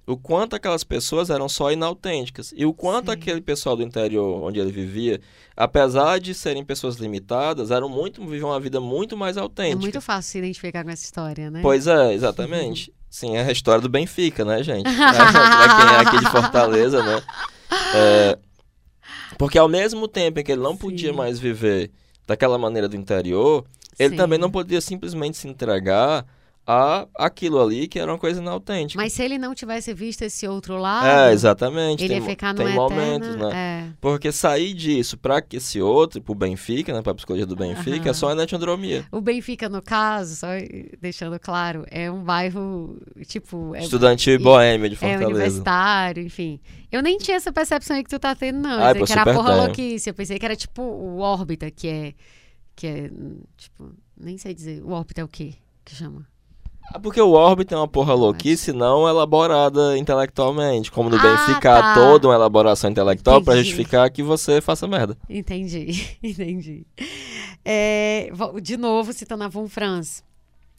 O quanto aquelas pessoas eram só inautênticas. E o quanto Sim. aquele pessoal do interior onde ele vivia, apesar de serem pessoas limitadas, eram muito, viviam uma vida muito mais É autêntica. muito fácil se identificar com essa história, né? Pois é, exatamente. Sim, é a história do Benfica, né, gente? É, pra quem é aqui de Fortaleza, né? É, porque ao mesmo tempo em que ele não podia Sim. mais viver daquela maneira do interior, ele Sim. também não podia simplesmente se entregar a aquilo ali que era uma coisa inautêntica. Mas se ele não tivesse visto esse outro lado, É, exatamente. ele tem, ia ficar no tem momentos, né? É. Porque sair disso pra que esse outro, pro Benfica, né, pra psicologia do Benfica, Aham. é só anetiandromia. O Benfica, no caso, só deixando claro, é um bairro, tipo, é, Estudantil e boêmia de é Fortaleza. universitário, enfim. Eu nem tinha essa percepção aí que tu tá tendo, não. Eu Ai, pensei pô, que era porra tenho. louquice. Eu pensei que era tipo o órbita, que é. Que é. Tipo, nem sei dizer. O órbita é o quê? Que chama? Ah, Porque o Orbit é uma porra louquice não elaborada intelectualmente. Como no Ah, Benfica tá. toda uma elaboração intelectual pra Entendi. justificar que você faça merda. Entendi, entendi. É, de novo, citando a Von Franz.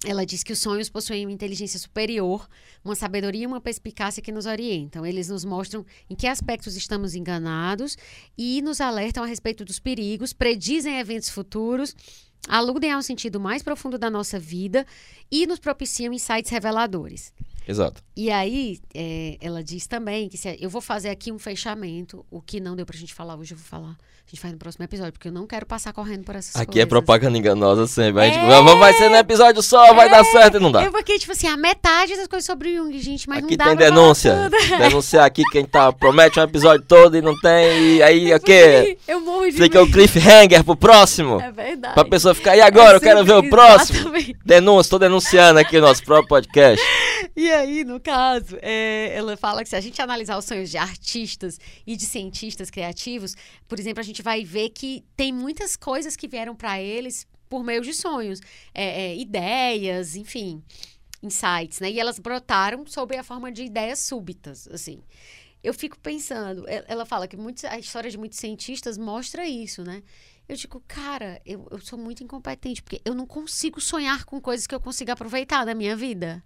Ela diz que os sonhos possuem uma inteligência superior, uma sabedoria e uma perspicácia que nos orientam. Eles nos mostram em que aspectos estamos enganados e nos alertam a respeito dos perigos, predizem eventos futuros, aludem ao sentido mais profundo da nossa vida e nos propiciam insights reveladores. Exato. E aí, é, ela diz também que se eu vou fazer aqui um fechamento, o que não deu pra gente falar hoje, eu vou falar. A gente faz no próximo episódio, porque eu não quero passar correndo por essas coisas. Aqui é propaganda enganosa sempre. A gente, É. "Vamos- vai ser no episódio só, vai dar certo e não dá. Eu porque, tipo assim, a metade das coisas sobre o Jung, gente, mas Aqui não dá tem pra falar denúncia. Denunciar aqui quem tá, promete um episódio todo e não tem. E aí o quê? Eu morro de Fica o medo. cliffhanger pro próximo. É verdade. Pra pessoa ficar, e agora? Eu quero ver o próximo. Exatamente. Denúncia, tô denunciando aqui o nosso próprio podcast. E aí, no caso, é, ela fala que se a gente analisar os sonhos de artistas e de cientistas criativos, por exemplo, a gente vai ver que tem muitas coisas que vieram para eles por meio de sonhos, É, é, ideias, enfim, insights, né? E elas brotaram sob a forma de ideias súbitas, assim. Eu fico pensando, ela fala que muitos, a história de muitos cientistas mostra isso, né? Eu digo, cara, eu, eu sou muito incompetente, porque eu não consigo sonhar com coisas que eu consiga aproveitar da minha vida.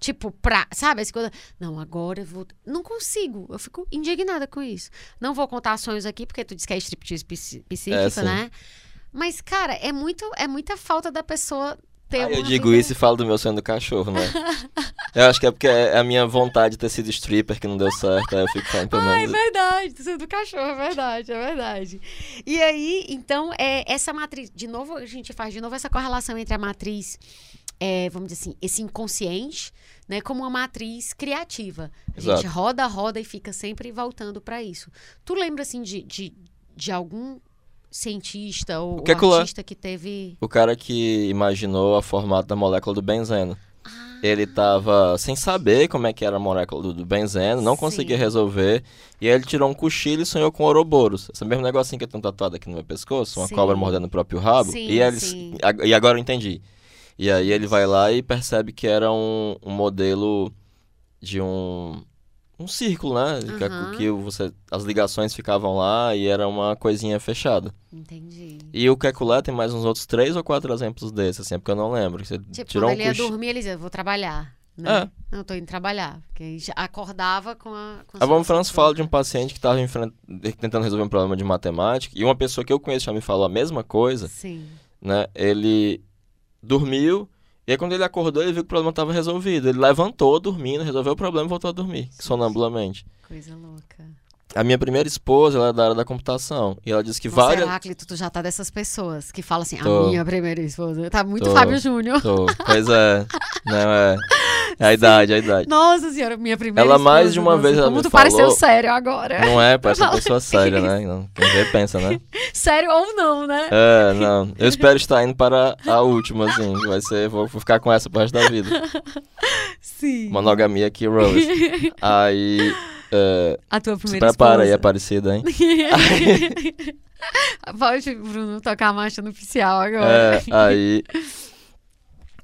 Tipo, pra, sabe? Essa coisa, não, agora eu vou. Não consigo. Eu fico indignada com isso. Não vou contar sonhos aqui, porque tu disse que é striptease psíquico, É, né? Mas, cara, é, muito, é muita falta da pessoa ter Ah, eu digo vida- isso e falo do meu sonho do cachorro, né? eu acho que é porque é a minha vontade de ter sido stripper que não deu certo, aí eu fico falando pelo Ah, é menos. verdade, do do cachorro, é verdade, é verdade. E aí, então, é, essa matriz, de novo, a gente faz de novo essa correlação entre a matriz, é, vamos dizer assim, esse inconsciente, né, como uma matriz criativa. A gente roda, roda e fica sempre voltando para isso. Tu lembra, assim, de, de, de algum cientista ou, que é ou que lá- artista que teve... O cara que imaginou o formato da molécula do benzeno. Ah, Ele tava sem saber como é que era a molécula do, do benzeno, não conseguia Sim. resolver. E aí ele tirou um cochilo e sonhou com Ouroboros. Esse mesmo negocinho que eu tenho tatuado aqui no meu pescoço, uma Sim. cobra mordendo o próprio rabo. Sim, e, ele, e agora eu entendi. E aí ele vai lá e percebe que era um, um modelo de um um círculo, né? Que- Aham. Que, você as ligações ficavam lá e era uma coisinha fechada. entendi. E o Kekulé tem mais uns outros três ou quatro exemplos desses, assim, é porque eu não lembro. Você Tipo, tirou quando um ele ia dormir, ele dizia, vou trabalhar. Né? É. Não, tô indo trabalhar. Porque acordava com a. Com A Von solução Franz fala de um paciente que estava tentando resolver um problema de matemática e uma pessoa que eu conheço já me falou a mesma coisa, Sim. né? Ele dormiu e aí quando ele acordou ele viu que o problema estava resolvido. Ele levantou dormindo, resolveu o problema e voltou a dormir, sonambulamente. Coisa louca. A minha primeira esposa, ela é da área da computação e ela disse que Nossa, várias... Heráclito, tu já tá dessas pessoas que falam assim, Tô. a minha primeira esposa. Tá muito Tô. Fábio Júnior. Tô, Pois é, não é... É a idade, é a idade. Nossa senhora, minha primeira Ela mais esposa, de uma nossa, vez ela me tu pareceu falou- sério agora. Não é, parece uma pessoa séria, né? Não, Quem vê pensa, né? Sério ou não, né? É, não. Eu espero estar indo para a última, assim. Vai ser. Vou, ficar com essa pro resto da vida. Sim. Monogamia aqui, Rose. Aí. É, A tua se primeira prepara aí, esposa. Aparecida, hein? Pode, Bruno, tocar a marcha no oficial agora. É, aí.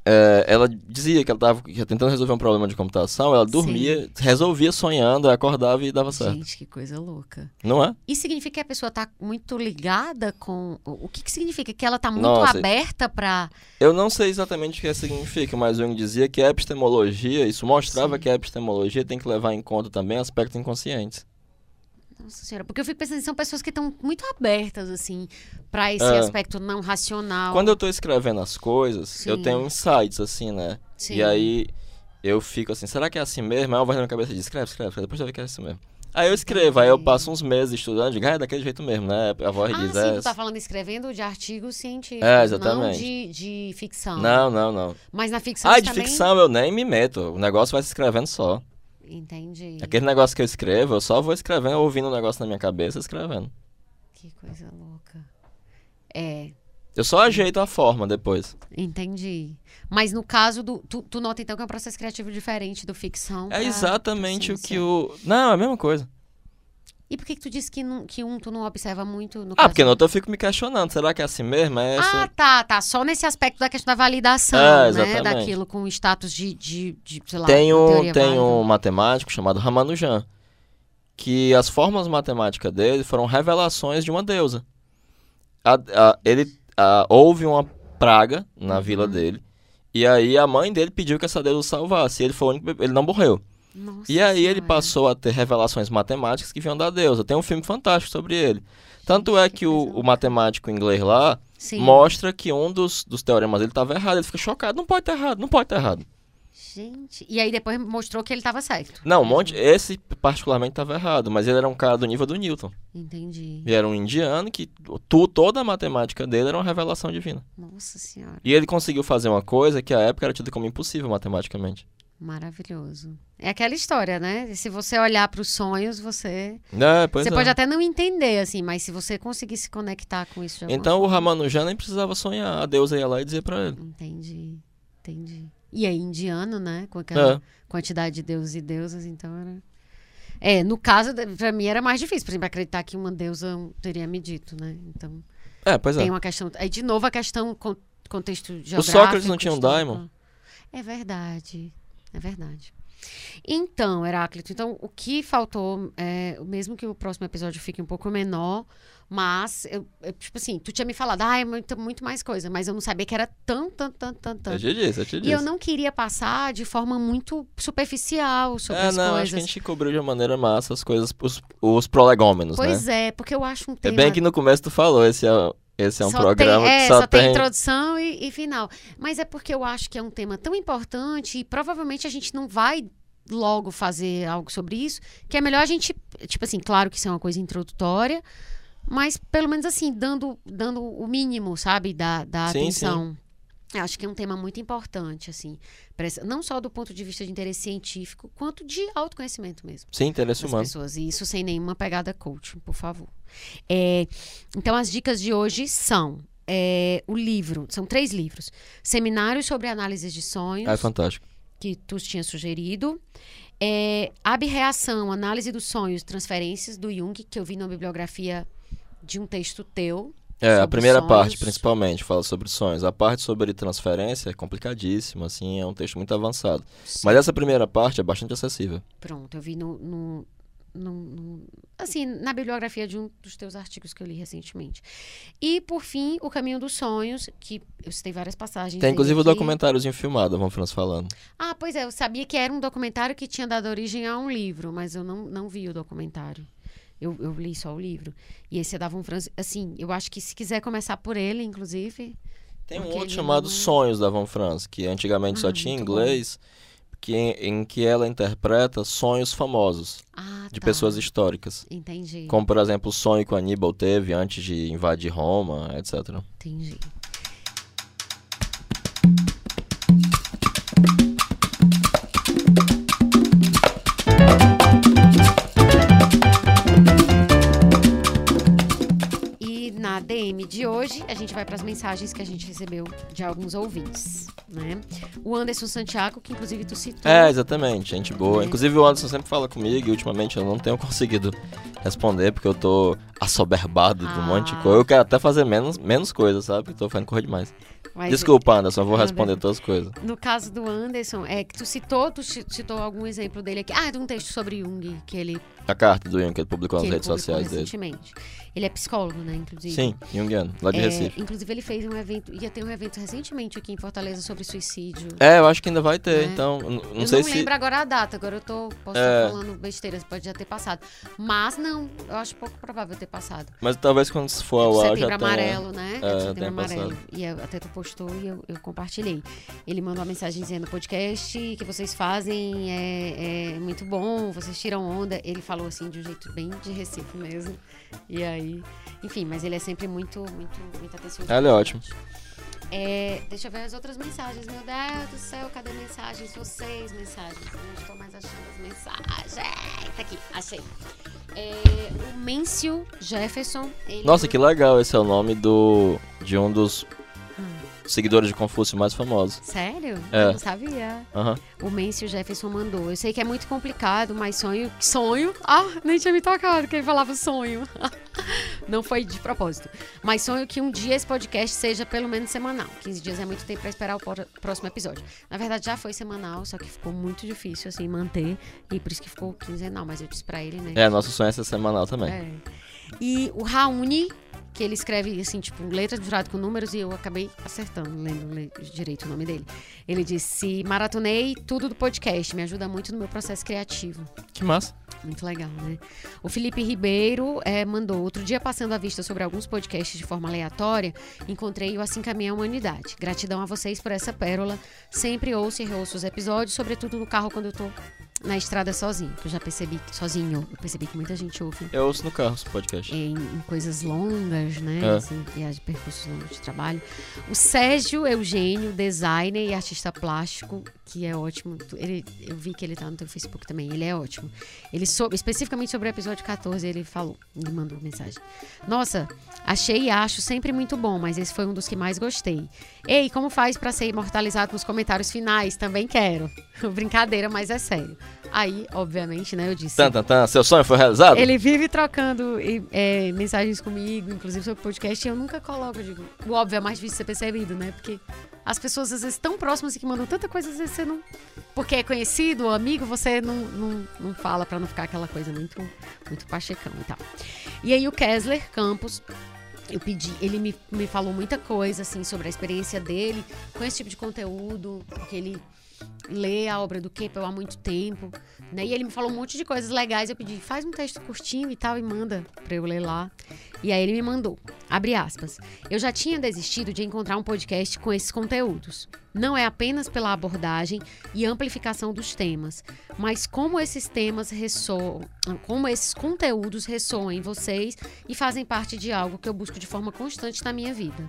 É, ela dizia que ela estava tentando resolver um problema de computação, ela dormia, resolvia sonhando, acordava e dava certo. Gente, que coisa louca. Não é? Isso significa que a pessoa tá muito ligada com. O que, que significa? Que ela tá muito Nossa. aberta pra. Eu não sei exatamente o que significa, mas Jung dizia que a epistemologia, isso mostrava Sim. que a epistemologia tem que levar em conta também aspectos inconscientes. Nossa senhora, porque eu fico pensando, são pessoas que estão muito abertas, assim, pra esse É. aspecto não racional. Quando eu tô escrevendo as coisas, eu Sim. tenho insights, assim, né? Sim. E aí eu fico assim, será que é assim mesmo? Aí uma voz na minha cabeça diz, escreve, escreve, escreve, depois eu ver que é assim mesmo. Aí eu escrevo, aí eu passo uns meses estudando, digo, ah, é daquele jeito mesmo, né? A voz Ah, diz, sim, é. tu tá falando escrevendo de artigos científicos, É, não exatamente. de, de ficção. Não, não, não. Mas na ficção Ah, de também... ficção eu nem me meto. O negócio vai se escrevendo só. Entendi. Aquele negócio que eu escrevo, eu só vou escrevendo, ouvindo o negócio na minha cabeça escrevendo. Que coisa louca. É, Eu só ajeito a forma depois. entendi. Mas no caso do... Tu, tu nota, então, que é um processo criativo diferente do ficção É exatamente o que o. Não, é a mesma coisa. E por que, que tu disse que, não- que um tu não observa muito no Ah, caso porque no outro eu fico me questionando, será que é assim mesmo? É essa... Ah, tá, tá. Só nesse aspecto da questão da validação, É, né? Daquilo com status de, de, de sei lá, Tem um, tem um matemático chamado Ramanujan, que as formas matemáticas dele foram revelações de uma deusa. A- a- ele a- houve uma praga na Uhum. vila dele, e aí a mãe dele pediu que essa deusa o salvasse. Ele foi ele não morreu. Nossa E aí ele Senhora. passou a ter revelações matemáticas que vinham da deusa. Tem um filme fantástico sobre ele. Tanto é que o, o matemático inglês lá Sim. mostra que um dos, dos teoremas dele estava errado. Ele fica chocado. Não pode estar errado, não pode estar errado. Gente. E aí depois mostrou que ele estava certo. Não, um monte. Esse particularmente estava errado, mas ele era um cara do nível do Newton. Entendi. E era um indiano que tu, toda a matemática dele era uma revelação divina. Nossa Senhora. E ele conseguiu fazer uma coisa que à época era tida como impossível matematicamente. Maravilhoso. É aquela história, né? Se você olhar para os sonhos, você. É, você é. pode até não entender, assim, mas se você conseguir se conectar com isso Então o forma- Ramanujan nem precisava sonhar. A deusa ia lá e dizia pra ele. Entendi. Entendi. E aí, indiano, né? Com aquela É. quantidade de deuses e deusas, então era. É, no caso, pra mim era mais difícil, por exemplo, acreditar que uma deusa teria me dito, né? Então, É, pois é. tem uma questão. Aí, de novo, a questão con- contexto geográfico. Sócrates não tinha um daimon? É verdade. É verdade. Então, Heráclito, então o que faltou, é, mesmo que o próximo episódio fique um pouco menor, mas, eu, eu, tipo assim, tu tinha me falado, ah, é muito, muito mais coisa, mas eu não sabia que era tão, tão, tão, tão, Eu tanto. te disse, eu te disse. E eu não queria passar de forma muito superficial sobre É, as não, coisas. acho que a gente cobriu de uma maneira massa as coisas, os, os prolegômenos, né? Pois é, porque eu acho um É tema... bem que no começo tu falou, esse é Esse é um só programa tem, é, que só, só tem, tem. introdução e, e final. Mas é porque eu acho que é um tema tão importante e provavelmente a gente não vai logo fazer algo sobre isso, que é melhor a gente, tipo assim, claro que isso é uma coisa introdutória, mas pelo menos assim, dando, dando o mínimo, sabe, da, da Sim, atenção. Eu acho que é um tema muito importante, assim, essa- não só do ponto de vista de interesse científico, quanto de autoconhecimento mesmo Sim, interesse humano. pessoas. E isso sem nenhuma pegada coaching, por favor. É, então, as dicas de hoje são é, o livro, são três livros. Seminários sobre análises de sonhos, Ah, é fantástico. que tu tinha sugerido. É, Abreação, análise dos sonhos, transferências, do Jung, que eu vi na bibliografia de um texto teu. É, a primeira sonhos. parte, principalmente, fala sobre sonhos. A parte sobre transferência é complicadíssima, assim, é um texto muito avançado. Mas essa primeira parte é bastante acessível. Pronto, eu vi no, no- no- no- assim, na bibliografia de um dos teus artigos que eu li recentemente. E, por fim, O Caminho dos Sonhos, que eu citei várias passagens. Tem inclusive o aqui. documentáriozinho filmado, vamos Franz falando. Ah, pois é, eu sabia que era um documentário que tinha dado origem a um livro, mas eu não, não vi o documentário. Eu, eu li só o livro. E esse é da Von Franz. Assim, eu acho que se quiser começar por ele, inclusive. Tem um outro chamado não é- Sonhos da Von Franz, que antigamente só Ah, tinha em bom. inglês, que, em que ela interpreta sonhos famosos Ah, de tá. pessoas históricas. Entendi. Como, por exemplo, o sonho que o Aníbal teve antes de invadir Roma, etc. Entendi. DM de hoje, a gente vai para as mensagens que a gente recebeu de alguns ouvintes, né? O Anderson Santiago, que inclusive tu citou. É, exatamente, gente boa. É. Inclusive o Anderson sempre fala comigo e ultimamente eu não tenho conseguido responder porque eu tô assoberbado de um monte de Ah. coisa. Eu quero até fazer menos, menos coisas, sabe? Tô fazendo correr demais. mas- Desculpa, Anderson, eu vou responder todas as coisas. No caso do Anderson, é que tu citou, tu ci- citou algum exemplo dele aqui. Ah, de um texto sobre Jung, que ele, A carta do Ian que ele publicou que nas ele redes publicou sociais dele. recentemente. Ele é psicólogo, né, inclusive. Sim, Jungiano, lá de É, Recife. inclusive, ele fez um evento, ia ter um evento recentemente aqui em Fortaleza sobre suicídio. É, eu acho que ainda vai ter, Né? então. Não eu sei não se. lembro agora a data, agora eu tô posso É. falando besteira, pode já ter passado. Mas não, eu acho pouco provável ter passado. Mas talvez quando for ao ar já setembro tenha. amarelo, né? É, setembro tenha amarelo. passado. E eu- até tu postou e eu, eu compartilhei. Ele mandou uma mensagem dizendo: podcast que vocês fazem é, é muito bom, vocês tiram onda. Ele falou assim de um jeito bem de Recife mesmo. E aí, enfim, mas ele é sempre muito, muito, muito atencioso. Ele é ótimo. É, deixa eu ver as outras mensagens. Meu Deus do céu, cadê mensagens? Vocês, mensagens. Não estou mais achando as mensagens. Tá aqui, achei. É, o Mêncio Jefferson. Nossa, que legal, esse é o nome do de um dos. Seguidores de Confúcio mais famosos. Sério? É. Eu não sabia. Aham. O Mêncio Jefferson mandou. Eu sei que é muito complicado, mas sonho. Sonho? Ah, nem tinha me tocado que ele falava sonho. Não foi de propósito. Mas sonho que um dia esse podcast seja pelo menos semanal. 15 dias é muito tempo pra esperar o próximo episódio. Na verdade, já foi semanal, só que ficou muito difícil, assim, manter. E por isso que ficou quinzenal. Mas eu disse pra ele, né? É, nosso sonho é ser semanal também. É. E o Raoni, que ele escreve assim, tipo, letras misturado com números, e eu acabei acertando, lendo le- direito o nome dele. Ele disse: Maratonei tudo do podcast, me ajuda muito no meu processo criativo. Que massa. Muito legal, né? O Felipe Ribeiro eh, mandou: Outro dia, passando a vista sobre alguns podcasts de forma aleatória, encontrei o Assim Caminha a Humanidade. Gratidão a vocês por essa pérola. Sempre ouço e reouço os episódios, sobretudo no carro quando eu tô na estrada sozinho. Que eu já percebi, que- sozinho, eu percebi que muita gente ouve Eu ouço no carro esse podcast. em, em coisas longas, né? É. Assim, viagens, percursos longos de trabalho. O Sérgio Eugênio, designer e artista plástico, que é ótimo. Ele, eu vi que ele tá no teu Facebook também, ele é ótimo. Ele soube, especificamente sobre o episódio 14, ele falou, me mandou mensagem. Nossa, achei e acho sempre muito bom, mas esse foi um dos que mais gostei. Ei, como faz pra ser imortalizado nos comentários finais? Também quero. Brincadeira, mas é sério. Aí, obviamente, né, eu disse. Tan, tan, tan, seu sonho foi realizado? Ele vive trocando é, mensagens comigo, inclusive sobre podcast, e eu nunca coloco, digo, o óbvio é mais difícil ser percebido, né? Porque as pessoas às vezes tão próximas e que mandam tanta coisa, às vezes você não. Porque é conhecido amigo, você não, não, não fala pra não ficar aquela coisa muito, muito pachecão e tal. E aí o Kessler Campos. Eu pedi, ele me, me falou muita coisa, assim, sobre a experiência dele com esse tipo de conteúdo, porque ele lê a obra do Campbell há muito tempo, né? E ele me falou um monte de coisas legais. Eu pedi, faz um texto curtinho e tal e manda pra eu ler lá. E aí ele me mandou. Abre aspas. Eu já tinha desistido de encontrar um podcast com esses conteúdos. Não é apenas pela abordagem e amplificação dos temas, mas como esses temas ressoam, como esses conteúdos ressoam em vocês e fazem parte de algo que eu busco de forma constante na minha vida.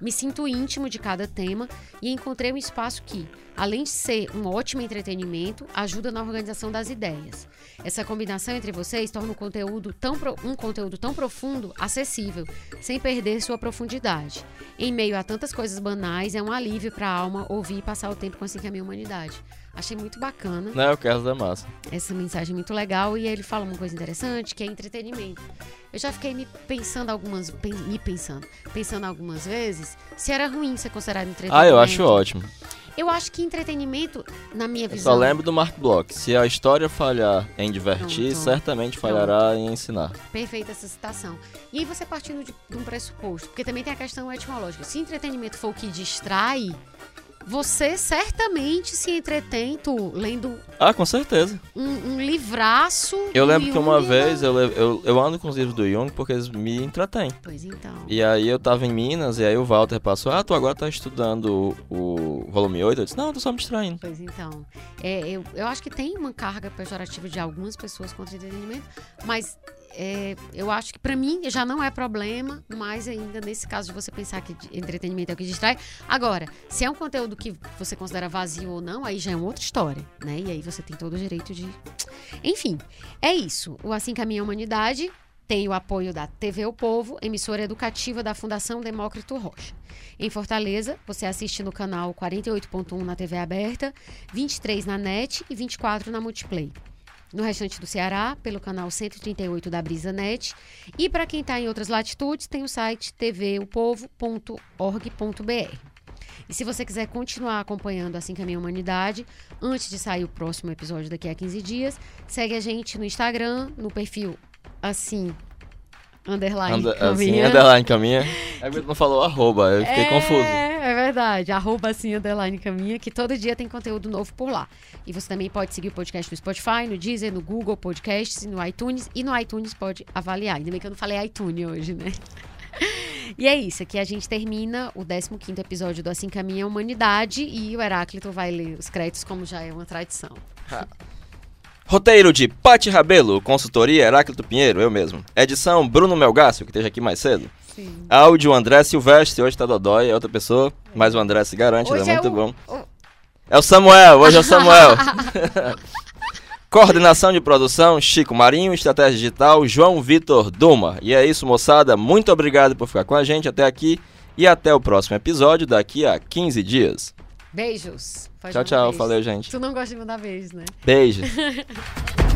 Me sinto íntimo de cada tema e encontrei um espaço que, além de ser um ótimo entretenimento, ajuda na organização das ideias. Essa combinação entre vocês torna um conteúdo tão, um conteúdo tão profundo acessível, sem perder sua profundidade. Em meio a tantas coisas banais, é um alívio para a alma ouvir e passar o tempo com assim que a minha humanidade. Achei muito bacana. Não, eu quero da massa. Essa mensagem é muito legal e ele fala uma coisa interessante, que é entretenimento. Eu já fiquei me pensando algumas, me pensando, pensando algumas vezes, se era ruim ser considerado entretenimento. Ah, eu acho ótimo. Eu acho que entretenimento, na minha visão. Eu só lembro do Mark Bloch. Se a história falhar em divertir, Pronto. certamente falhará Pronto. em ensinar. Perfeita essa citação. E aí você partindo de, de um pressuposto, porque também tem a questão etimológica. Se entretenimento for o que distrai, você certamente se entretém, tu, lendo. Ah, com certeza. Um, um livraço. Eu lembro Jung, que uma vez eu, eu, eu ando com os livros do Jung porque eles me entretêm. Pois então. E aí eu tava em Minas e aí o Walter passou: Ah, tu agora tá estudando o, o volume 8? Eu disse: Não, tô só me distraindo. Pois então. É, eu, eu acho que tem uma carga pejorativa de algumas pessoas contra o entretenimento, mas é, eu acho que para mim já não é problema, mais ainda nesse caso de você pensar que entretenimento é o que distrai. Agora, se é um conteúdo que você considera vazio ou não, aí já é uma outra história, né? E aí você tem todo o direito de. Enfim, é isso. O Assim Caminha a Humanidade tem o apoio da TV O Povo, emissora educativa da Fundação Demócrito Rocha. Em Fortaleza, você assiste no canal 48.1 na TV aberta, 23 na NET e 24 na Multiplay no restante do Ceará, pelo canal 138 da Brisa Net. E para quem está em outras latitudes, tem o site tvupovo.org.br. E se você quiser continuar acompanhando Assim que a Humanidade, antes de sair o próximo episódio daqui a 15 dias, segue a gente no Instagram, no perfil Assim underline Under, caminha. Assim, underline caminha. É não falou arroba, eu fiquei é, confuso. É verdade, arroba assim, underline caminha, que todo dia tem conteúdo novo por lá. E você também pode seguir o podcast no Spotify, no Deezer, no Google Podcasts, no iTunes. E no iTunes pode avaliar. Ainda bem que eu não falei iTunes hoje, né? E é isso, aqui a gente termina o 15 episódio do Assim Caminha a Humanidade e o Heráclito vai ler os créditos como já é uma tradição. Roteiro de Pati Rabelo, consultoria Heráclito Pinheiro, eu mesmo. Edição Bruno Melgácio, que esteja aqui mais cedo. Sim. Áudio André Silvestre, hoje tá Dodói, é outra pessoa, mas o André se garante, ele é, é muito o... bom. É o Samuel, hoje é o Samuel. Coordenação de produção, Chico Marinho, Estratégia Digital, João Vitor Duma. E é isso, moçada. Muito obrigado por ficar com a gente até aqui e até o próximo episódio daqui a 15 dias. Beijos. Pode tchau, tchau. Beijo. Valeu, gente. Tu não gosta de mandar beijos, né? Beijos.